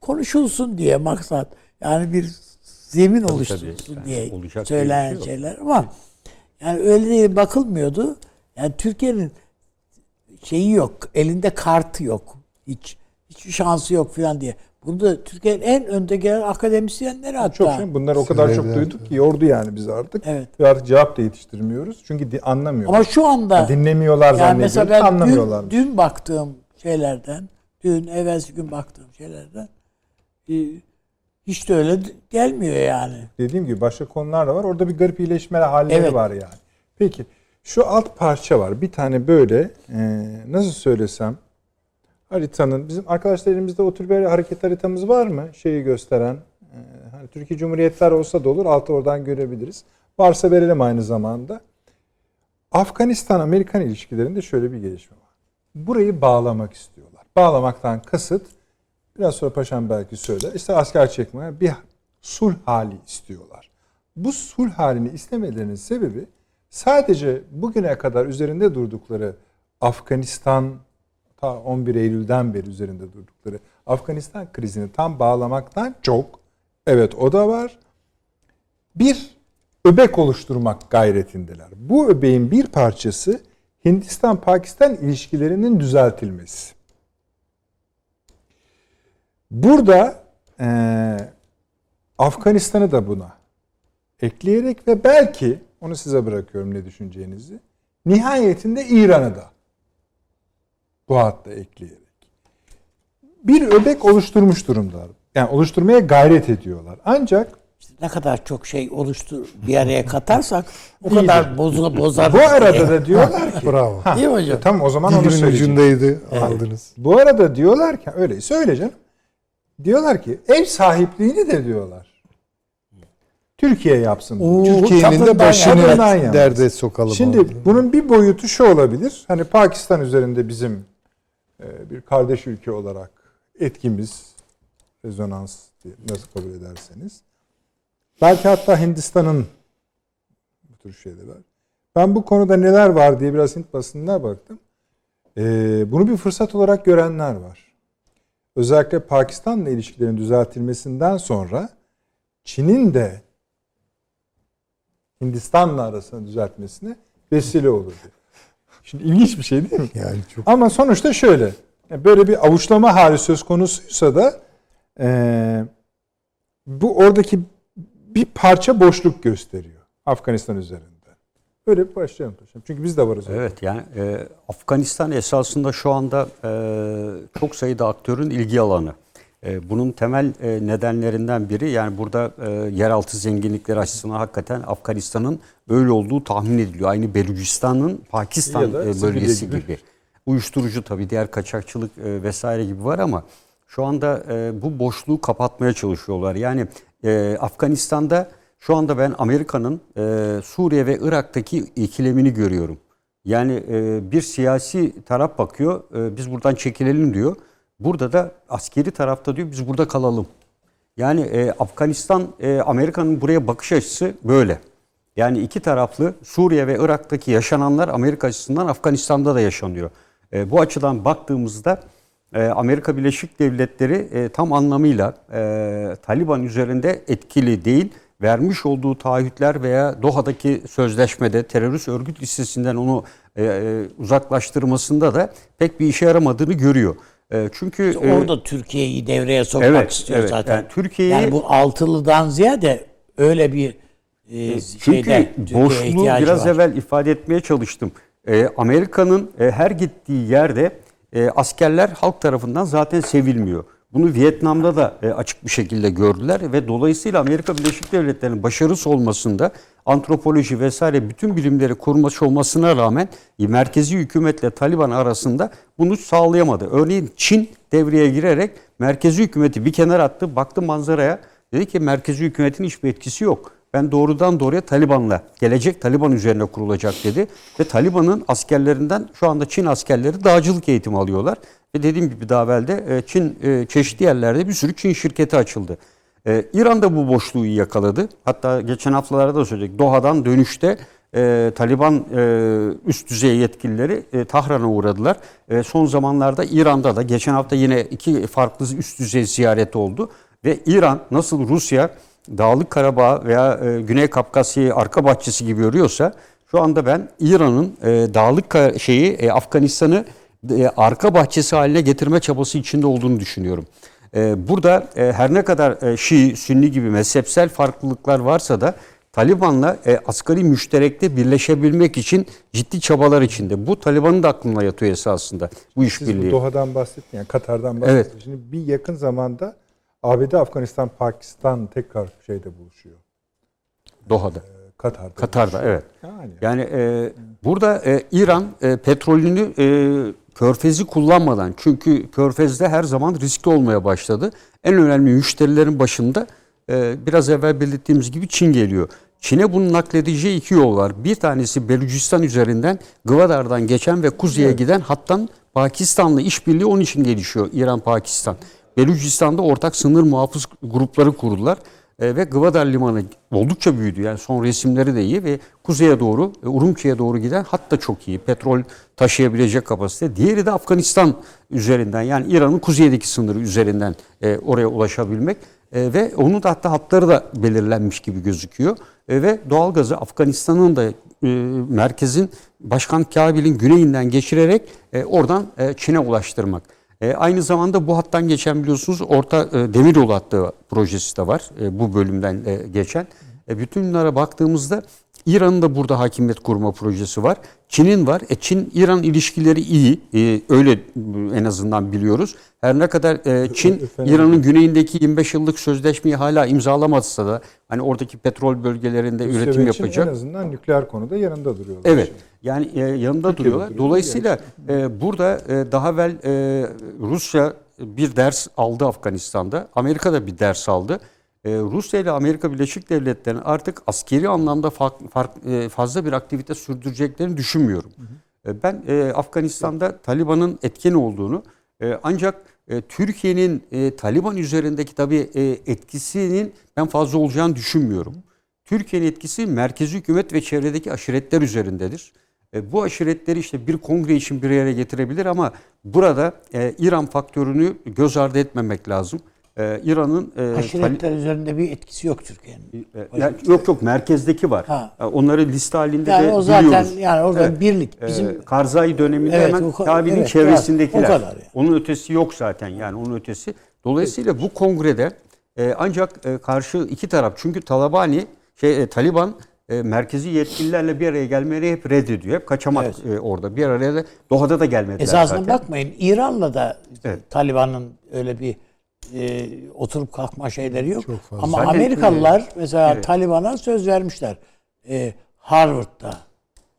konuşulsun diye maksat. Yani bir zemin oluşturulsun tabii. diye Yani söylenen şey şeyler ama yani öyle değil bakılmıyordu. Yani Türkiye'nin şeyi yok. Elinde kartı yok. Hiç hiçbir şansı yok falan diye. Bunu da Türkiye'nin en önde gelen akademisyenleri hatta. Çok şey. Bunları o kadar çok Söyledim. duyduk ki yordu yani biz artık. Evet. Ve artık cevap da yetiştirmiyoruz. Çünkü di- anlamıyorlar. Ama şu anda Dinlemiyorlar yani zannediyoruz. mesela ben dün, anlamıyorlar. dün baktığım şeylerden, dün evvelsi gün baktığım şeylerden e, hiç de öyle gelmiyor yani. Dediğim gibi başka konular da var. Orada bir garip iyileşme halleri Evet. var yani. Peki şu alt parça var. Bir tane böyle e, nasıl söylesem haritanın bizim arkadaşlar elimizde o tür bir hareket haritamız var mı? Şeyi gösteren e, hani Türkiye Cumhuriyetler olsa da olur. Altı oradan görebiliriz. Varsa verelim aynı zamanda. Afganistan-Amerikan ilişkilerinde şöyle bir gelişme var. Burayı bağlamak istiyorlar. Bağlamaktan kasıt biraz sonra paşam belki söyler. İşte asker çekmeye bir sulh hali istiyorlar. Bu sulh halini istemelerinin sebebi sadece bugüne kadar üzerinde durdukları Afganistan ta 11 Eylül'den beri üzerinde durdukları Afganistan krizini tam bağlamaktan çok evet o da var. Bir öbek oluşturmak gayretindeler. Bu öbeğin bir parçası Hindistan-Pakistan ilişkilerinin düzeltilmesi. Burada eee, Afganistan'ı da buna ekleyerek ve belki onu size bırakıyorum ne düşüneceğinizi. Nihayetinde İran'ı da bu hatta ekleyerek. Bir öbek oluşturmuş durumdalar. Yani oluşturmaya gayret ediyorlar. Ancak İşte ne kadar çok şey oluştur bir araya katarsak o kadar bozu bozar. bu arada da diyorlar ki Bravo. Ha, Değil mi hocam? e, tamam o zaman onu söyleyeceğim. ucundaydı aldınız. Bu arada diyorlar ki öyle söyleyeceğim. Diyorlar ki ev sahipliğini de diyorlar. Türkiye yapsın. Oo, Türkiye'nin de başını yalnız. derde sokalım. Şimdi abi. bunun bir boyutu şu olabilir. Hani Pakistan üzerinde bizim e, bir kardeş ülke olarak etkimiz, rezonans diye nasıl kabul ederseniz. Belki hatta Hindistan'ın bu tür şeyleri var. Ben bu konuda neler var diye biraz Hint basınına baktım. E, bunu bir fırsat olarak görenler var. Özellikle Pakistan'la ilişkilerin düzeltilmesinden sonra Çin'in de Hindistan'la arasını düzeltmesine vesile olur diyor. Şimdi ilginç bir şey değil mi? yani çok Ama sonuçta şöyle. Böyle bir avuçlama hali söz konusuysa da eee, bu oradaki bir parça boşluk gösteriyor Afganistan üzerinde. Öyle bir başlayalım. Çünkü biz de varız. Evet yani e, Afganistan esasında şu anda e, çok sayıda aktörün ilgi alanı. E, bunun temel e, nedenlerinden biri yani burada e, yeraltı zenginlikleri açısından hakikaten Afganistan'ın öyle olduğu tahmin ediliyor. Aynı Belucistan'ın Pakistan e, bölgesi gibi. gibi. Uyuşturucu tabii diğer kaçakçılık e, vesaire gibi var ama şu anda e, bu boşluğu kapatmaya çalışıyorlar. Yani e, Afganistan'da şu anda ben Amerika'nın e, Suriye ve Irak'taki ikilemini görüyorum. Yani e, bir siyasi taraf bakıyor, e, biz buradan çekilelim diyor. Burada da askeri tarafta diyor, biz burada kalalım. Yani e, Afganistan, e, Amerika'nın buraya bakış açısı böyle. Yani iki taraflı Suriye ve Irak'taki yaşananlar Amerika açısından Afganistan'da da yaşanıyor. E, bu açıdan baktığımızda e, Amerika Birleşik Devletleri e, tam anlamıyla e, Taliban üzerinde etkili değil. Vermiş olduğu taahhütler veya Doha'daki sözleşmede terörist örgüt listesinden onu e, e, uzaklaştırmasında da pek bir işe yaramadığını görüyor. E, çünkü e, Orada Türkiye'yi devreye sokmak evet, istiyor evet. zaten. Yani Türkiye'yi- yani bu altılıdan ziyade öyle bir e, Çünkü şeyde boşluğu biraz var. evvel ifade etmeye çalıştım. Ee, Amerika'nın e, her gittiği yerde e, askerler halk tarafından zaten sevilmiyor. Bunu Vietnam'da da e, açık bir şekilde gördüler ve dolayısıyla Amerika Birleşik Devletleri'nin başarısı olmasında antropoloji vesaire bütün bilimleri kurmuş olmasına rağmen e, merkezi hükümetle Taliban arasında bunu sağlayamadı. Örneğin Çin devreye girerek merkezi hükümeti bir kenara attı, baktı manzaraya dedi ki merkezi hükümetin hiçbir etkisi yok. Ben doğrudan doğruya Taliban'la, gelecek Taliban üzerine kurulacak dedi. Ve Taliban'ın askerlerinden şu anda Çin askerleri dağcılık eğitimi alıyorlar. Ve dediğim gibi daha evvel de e, Çin e, çeşitli yerlerde bir sürü Çin şirketi açıldı. E, İran da bu boşluğu yakaladı. Hatta geçen haftalarda da söyledik. Doha'dan dönüşte Taliban üst düzey yetkilileri Tahran'a uğradılar. Son zamanlarda İran'da da geçen hafta yine iki farklı üst düzey ziyaret oldu. Ve İran nasıl Rusya Dağlık Karabağ veya Güney Kafkasya'yı arka bahçesi gibi görüyorsa şu anda ben İran'ın Dağlık şeyi Afganistan'ı e, arka bahçesi haline getirme çabası içinde olduğunu düşünüyorum. E, burada e, her ne kadar e, Şii, Sünni gibi mezhepsel farklılıklar varsa da Taliban'la e, asgari müşterekte birleşebilmek için ciddi çabalar içinde. Bu Taliban'ın da aklına yatıyor esasında bu Siz bu işbirliği. Doha'dan bahsettin yani Katar'dan bahsettin. Evet. Şimdi bir yakın zamanda ABD, Afganistan, Pakistan tekrar şeyde buluşuyor. Doha'da. Ee, Katar'da. Katar'da evet. Yani Yani e, burada e, İran e, petrolünü e, körfezi kullanmadan çünkü körfezde her zaman riskli olmaya başladı. En önemli müşterilerin başında e, biraz evvel belirttiğimiz gibi Çin geliyor. Çin'e bunu nakledeceği iki yol var. Bir tanesi Belucistan üzerinden Gwadar'dan geçen ve kuzeye giden hattan Pakistan'la işbirliği onun için gelişiyor İran-Pakistan. Belucistan'da ortak sınır muhafız grupları kurdular. E, ve Gwadar Limanı oldukça büyüdü. Yani son resimleri de iyi ve kuzeye doğru, e, doğru giden hat da çok iyi. Petrol taşıyabilecek kapasite. Diğeri de Afganistan üzerinden yani İran'ın kuzeydeki sınırı üzerinden e, oraya ulaşabilmek. E, ve onun da hatta hatları da belirlenmiş gibi gözüküyor. E, ve doğalgazı Afganistan'ın da merkezin Başkan Kabil'in güneyinden geçirerek oradan Çin'e ulaştırmak. E, aynı zamanda bu hattan geçen biliyorsunuz Orta e, Demiryolu hattı projesi de var e, bu bölümden e, geçen. E, bütün bunlara baktığımızda İran'ın da burada hakimiyet kurma projesi var. Çin'in var. E, Çin-İran ilişkileri iyi. E, öyle e, en azından biliyoruz. Her ne kadar e, Çin? İran'ın güneyindeki 25 yıllık sözleşmeyi hala imzalamazsa da hani oradaki petrol bölgelerinde Rusya üretim yapacak. en azından nükleer konuda yanında duruyorlar. Evet. Yani e, yanında duruyorlar. duruyor, Dolayısıyla e, burada e, daha evvel e, Rusya bir ders aldı Afganistan'da. Amerika da bir ders aldı. E, Rusya ile Amerika Birleşik Devletleri'nin artık askeri anlamda fark, fark, e, fazla bir aktivite sürdüreceklerini düşünmüyorum. E, ben e, Afganistan'da Taliban'ın etken olduğunu e, ancak e, Türkiye'nin e, Taliban üzerindeki tabii e, etkisinin ben fazla olacağını düşünmüyorum. Türkiye'nin etkisi merkezi hükümet ve çevredeki aşiretler üzerindedir. E, bu aşiretleri işte bir kongre için bir yere getirebilir ama burada e, İran faktörünü göz ardı etmemek lazım. E, İran'ın e, Aşiretler üzerinde bir etkisi yok Türkiye'nin. Tali- e, yani yok yok merkezdeki var. Ha. E, Onları liste halinde Yani de o zaten biliyoruz. yani orada Evet. birlik Ee, bizim Karzai döneminde Evet, hemen o ka- Kabil'in evet, çevresindekiler. o kadar yani. Onun ötesi yok zaten yani onun ötesi. Dolayısıyla bu kongrede E, ancak e, karşı iki taraf çünkü Talabani şey e, Taliban e, merkezi yetkililerle bir araya gelmeyi hep reddediyor. Hep kaçamak e, orada. Bir araya da Doha'da da gelmediler Esasına zaten. bakmayın İran'la da Evet. Taliban'ın öyle bir e, oturup kalkma şeyleri yok. Çok fazla. Ama Zaten, Amerikalılar mesela evet. Taliban'a söz vermişler. E, Harvard'da,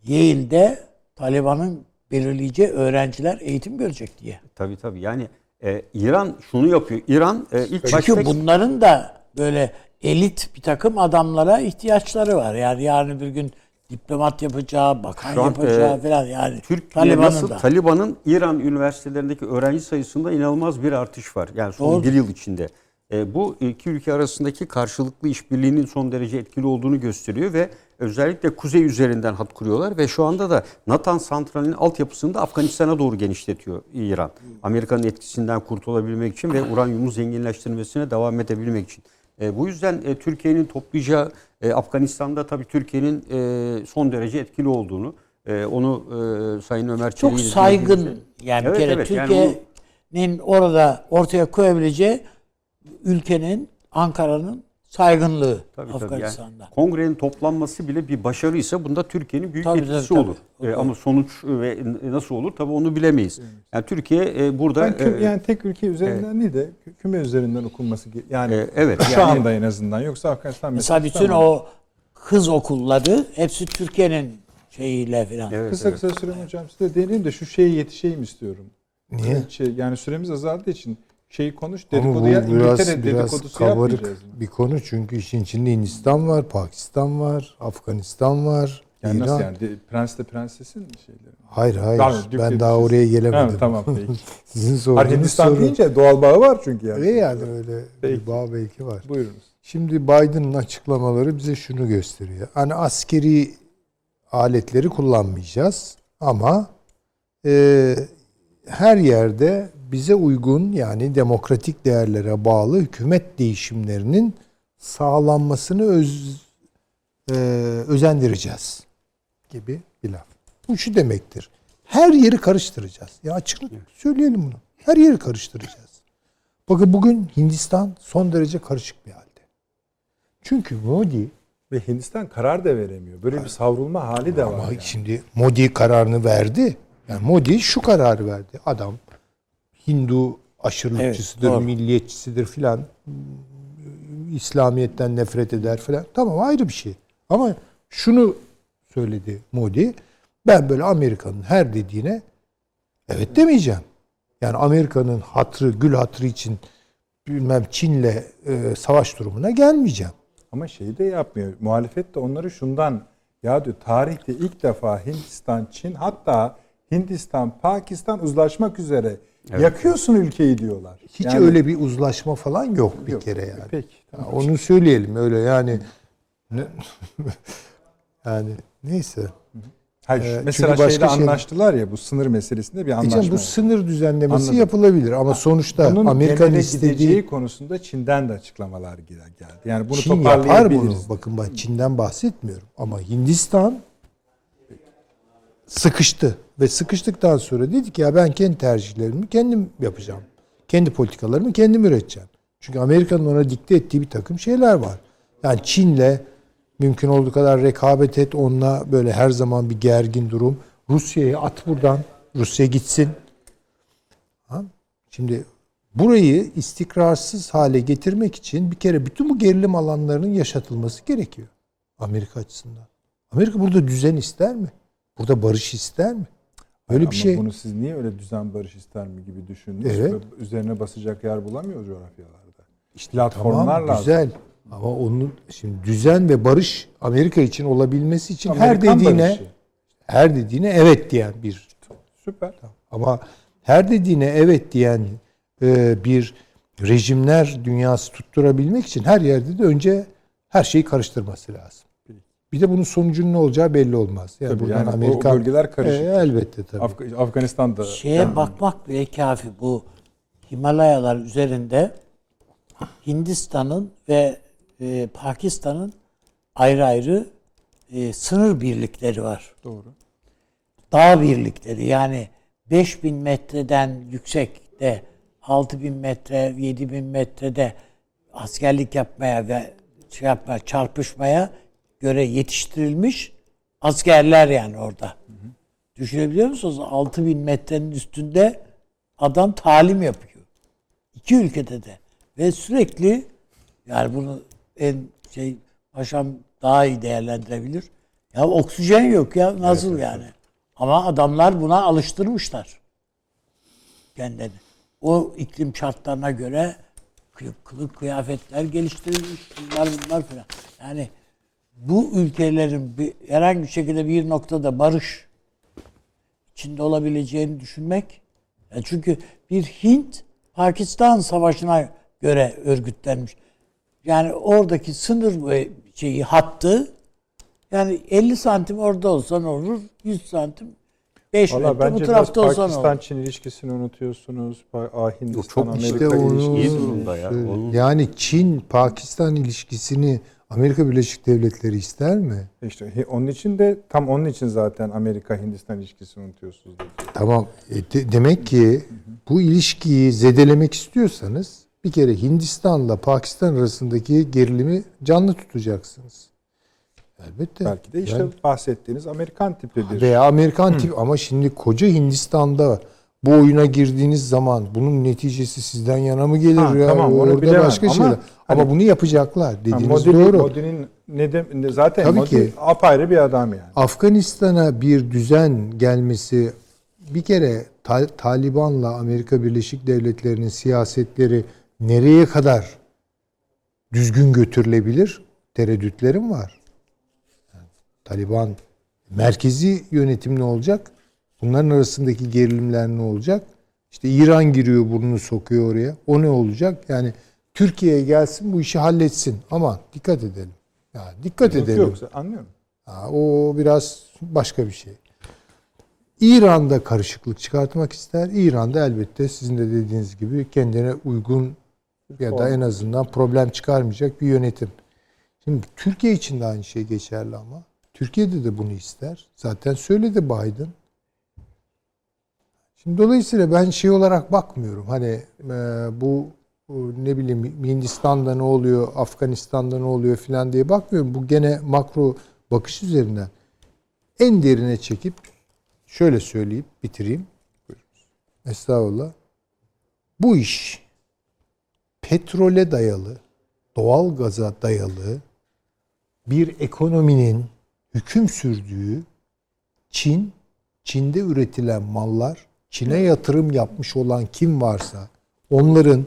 Yale'de Taliban'ın belirleyeceği öğrenciler eğitim görecek diye. Tabii tabii. Yani e, İran şunu yapıyor. İran e, ilk Çünkü başta bunların da böyle elit bir takım adamlara ihtiyaçları var. Yani yarın bir gün diplomat yapacağı, bakan Şu an, yapacağı e, falan yani Türkiye Taliban'ın nasıl da. Taliban'ın İran üniversitelerindeki öğrenci sayısında inanılmaz bir artış var. Yani son Doğru. bir yıl içinde. E, bu iki ülke arasındaki karşılıklı işbirliğinin son derece etkili olduğunu gösteriyor ve özellikle kuzey üzerinden hat kuruyorlar ve şu anda da Natan santralinin altyapısını da Afganistan'a doğru genişletiyor İran. Amerika'nın etkisinden kurtulabilmek için ve uranyumu zenginleştirmesine devam edebilmek için. E, bu yüzden e, Türkiye'nin toplayacağı e, Afganistan'da tabii Türkiye'nin e, son derece etkili olduğunu e, onu e, Sayın Ömer çok Çelik'in saygın yani Evet, bir kere evet, yani Türkiye'nin orada ortaya koyabileceği ülkenin Ankara'nın saygınlığı Tabii, tabii. Afganistan'da. Yani kongrenin toplanması bile bir başarıysa bunda Türkiye'nin büyük Tabii, etkisi tabii, olur. tabii. E, ama sonuç ve nasıl olur tabii onu bilemeyiz. Yani Türkiye e, burada Ben küm- e, yani tek ülke üzerinden değil de kü- küme üzerinden okunması yani e, evet şu yani anda en azından yoksa Afganistan Mesela bütün o kız okulları hepsi Türkiye'nin şeyiyle falan. evet, kısa evet. kısa sürem hocam size deneyim de şu şeye yetişeyim istiyorum. Niye? Şey, yani süremiz azaldığı için şeyi konuş dedikodu ya biraz, İngiltere biraz kabarık bir konu çünkü işin içinde Hindistan var, Pakistan var, Afganistan var, Yani İran. nasıl yani De- prens de prensesin şeyleri. Hayır hayır Dük ben daha oraya gelemedim. Ha, tamam peki. Sizin Hayır, sorduğunuz Hindistan soru. deyince doğal bağı var çünkü yani. E yani öyle Peki. bir bağ belki var. Buyurunuz. Şimdi Biden'ın açıklamaları bize şunu gösteriyor. Hani askeri aletleri kullanmayacağız ama e, her yerde bize uygun yani demokratik değerlere bağlı hükümet değişimlerinin sağlanmasını öz, e, özendireceğiz gibi bir laf. Bu şu demektir. Her yeri karıştıracağız. Ya açık söyleyelim bunu. Her yeri karıştıracağız. Bakın bugün Hindistan son derece karışık bir halde. Çünkü Modi Ve Hindistan karar da veremiyor. Böyle bir savrulma hali de var. ama yani. şimdi Modi kararını verdi. Yani Modi şu kararı verdi. Adam Hindu aşırılıkçısıdır, Evet, doğru. milliyetçisidir filan. İslamiyet'ten nefret eder filan. Tamam ayrı bir şey. Ama şunu söyledi Modi. Ben böyle Amerika'nın her dediğine evet demeyeceğim. Yani Amerika'nın hatrı, gül hatrı için bilmem Çin'le e, savaş durumuna gelmeyeceğim. Ama şeyi de yapmıyor. Muhalefet de onları şundan ya diyor tarihte ilk defa Hindistan, Çin hatta Hindistan, Pakistan uzlaşmak üzere. Yakıyorsun ülkeyi diyorlar. Hiç Yani- öyle bir uzlaşma falan yok bir Yok. kere yani. Peki. Ya onu söyleyelim öyle yani. Ne- yani neyse. Hayır, Ee, mesela başka şeyde şey- anlaştılar ya bu sınır meselesinde bir anlaşma. Diyeceğim, bu sınır düzenlemesi Anladım. yapılabilir ama sonuçta Bunun Amerika'nın istediği gideceği konusunda Çin'den de açıklamalar gel- geldi. Yani bunu Çin yapar bunu. toparlayabiliriz. Bakın ben Çin'den bahsetmiyorum ama Hindistan sıkıştı ve sıkıştıktan sonra dedi ki ya ben kendi tercihlerimi kendim yapacağım. Kendi politikalarımı kendim üreteceğim. Çünkü Amerika'nın ona dikte ettiği bir takım şeyler var. Yani Çin'le mümkün olduğu kadar rekabet et. Onunla böyle her zaman bir gergin durum. Rusya'yı at buradan. Rusya gitsin. Şimdi burayı istikrarsız hale getirmek için bir kere bütün bu gerilim alanlarının yaşatılması gerekiyor. Amerika açısından. Amerika burada düzen ister mi? Burada barış ister mi? Böyle Ama bir şey. bunu siz niye öyle düzen barış ister mi gibi düşündünüz? Evet. Ve Üzerine basacak yer bulamıyor coğrafyalarda. İşte Tamam platformlar lazım. güzel. Ama onun şimdi düzen ve barış Amerika için olabilmesi için her Amerikan dediğine barışı. her dediğine evet diyen bir Süper. Ama her dediğine evet diyen e, bir rejimler dünyası tutturabilmek için her yerde de önce her şeyi karıştırması lazım. Bir de bunun sonucunun ne olacağı belli olmaz. Yani Tabii buradan yani o Amerika bölgeler karışık. E, elbette tabii. Afg- Afganistan'da Şeye bakmak bile kafi bu Himalayalar üzerinde Hindistan'ın ve e, Pakistan'ın ayrı ayrı e, sınır birlikleri var. doğru. Dağ birlikleri yani 5000 metreden yüksekte 6000 metre 7000 metrede askerlik yapmaya ve şey yapmaya, çarpışmaya göre yetiştirilmiş askerler yani orada. Düşünebiliyor musunuz? 6000 metrenin üstünde adam talim yapıyor. İki ülkede de. Ve sürekli yani bunu en şey paşam daha iyi değerlendirebilir. Ya oksijen yok ya nasıl yani? Ama adamlar buna alıştırmışlar kendini. O iklim şartlarına göre kı- kılık kıyafetler geliştirilmiş bunlar bunlar falan. Yani bu ülkelerin bir, herhangi bir şekilde bir noktada barış içinde olabileceğini düşünmek. Ya çünkü bir Hint Pakistan savaşına göre örgütlenmiş. Yani oradaki sınır şeyi hattı yani 50 santim orada olsa ne olur? 100 santim 5 Valla metre bu tarafta olsa ne olur? Pakistan-Çin ilişkisini unutuyorsunuz. Pa- Ah, Hindistan, çok Amerika İşte onu ilişkisi. iyi durumda ya. Onun- Yani Çin-Pakistan ilişkisini Amerika Birleşik Devletleri ister mi? İşte onun için de tam onun için zaten Amerika-Hindistan ilişkisini unutuyorsunuz. dedi. Tamam. E, de- demek ki bu ilişkiyi zedelemek istiyorsanız bir kere Hindistan'la Pakistan arasındaki gerilimi canlı tutacaksınız. Elbette. Belki de işte Yani- bahsettiğiniz Amerikan tipi bir veya Amerikan tip ama şimdi koca Hindistan'da bu oyuna girdiğiniz zaman bunun neticesi sizden yana mı gelir Ha, ya? tamam, onu Orada bilemem başka ama şeyler. Ama hani- bunu yapacaklar. Ha, Dediğiniz Modi'nin, doğru. Modi'nin ne de, ne- zaten Tabii Modi ki. apayrı bir adam yani. Afganistan'a bir düzen gelmesi bir kere Ta- Taliban'la Amerika Birleşik Devletleri'nin siyasetleri nereye kadar düzgün götürülebilir tereddütlerim var. Yani Taliban merkezi yönetim ne olacak? Bunların arasındaki gerilimler ne olacak? İşte İran giriyor burnunu sokuyor oraya. O ne olacak? Yani Türkiye'ye gelsin bu işi halletsin. Ama dikkat edelim. Ya dikkat Yok, edelim. Yoksa anlıyorum. Ha, o biraz başka bir şey. İran'da karışıklık çıkartmak ister. İran'da elbette sizin de dediğiniz gibi kendine uygun ya da en azından problem çıkarmayacak bir yönetim. Şimdi Türkiye için de aynı şey geçerli ama. Türkiye'de de bunu ister. Zaten söyledi Biden. Şimdi dolayısıyla ben şey olarak bakmıyorum. Hani e, bu e, ne bileyim Hindistan'da ne oluyor, Afganistan'da ne oluyor filan diye bakmıyorum. Bu gene makro bakış üzerinden en derine çekip şöyle söyleyip bitireyim. Estağfurullah. Bu iş petrole dayalı, doğal gaza dayalı bir ekonominin hüküm sürdüğü Çin, Çin'de üretilen mallar, Çin'e yatırım yapmış olan kim varsa onların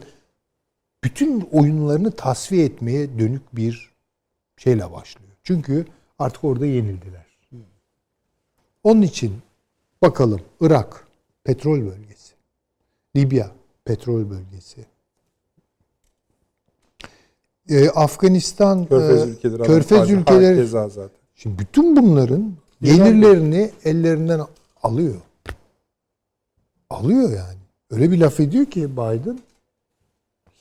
bütün oyunlarını tasfiye etmeye dönük bir şeyle başlıyor. Çünkü artık orada yenildiler. Onun için bakalım Irak petrol bölgesi, Libya petrol bölgesi, Ee, Afganistan, Körfez e, ülkeleri. Körfez ülkeleri zaten. Şimdi bütün bunların gelirlerini ellerinden alıyor. Alıyor yani. Öyle bir laf ediyor ki Biden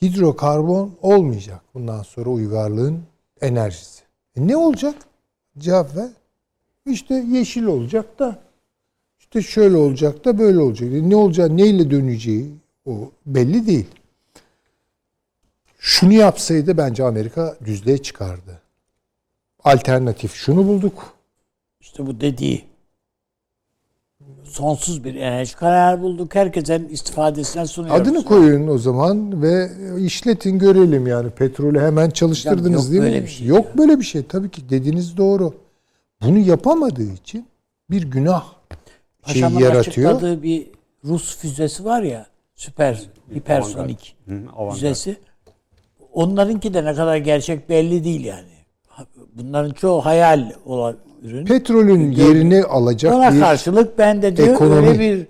hidrokarbon olmayacak bundan sonra uygarlığın enerjisi. E ne olacak? Cevap ver. İşte yeşil olacak da işte şöyle olacak da böyle olacak. E Ne olacak, neyle döneceği o belli değil. Şunu yapsaydı bence Amerika düzlüğe çıkardı alternatif şunu bulduk. İşte bu dediği sonsuz bir enerji kaynağı bulduk. Herkesin istifadesine sunuyoruz. Adını koyun o zaman ve işletin görelim yani petrolü hemen çalıştırdınız Hocam yok değil böyle mi? bir şey yok ya. böyle bir şey tabii ki dediğiniz doğru. Bunu yapamadığı için bir günah şeyi Paşamın yaratıyor. açıkladığı bir Rus füzesi var ya süper hipersonik füzesi. Onlarınki de ne kadar gerçek belli değil yani. Bunların çoğu hayal olan ürün. Petrolün yerini alacak Ona bir karşılık ben de diyor ekonomi. öyle bir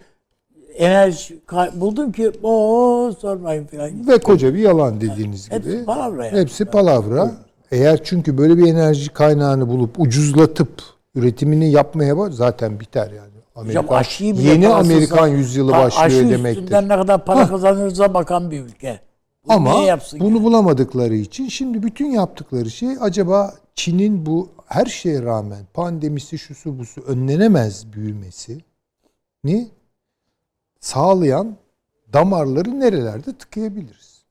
enerji buldum ki o sormayın falan. ve koca bir yalan dediğiniz Hepsi gibi. palavra yani. Hepsi palavra. Eğer çünkü böyle bir enerji kaynağını bulup ucuzlatıp üretimini yapmaya bak zaten biter yani. Hocam Amerika, aşıyı bile yeni Amerikan yüzyılı başlıyor aşı demektir. üstünden ne kadar para kazanırsa bakan bir ülke. Bunu Ama bunu yani? bulamadıkları için şimdi bütün yaptıkları şey acaba Çin'in bu her şeye rağmen pandemisi şusu busu önlenemez büyümesi ni sağlayan damarları nerelerde tıkayabiliriz?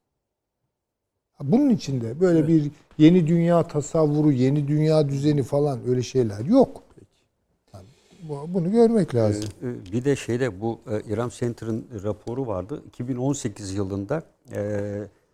Bunun içinde böyle bir yeni dünya tasavvuru, yeni dünya düzeni falan öyle şeyler yok. Bunu görmek lazım. Ee, Bir de şeyde bu e, İran Center'ın raporu vardı. 2018 yılında e,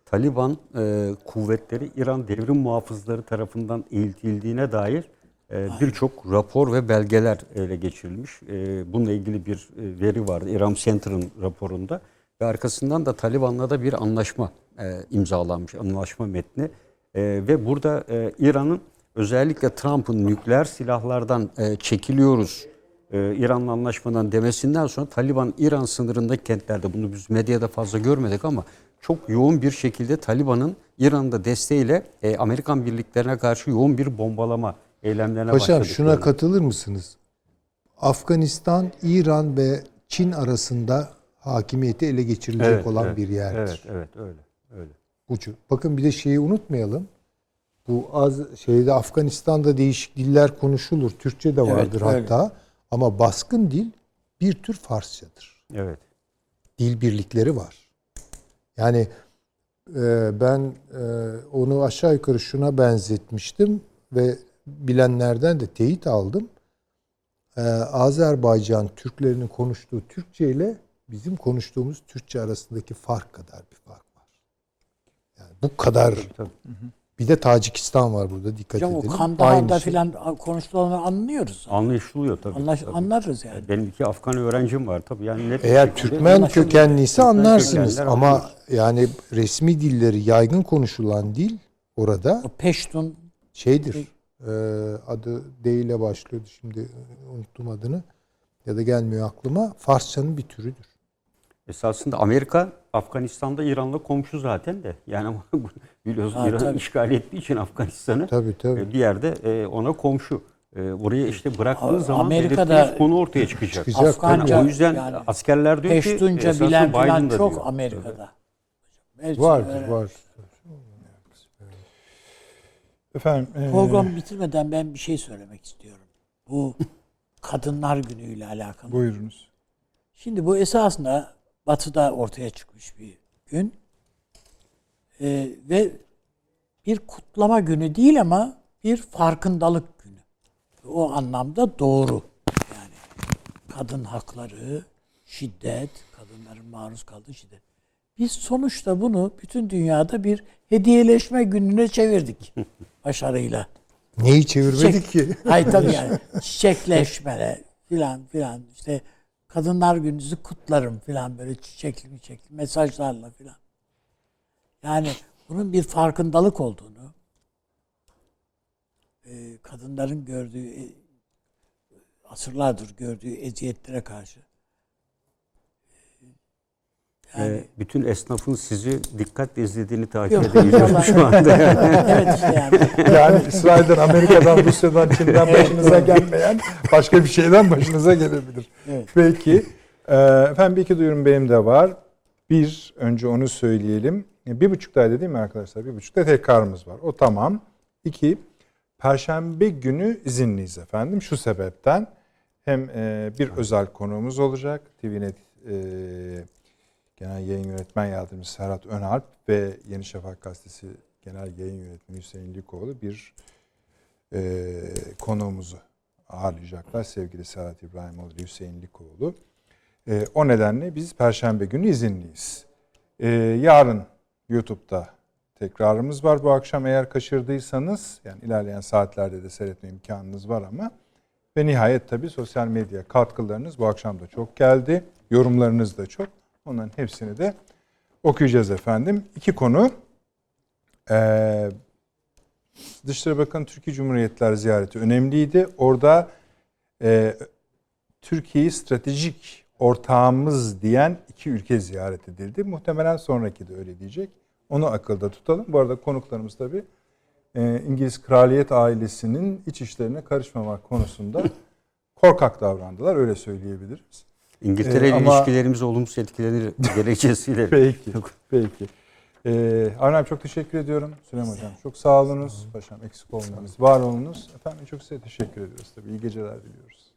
Taliban e, kuvvetleri İran devrim muhafızları tarafından eğitildiğine dair e, birçok rapor ve belgeler ele geçirilmiş. E, bununla ilgili bir e, veri vardı İran Center'ın raporunda. Ve arkasından da Taliban'la da bir anlaşma e, imzalanmış, anlaşma metni. E, ve burada e, İran'ın özellikle Trump'ın nükleer silahlardan e, çekiliyoruz e, İran'la anlaşmadan demesinden sonra Taliban İran sınırındaki kentlerde bunu biz medyada fazla görmedik ama çok yoğun bir şekilde Taliban'ın İran'da desteğiyle e, Amerikan birliklerine karşı yoğun bir bombalama eylemlerine Paşam başladık. şuna katılır mısınız? Afganistan, İran ve Çin arasında hakimiyeti ele geçirilecek Evet, olan evet, bir yerdir. Evet, evet öyle. öyle. Ucu. Bakın bir de şeyi unutmayalım. Bu az şeyde Afganistan'da değişik diller konuşulur. Türkçe de vardır öyle. hatta. Ama baskın dil bir tür Farsçadır. Evet. Dil birlikleri var. Yani e, ben e, onu aşağı yukarı şuna benzetmiştim ve bilenlerden de teyit aldım. E, Azerbaycan Türklerinin konuştuğu Türkçe ile bizim konuştuğumuz Türkçe arasındaki fark kadar bir fark var. Yani bu kadar. tabii. Bir de Tacikistan var burada dikkat Hocam o edelim. Kandahar'da Aynı şey. filan konuşulanı anlıyoruz. Anlaşılıyor tabii. Anlaş, tabii. anlarız yani. Benim iki Afgan öğrencim var tabii. Yani net Eğer Türkmen kökenliyse Türkmen anlarsınız ama anlıyoruz. yani resmi dilleri yaygın konuşulan dil orada O Peştun şeydir. e, adı D ile başlıyordu şimdi unuttum adını ya da gelmiyor aklıma. Farsçanın bir türüdür. Esasında Amerika Afganistan'da İran'la komşu zaten de. Yani biliyorsun Ha, İran tabii. işgal ettiği için Afganistan'ı Tabii tabii. e, bir yerde e, ona komşu. E, Buraya işte bıraktığı zaman Amerika'da konu ortaya çıkacak. Çıkacak. Afganca Yani o yüzden yani askerler diyor ki Peştunca bilen da çok diyor. Amerika'da. Hepsi Vardır var. Efendim e, Program bitirmeden ben bir şey söylemek istiyorum. Bu Kadınlar Günü'yle alakalı. buyurunuz. Şimdi bu esasında Batı'da ortaya çıkmış bir gün. Ee, ve bir kutlama günü değil ama bir farkındalık günü. O anlamda doğru. Yani kadın hakları, şiddet, kadınların maruz kaldığı şiddet. Biz sonuçta bunu bütün dünyada bir hediyeleşme gününe çevirdik başarıyla. Neyi çevirmedik ki? Hayır tabii yani çiçekleşmele filan filan işte kadınlar gününüzü kutlarım filan böyle çiçekli çiçekli mesajlarla filan. Yani bunun bir farkındalık olduğunu e, kadınların gördüğü e, asırlardır gördüğü eziyetlere karşı yani E, bütün esnafın sizi dikkatle izlediğini takip Yok, edebiliyorum inşallah. şu anda. Yani. evet işte yani Yani İsrail'den, Amerika'dan, Rusya'dan, Çin'den başınıza gelmeyen başka bir şeyden başınıza gelebilir. Evet. Peki. Ee, efendim bir iki duyurum benim de var. Bir, önce onu söyleyelim. Bir buçuktaydı değil mi arkadaşlar? Bir buçukta tekrarımız var. O tamam. İki, Perşembe günü izinliyiz efendim. Şu sebepten hem e, bir özel konuğumuz olacak. TVNet e, Genel Yayın Yönetmen Yardımcısı Serhat Önalp ve Yeni Şafak Gazetesi Genel Yayın Yönetmeni Hüseyin Likoğlu bir e, konuğumuzu ağırlayacaklar. Sevgili Serhat İbrahimoğlu ve Hüseyin Likoğlu. E, o nedenle biz Perşembe günü izinliyiz. E, yarın YouTube'da tekrarımız var. Bu akşam eğer kaçırdıysanız yani ilerleyen saatlerde de seyretme imkanınız var ama ve nihayet tabii sosyal medya katkılarınız bu akşam da çok geldi. Yorumlarınız da çok. Onların hepsini de okuyacağız efendim. İki konu. Ee, Dışişleri Bakanı Türkiye Cumhuriyetler ziyareti önemliydi. Orada e, Türkiye'yi stratejik ortağımız diyen iki ülke ziyaret edildi. Muhtemelen sonraki de öyle diyecek. Onu akılda tutalım. Bu arada konuklarımız tabii e, İngiliz kraliyet ailesinin iç işlerine karışmamak konusunda korkak davrandılar. Öyle söyleyebiliriz. İngiltere ile Ee, ama- ilişkilerimiz olumsuz etkilenir gerekçesiyle. Peki. Peki. Ee, abi çok teşekkür ediyorum. Süleyman Hocam çok sağ olunuz. Paşam eksik olmayınız. Var olunuz. Efendim çok size teşekkür ediyoruz. Tabii iyi geceler diliyoruz.